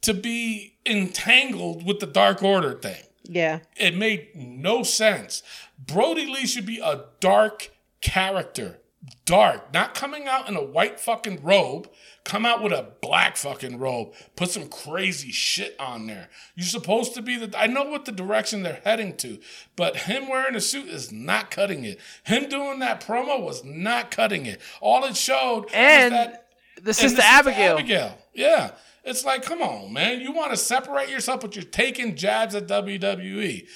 to be entangled with the Dark Order thing. Yeah. It made no sense. Brodie Lee should be a dark character. Dark. Not coming out in a white fucking robe. Come out with a black fucking robe. Put some crazy shit on there. You're supposed to be the. I know what the direction they're heading to, but him wearing a suit is not cutting it. Him doing that promo was not cutting it. All it showed And that the and sister this is Abigail. Abigail. Yeah. It's like, come on, man. You want to separate yourself, but you're taking jabs at WWE.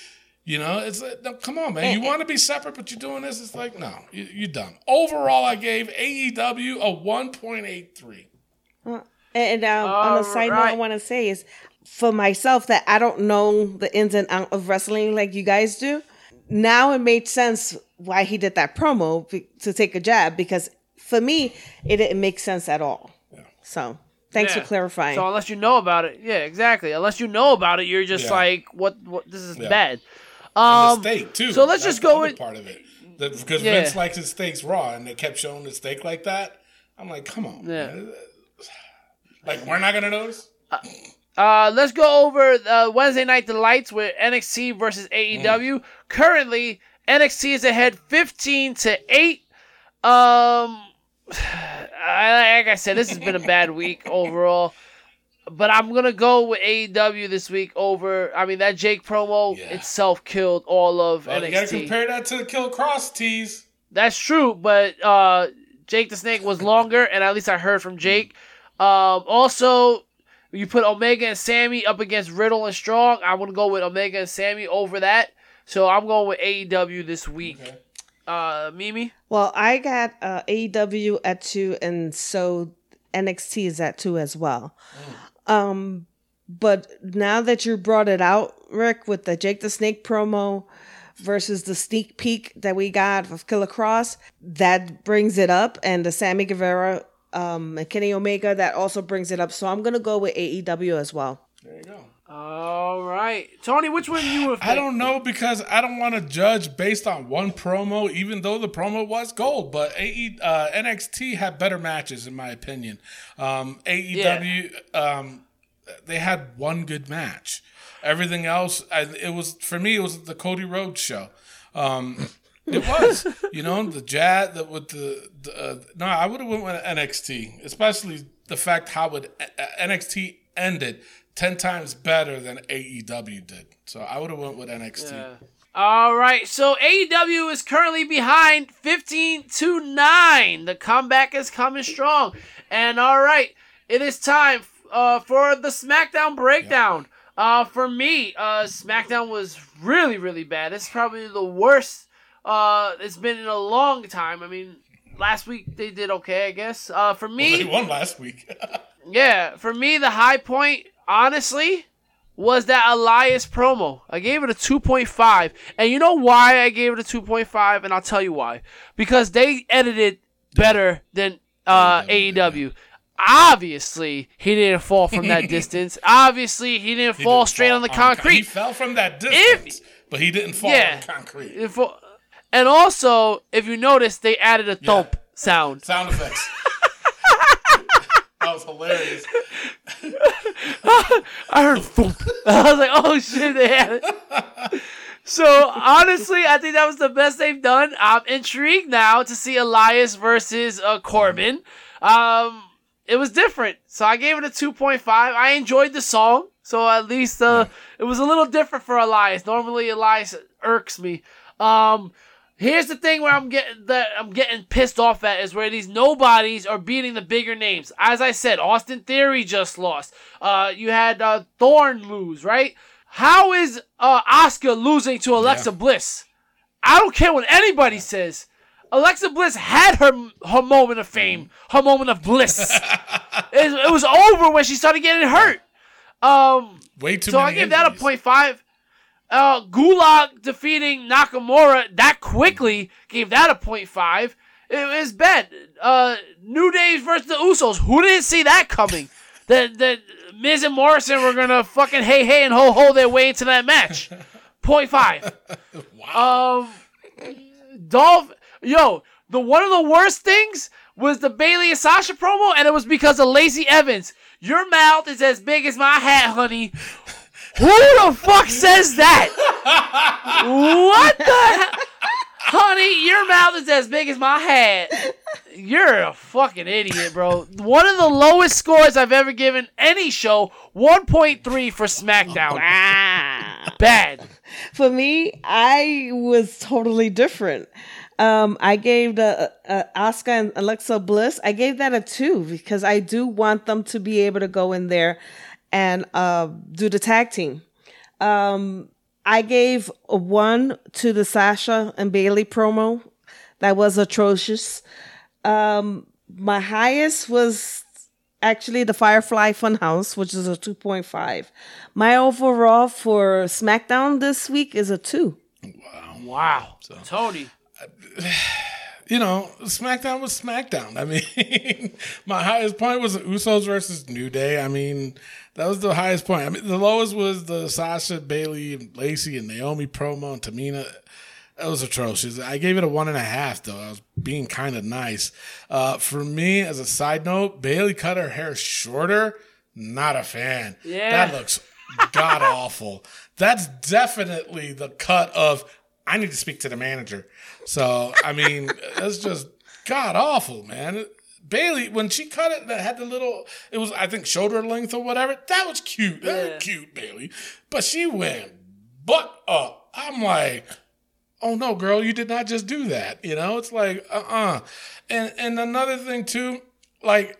You know, it's like, no, come on, man. You want to be separate, but you're doing this. It's like, no, you, you're dumb. Overall, I gave AEW a 1.83. And um, on a side note, I want to say is for myself that I don't know the ins and out of wrestling like you guys do. Now it made sense why he did that promo to take a jab because for me it didn't make sense at all. So thanks Yeah. for clarifying. So unless you know about it, yeah, exactly. Unless you know about it, you're just Yeah. like, what? What? This is Yeah. bad. Um, the steak, too. so let's That's just go with- part of it. The- because Yeah. Vince likes his steaks raw, and they kept showing the steak like that. I'm like, come on. Yeah. man. Like, we're not to notice? Uh, let's go over uh, Wednesday night delights with NXT versus AEW. Currently, NXT is ahead 15 to eight. Um, I, like I said, this has been a bad week overall. But I'm gonna go with AEW this week over. I mean, that Jake promo Yeah. itself killed all of Well, you got to compare that to the Kill Cross tease. That's true, but uh, Jake the Snake was longer, and at least I heard from Jake. Um, also, you put Omega and Sammy up against Riddle and Strong. I'm gonna go with Omega and Sammy over that. So I'm going with AEW this week. Uh, Mimi. well, I got uh, AEW at two, and so NXT is at two as well. Um, but now that you brought it out, Rick, with the Jake the Snake promo versus the sneak peek that we got of Killer Kross, that brings it up, and the Sammy Guevara um, and Kenny Omega that also brings it up. So I'm gonna go with AEW as well. There you go. All right, Tony. Which one you would? I don't know because I don't want to judge based on one promo, even though the promo was gold. But AE, uh, NXT had better matches, in my opinion. Um, AEW, um, they had one good match. Everything else, I, it was for me. It was the Cody Rhodes show. Um, it was, you know, the jazz that with the, the uh, no. I would have went with NXT, especially the fact how it uh, NXT ended ten times better than AEW did. So I would have went with NXT. All right, so AEW is currently behind 15 to 9. The comeback is coming strong. And all right, it is time uh, for the SmackDown breakdown. Uh, for me, uh, SmackDown was really, really bad. It's probably the worst uh, it's been in a long time. I mean, last week they did okay, I guess. Uh, for me, They won last week. yeah, for me, the high point, honestly, was that Elias promo. I gave it a 2.5. And you know why I gave it a 2.5? And I'll tell you why. Because they edited better than uh, AEW. Obviously, he didn't fall from that distance. Obviously, he didn't He fall didn't straight fall on the con- concrete. He fell from that distance, but he didn't fall Yeah. on concrete. If- and also, if you notice, they added a thump sound. Sound effects. that was hilarious. I heard thump. I was like, oh shit, they had it. So honestly, I think that was the best they've done. I'm intrigued now to see Elias versus uh, Corbin. Um, it was different, so I gave it a 2.5. I enjoyed the song, so at least uh, it was a little different for Elias. Normally, Elias irks me. Um, here's the thing where I'm getting that I'm getting pissed off at is where these nobodies are beating the bigger names. As I said, Austin Theory just lost. Uh, you had uh, Thorne lose, right? How is uh Oscar losing to Alexa Yeah. Bliss? I don't care what anybody says. Alexa Bliss had her her moment of fame, her moment of bliss. it, it was over when she started getting hurt. Um, Way too so I give that a point five. Uh, Gulak defeating Nakamura that quickly gave that a point five, It was bad. Uh, New Days versus the Usos. Who didn't see that coming? That that Miz and Morrison were gonna fucking hey hey and ho ho their way into that match. Point five. Um, Dolph. Yo, the one of the worst things was the Bayley and Sasha promo, and it was because of Lacey Evans. Your mouth is as big as my hat, honey. Who the fuck says that? what the hell? Honey, your mouth is as big as my hat. You're a fucking idiot, bro. One of the lowest scores I've ever given any show, 1.3 for SmackDown. Bad. For me, I was totally different. Um, I gave the uh, Oscar and Alexa Bliss. I gave that a two because I do want them to be able to go in there and uh, do the tag team. Um, I gave a one to the Sasha and Bayley promo. That was atrocious. Um, my highest was actually the Firefly Funhouse, which is a 2.5. My overall for SmackDown this week is a 2. Wow. Wow. Tony. you know, SmackDown was SmackDown. I mean, my highest point was the Usos versus New Day. I mean, that was the highest point. I mean, the lowest was the Sasha, Bayley, and Lacey, and Naomi promo, and Tamina. That was atrocious. I gave it a one and a half, though. I was being kind of nice. Uh, for me, as a side note, Bayley cut her hair shorter. Not a fan. Yeah. That looks god awful. That's definitely the cut of I need to speak to the manager. So I mean, that's just god awful, man. Bayley, when she cut it, that had the little, it was I think shoulder length or whatever. That was cute. That Yeah. was cute, Bayley. But she went butt up. I'm like, oh no, girl, you did not just do that. You know, it's like, uh, uh And and another thing too, like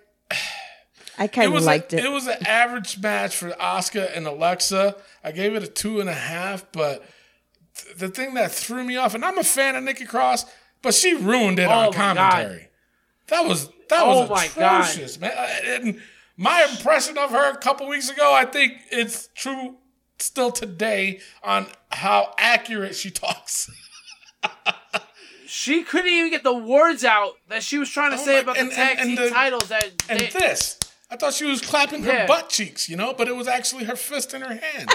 I kind it of was liked a, it. It was an average match for Asuka and Alexa. I gave it a two and a half, but th- the thing that threw me off, and I'm a fan of Nikki Cross, but she ruined it Oh on my commentary. That was that Oh was my God. atrocious, man. And my impression of her a couple weeks ago, I think it's true still today on how accurate she talks. She couldn't even get the words out that she was trying to Oh say my- about and- the tag and- and team the- titles. That And they- this, I thought she was clapping her Yeah. butt cheeks, you know, but it was actually her fist in her hand.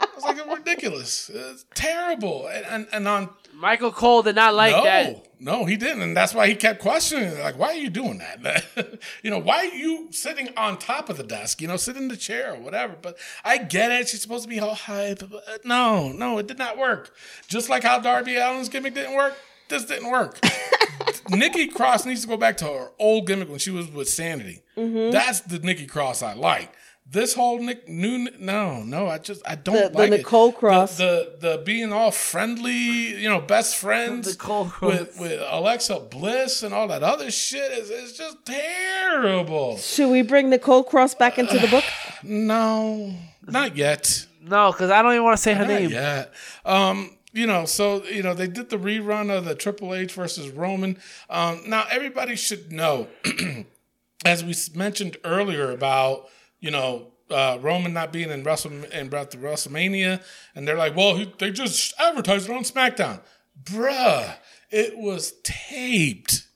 I was like, it's ridiculous. It's terrible. And, and, and on Michael Cole did not like no, that. no, he didn't, and that's why he kept questioning. it. Like, why are you doing that? you know, why are you sitting on top of the desk? You know, sit in the chair or whatever. But I get it. She's supposed to be all hype. But uh, no, no, it did not work. Just like how Darby Allin's gimmick didn't work. This didn't work. Nikki Cross needs to go back to her old gimmick when she was with Sanity. Mm-hmm. That's the Nikki Cross I like. This whole Nick new no no I just I don't The- the like it. Nicole Cross. the, the the being all friendly you know best friends Nicole Cross. with with Alexa Bliss and all that other shit is is just terrible. Should we bring Nicole Cross back into the book? No, not yet. No, because I don't even want to say her Not name. yet. Um, you know, so you know they did the rerun of the Triple H versus Roman. Um, now everybody should know, as we mentioned earlier about you know uh, Roman not being in Wrestle in about the WrestleMania, and they're like, well, he, they just advertised it on SmackDown, bruh. It was taped.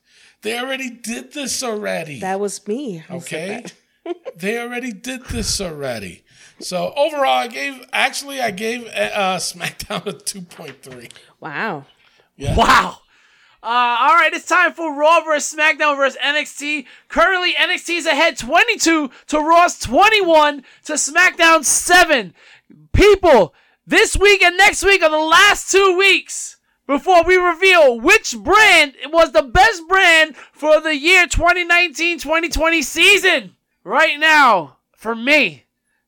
They already did this already. That was me. Okay. they already did this already. So overall, I gave actually I gave uh, SmackDown a two point three. Wow. Wow. Uh, all right, it's time for Raw versus SmackDown versus NXT. Currently, NXT is ahead 22 to Raw's 21 to SmackDown 7. People, this week and next week are the last two weeks before we reveal which brand was the best brand for the year 2019-2020 season. Right now, for me,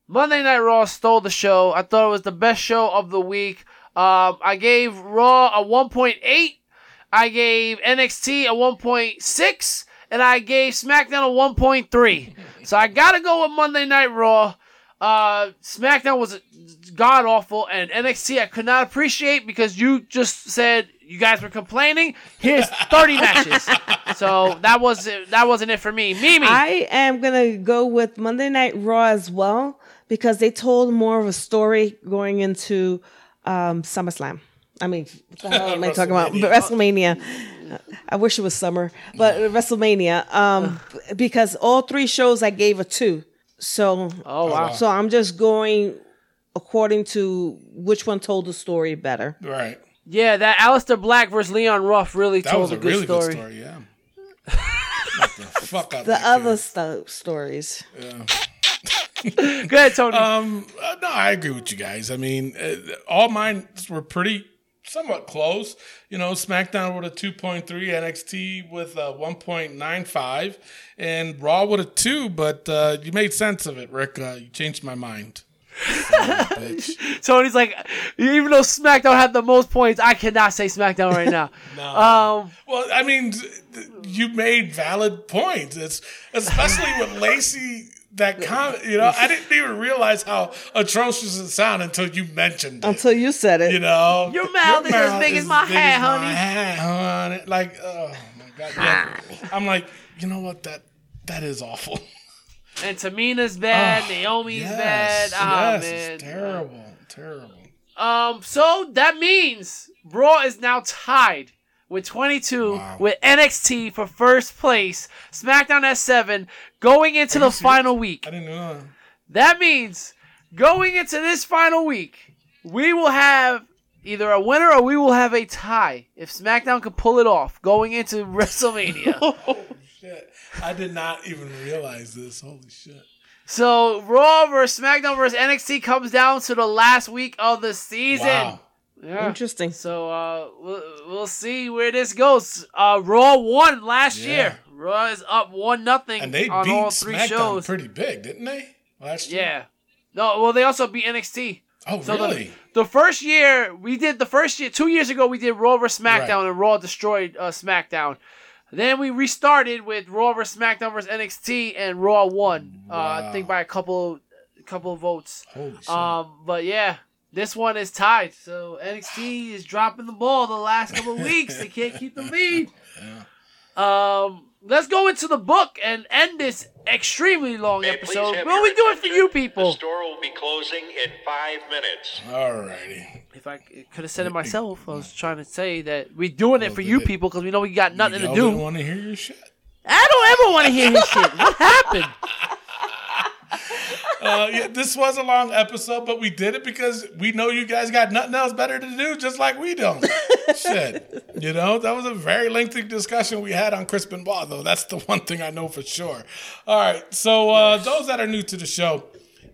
Monday Night Raw stole the show. I thought it was the best show of the week. Um, I gave Raw a 1.8. I gave NXT a 1.6. And I gave SmackDown a 1.3. So I gotta go with Monday Night Raw. Uh, SmackDown was god awful, and NXT I could not appreciate because you just said you guys were complaining. Here's 30 matches. So that was that wasn't it for me. Mimi. I am gonna go with Monday Night Raw as well because they told more of a story going into um, SummerSlam. I mean, what am I talking about? WrestleMania. WrestleMania. I wish it was summer, but WrestleMania. Um, because all three shows I gave a two. So Oh wow. so I'm just going according to which one told the story better. Right. Yeah, that Aleister Black versus Leon Ruff really That told was a a good really story. good story. Yeah. The fuck out The other kid. sto- stories. Go ahead, Tony. Um, uh, no, I agree with you guys. I mean, uh, all mine were pretty somewhat close. You know, SmackDown with a 2.3, NXT with a 1.95, and Raw with a 2, but uh, you made sense of it, Rick. Uh, you changed my mind. Tony's like, even though SmackDown had the most points, I cannot say SmackDown right now. Um, Well, I mean, you made valid points. It's especially with Lacey. That comment, you know, I didn't even realize how atrocious it sounded until you mentioned it. Until you said it. you know, Your mouth is as big as my big hat, my honey. hat, honey. Like, oh my god, yeah. I'm like, you know what? That that is awful. and Tamina's bad, Naomi's bad. Ah yes, man, it's terrible, terrible. Um, so that means Raw is now tied with 22 with NXT for first place. SmackDown at seven, going into the final week. I didn't know. That that means going into this final week, we will have either a winner or we will have a tie if SmackDown can pull it off going into WrestleMania. oh, Shit, I did not even realize this. Holy shit. so Raw versus SmackDown versus NXT comes down to the last week of the season. Wow. Yeah. Interesting. So uh, we'll, we'll see where this goes. Uh, Raw won last Yeah. year. Raw is up one nothing And they on beat all three SmackDown shows. pretty big, didn't they? Last year. yeah. No, well they also beat NXT. Oh, So the- really? The first year we did the first year two years ago we did Raw vs SmackDown Right. and Raw destroyed uh, SmackDown. Then we restarted with Raw vs SmackDown vs NXT and Raw won. Uh, I think by a couple couple of votes. Holy shit. Um, but yeah, this one is tied. So NXT is dropping the ball the last couple of weeks. They can't keep the lead. Um, let's go into the book and end this extremely long May episode. have Well, your we do it for you people? The store will be closing in five minutes. Alrighty. If I could have said it myself, I was trying to say that we're doing it for you it- people because we know we got nothing to Y'all do. didn't want to hear your shit. I don't ever want to hear his shit. What happened? Uh, yeah, this was a long episode, but we did it because we know you guys got nothing else better to do, just like we don't. Shit, you know that was a very lengthy discussion we had on Crispin Ball, though. That's the one thing I know for sure. All right, so uh, those that are new to the show,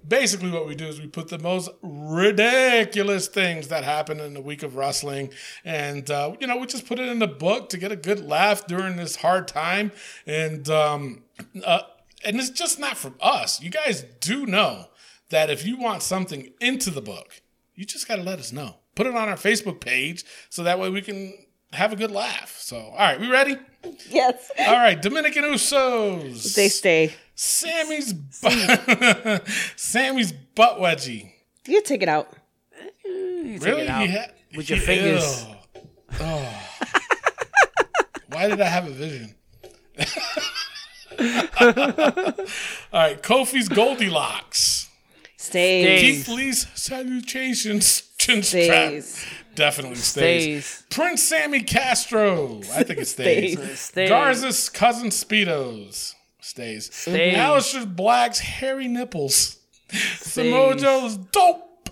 basically what we do is we put the most ridiculous things that happen in the week of wrestling, and uh, you know we just put it in the book to get a good laugh during this hard time, and um, uh, and it's just not from us. You guys do know that if you want something into the book, you just got to let us know. Put it on our Facebook page so that way we can have a good laugh. So, all right, we ready? Yes. All right, Dominican Usos. They stay. Sammy's butt, Sammy's butt wedgie. You take it out. You take Really? it out. He had- with your fingers. Ew. Oh. Why did I have a vision? All right, Kofi's Goldilocks. Stays. Keith Lee's salutations. Chin strap. Stays. Definitely stays. Stays. Prince Sammy Castro. I think it stays. Stays. Stays. Garza's cousin Speedos. Stays. Stays. Aleister Black's hairy nipples. Samoa Joe's dope.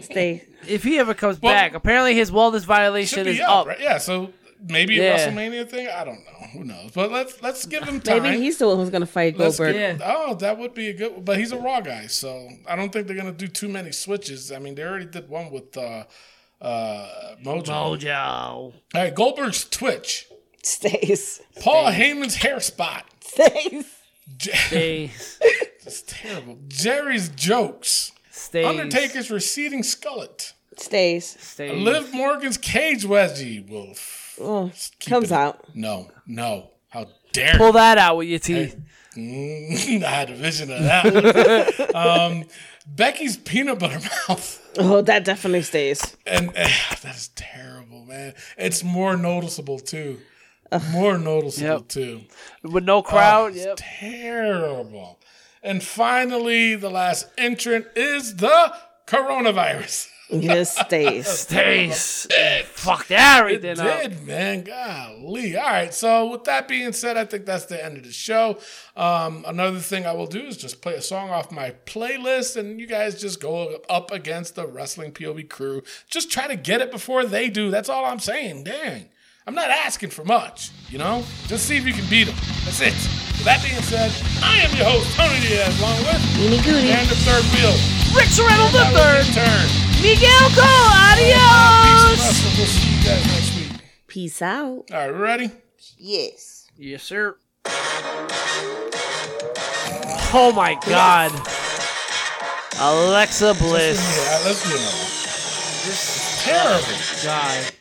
Stay. If he ever comes Well- back, apparently his wellness violation is up. up, right? Yeah, so maybe a WrestleMania thing. I don't know. Who knows? But let's let's give him time. Maybe he's the one who's gonna fight Let's Goldberg. get- Yeah. Oh, that would be a good. But he's a Raw guy, so I don't think they're gonna do too many switches. I mean, they already did one with uh, uh, Mojo. Mojo. All right, Goldberg's Twitch. Stays. Paul Heyman's hair spot. Stays. Je- Stays. it's terrible. Jerry's jokes. Stays. Undertaker's receding skullet. Stays. Stays. Liv Morgan's cage wedgie. Will f- Oh, comes it- out. No, no. How dare Pull that out with your teeth. Mm, I had a vision of that. um, Becky's peanut butter mouth. Oh, that definitely stays. And eh, that is terrible, man. It's more noticeable too. More noticeable Yep. too. With no crowd. Oh, it's yep. terrible. And finally, the last entrant is the coronavirus. It stays. Stace. Fucked everything It up. did, man. Golly. All right. So, with that being said, I think that's the end of the show. Um, another thing I will do is just play a song off my playlist, and you guys just go up against the Wrestling POV crew. Just try to get it before they do. That's all I'm saying. Dang. I'm not asking for much, you know? Just see if you can beat them. That's it. With that being said, I am your host, Tony Diaz, along with Meanie Goody. and the third wheel. Rick Sorrento the third. turn. Miguel Cole. Peace Adios. blessings. We'll see you guys next week. Peace out. All right, ready? Yes. Yes, sir. Oh my God. Alexa Bliss. Yeah, let's do another. This is terrible. God.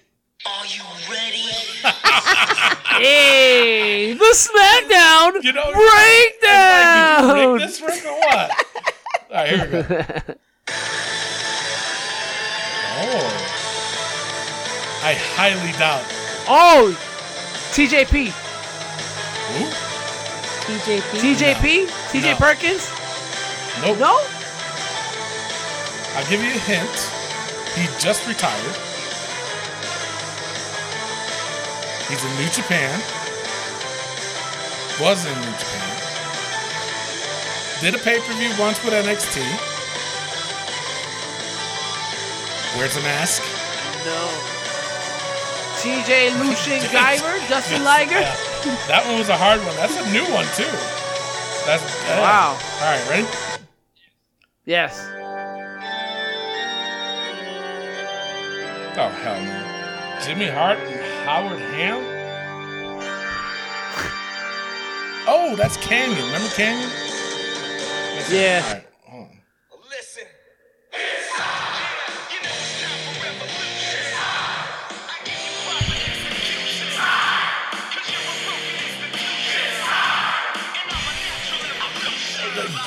Are you ready? Hey, the SmackDown You know, breakdown. Did you rig this ring or what? All right, here we go. Oh. I highly doubt. Oh, TJP, Who? TJP. TJP, TJ No. Perkins. Nope. No. I'll give you a hint. He just retired. He's in New Japan. Was in New Japan. Did a pay per view once with NXT. Wears a mask. No. TJ Lucian Guyver, Jushin Liger. Yeah. That one was a hard one. That's a new one too. That's yeah. Wow. All right, ready? Yes. Oh hell no. Jimmy Hart and Howard Ham. Oh, that's Kanyon. Remember Kanyon? Yeah.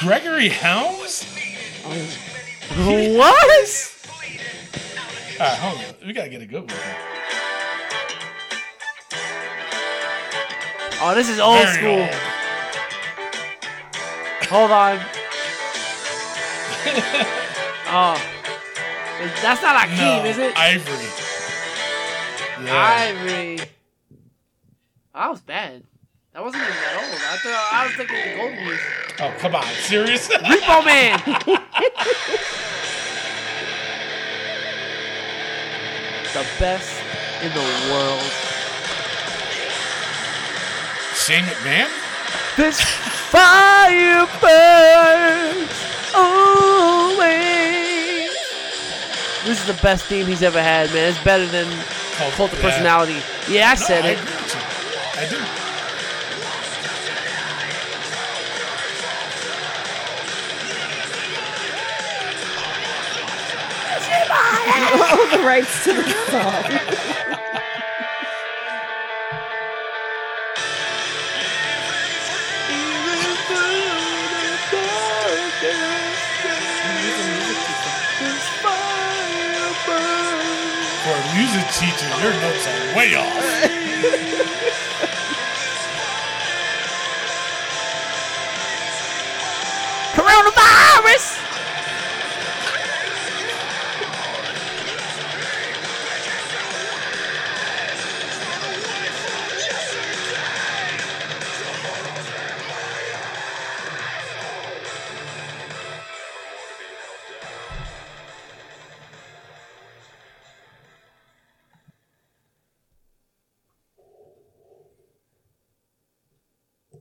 Gregory Helms? What? All right, hold on. We gotta get a good one. Oh, this is old Very school. old. Hold on. oh. Is- That's not Akeem, is it? Ivory. Yeah. Ivory. That was bad. That wasn't even that old. I thought I was thinking the Golden Years. Oh, come on. Serious? Repo Man. the best in the world. Shane McMahon? This fire burns always. This is the best theme he's ever had, man. It's better than Oh, Cult of yeah. Personality. Yeah, I No, said I it. agree with you. I do. All the rights to the song. For a music teacher, your notes are way off. Coronavirus!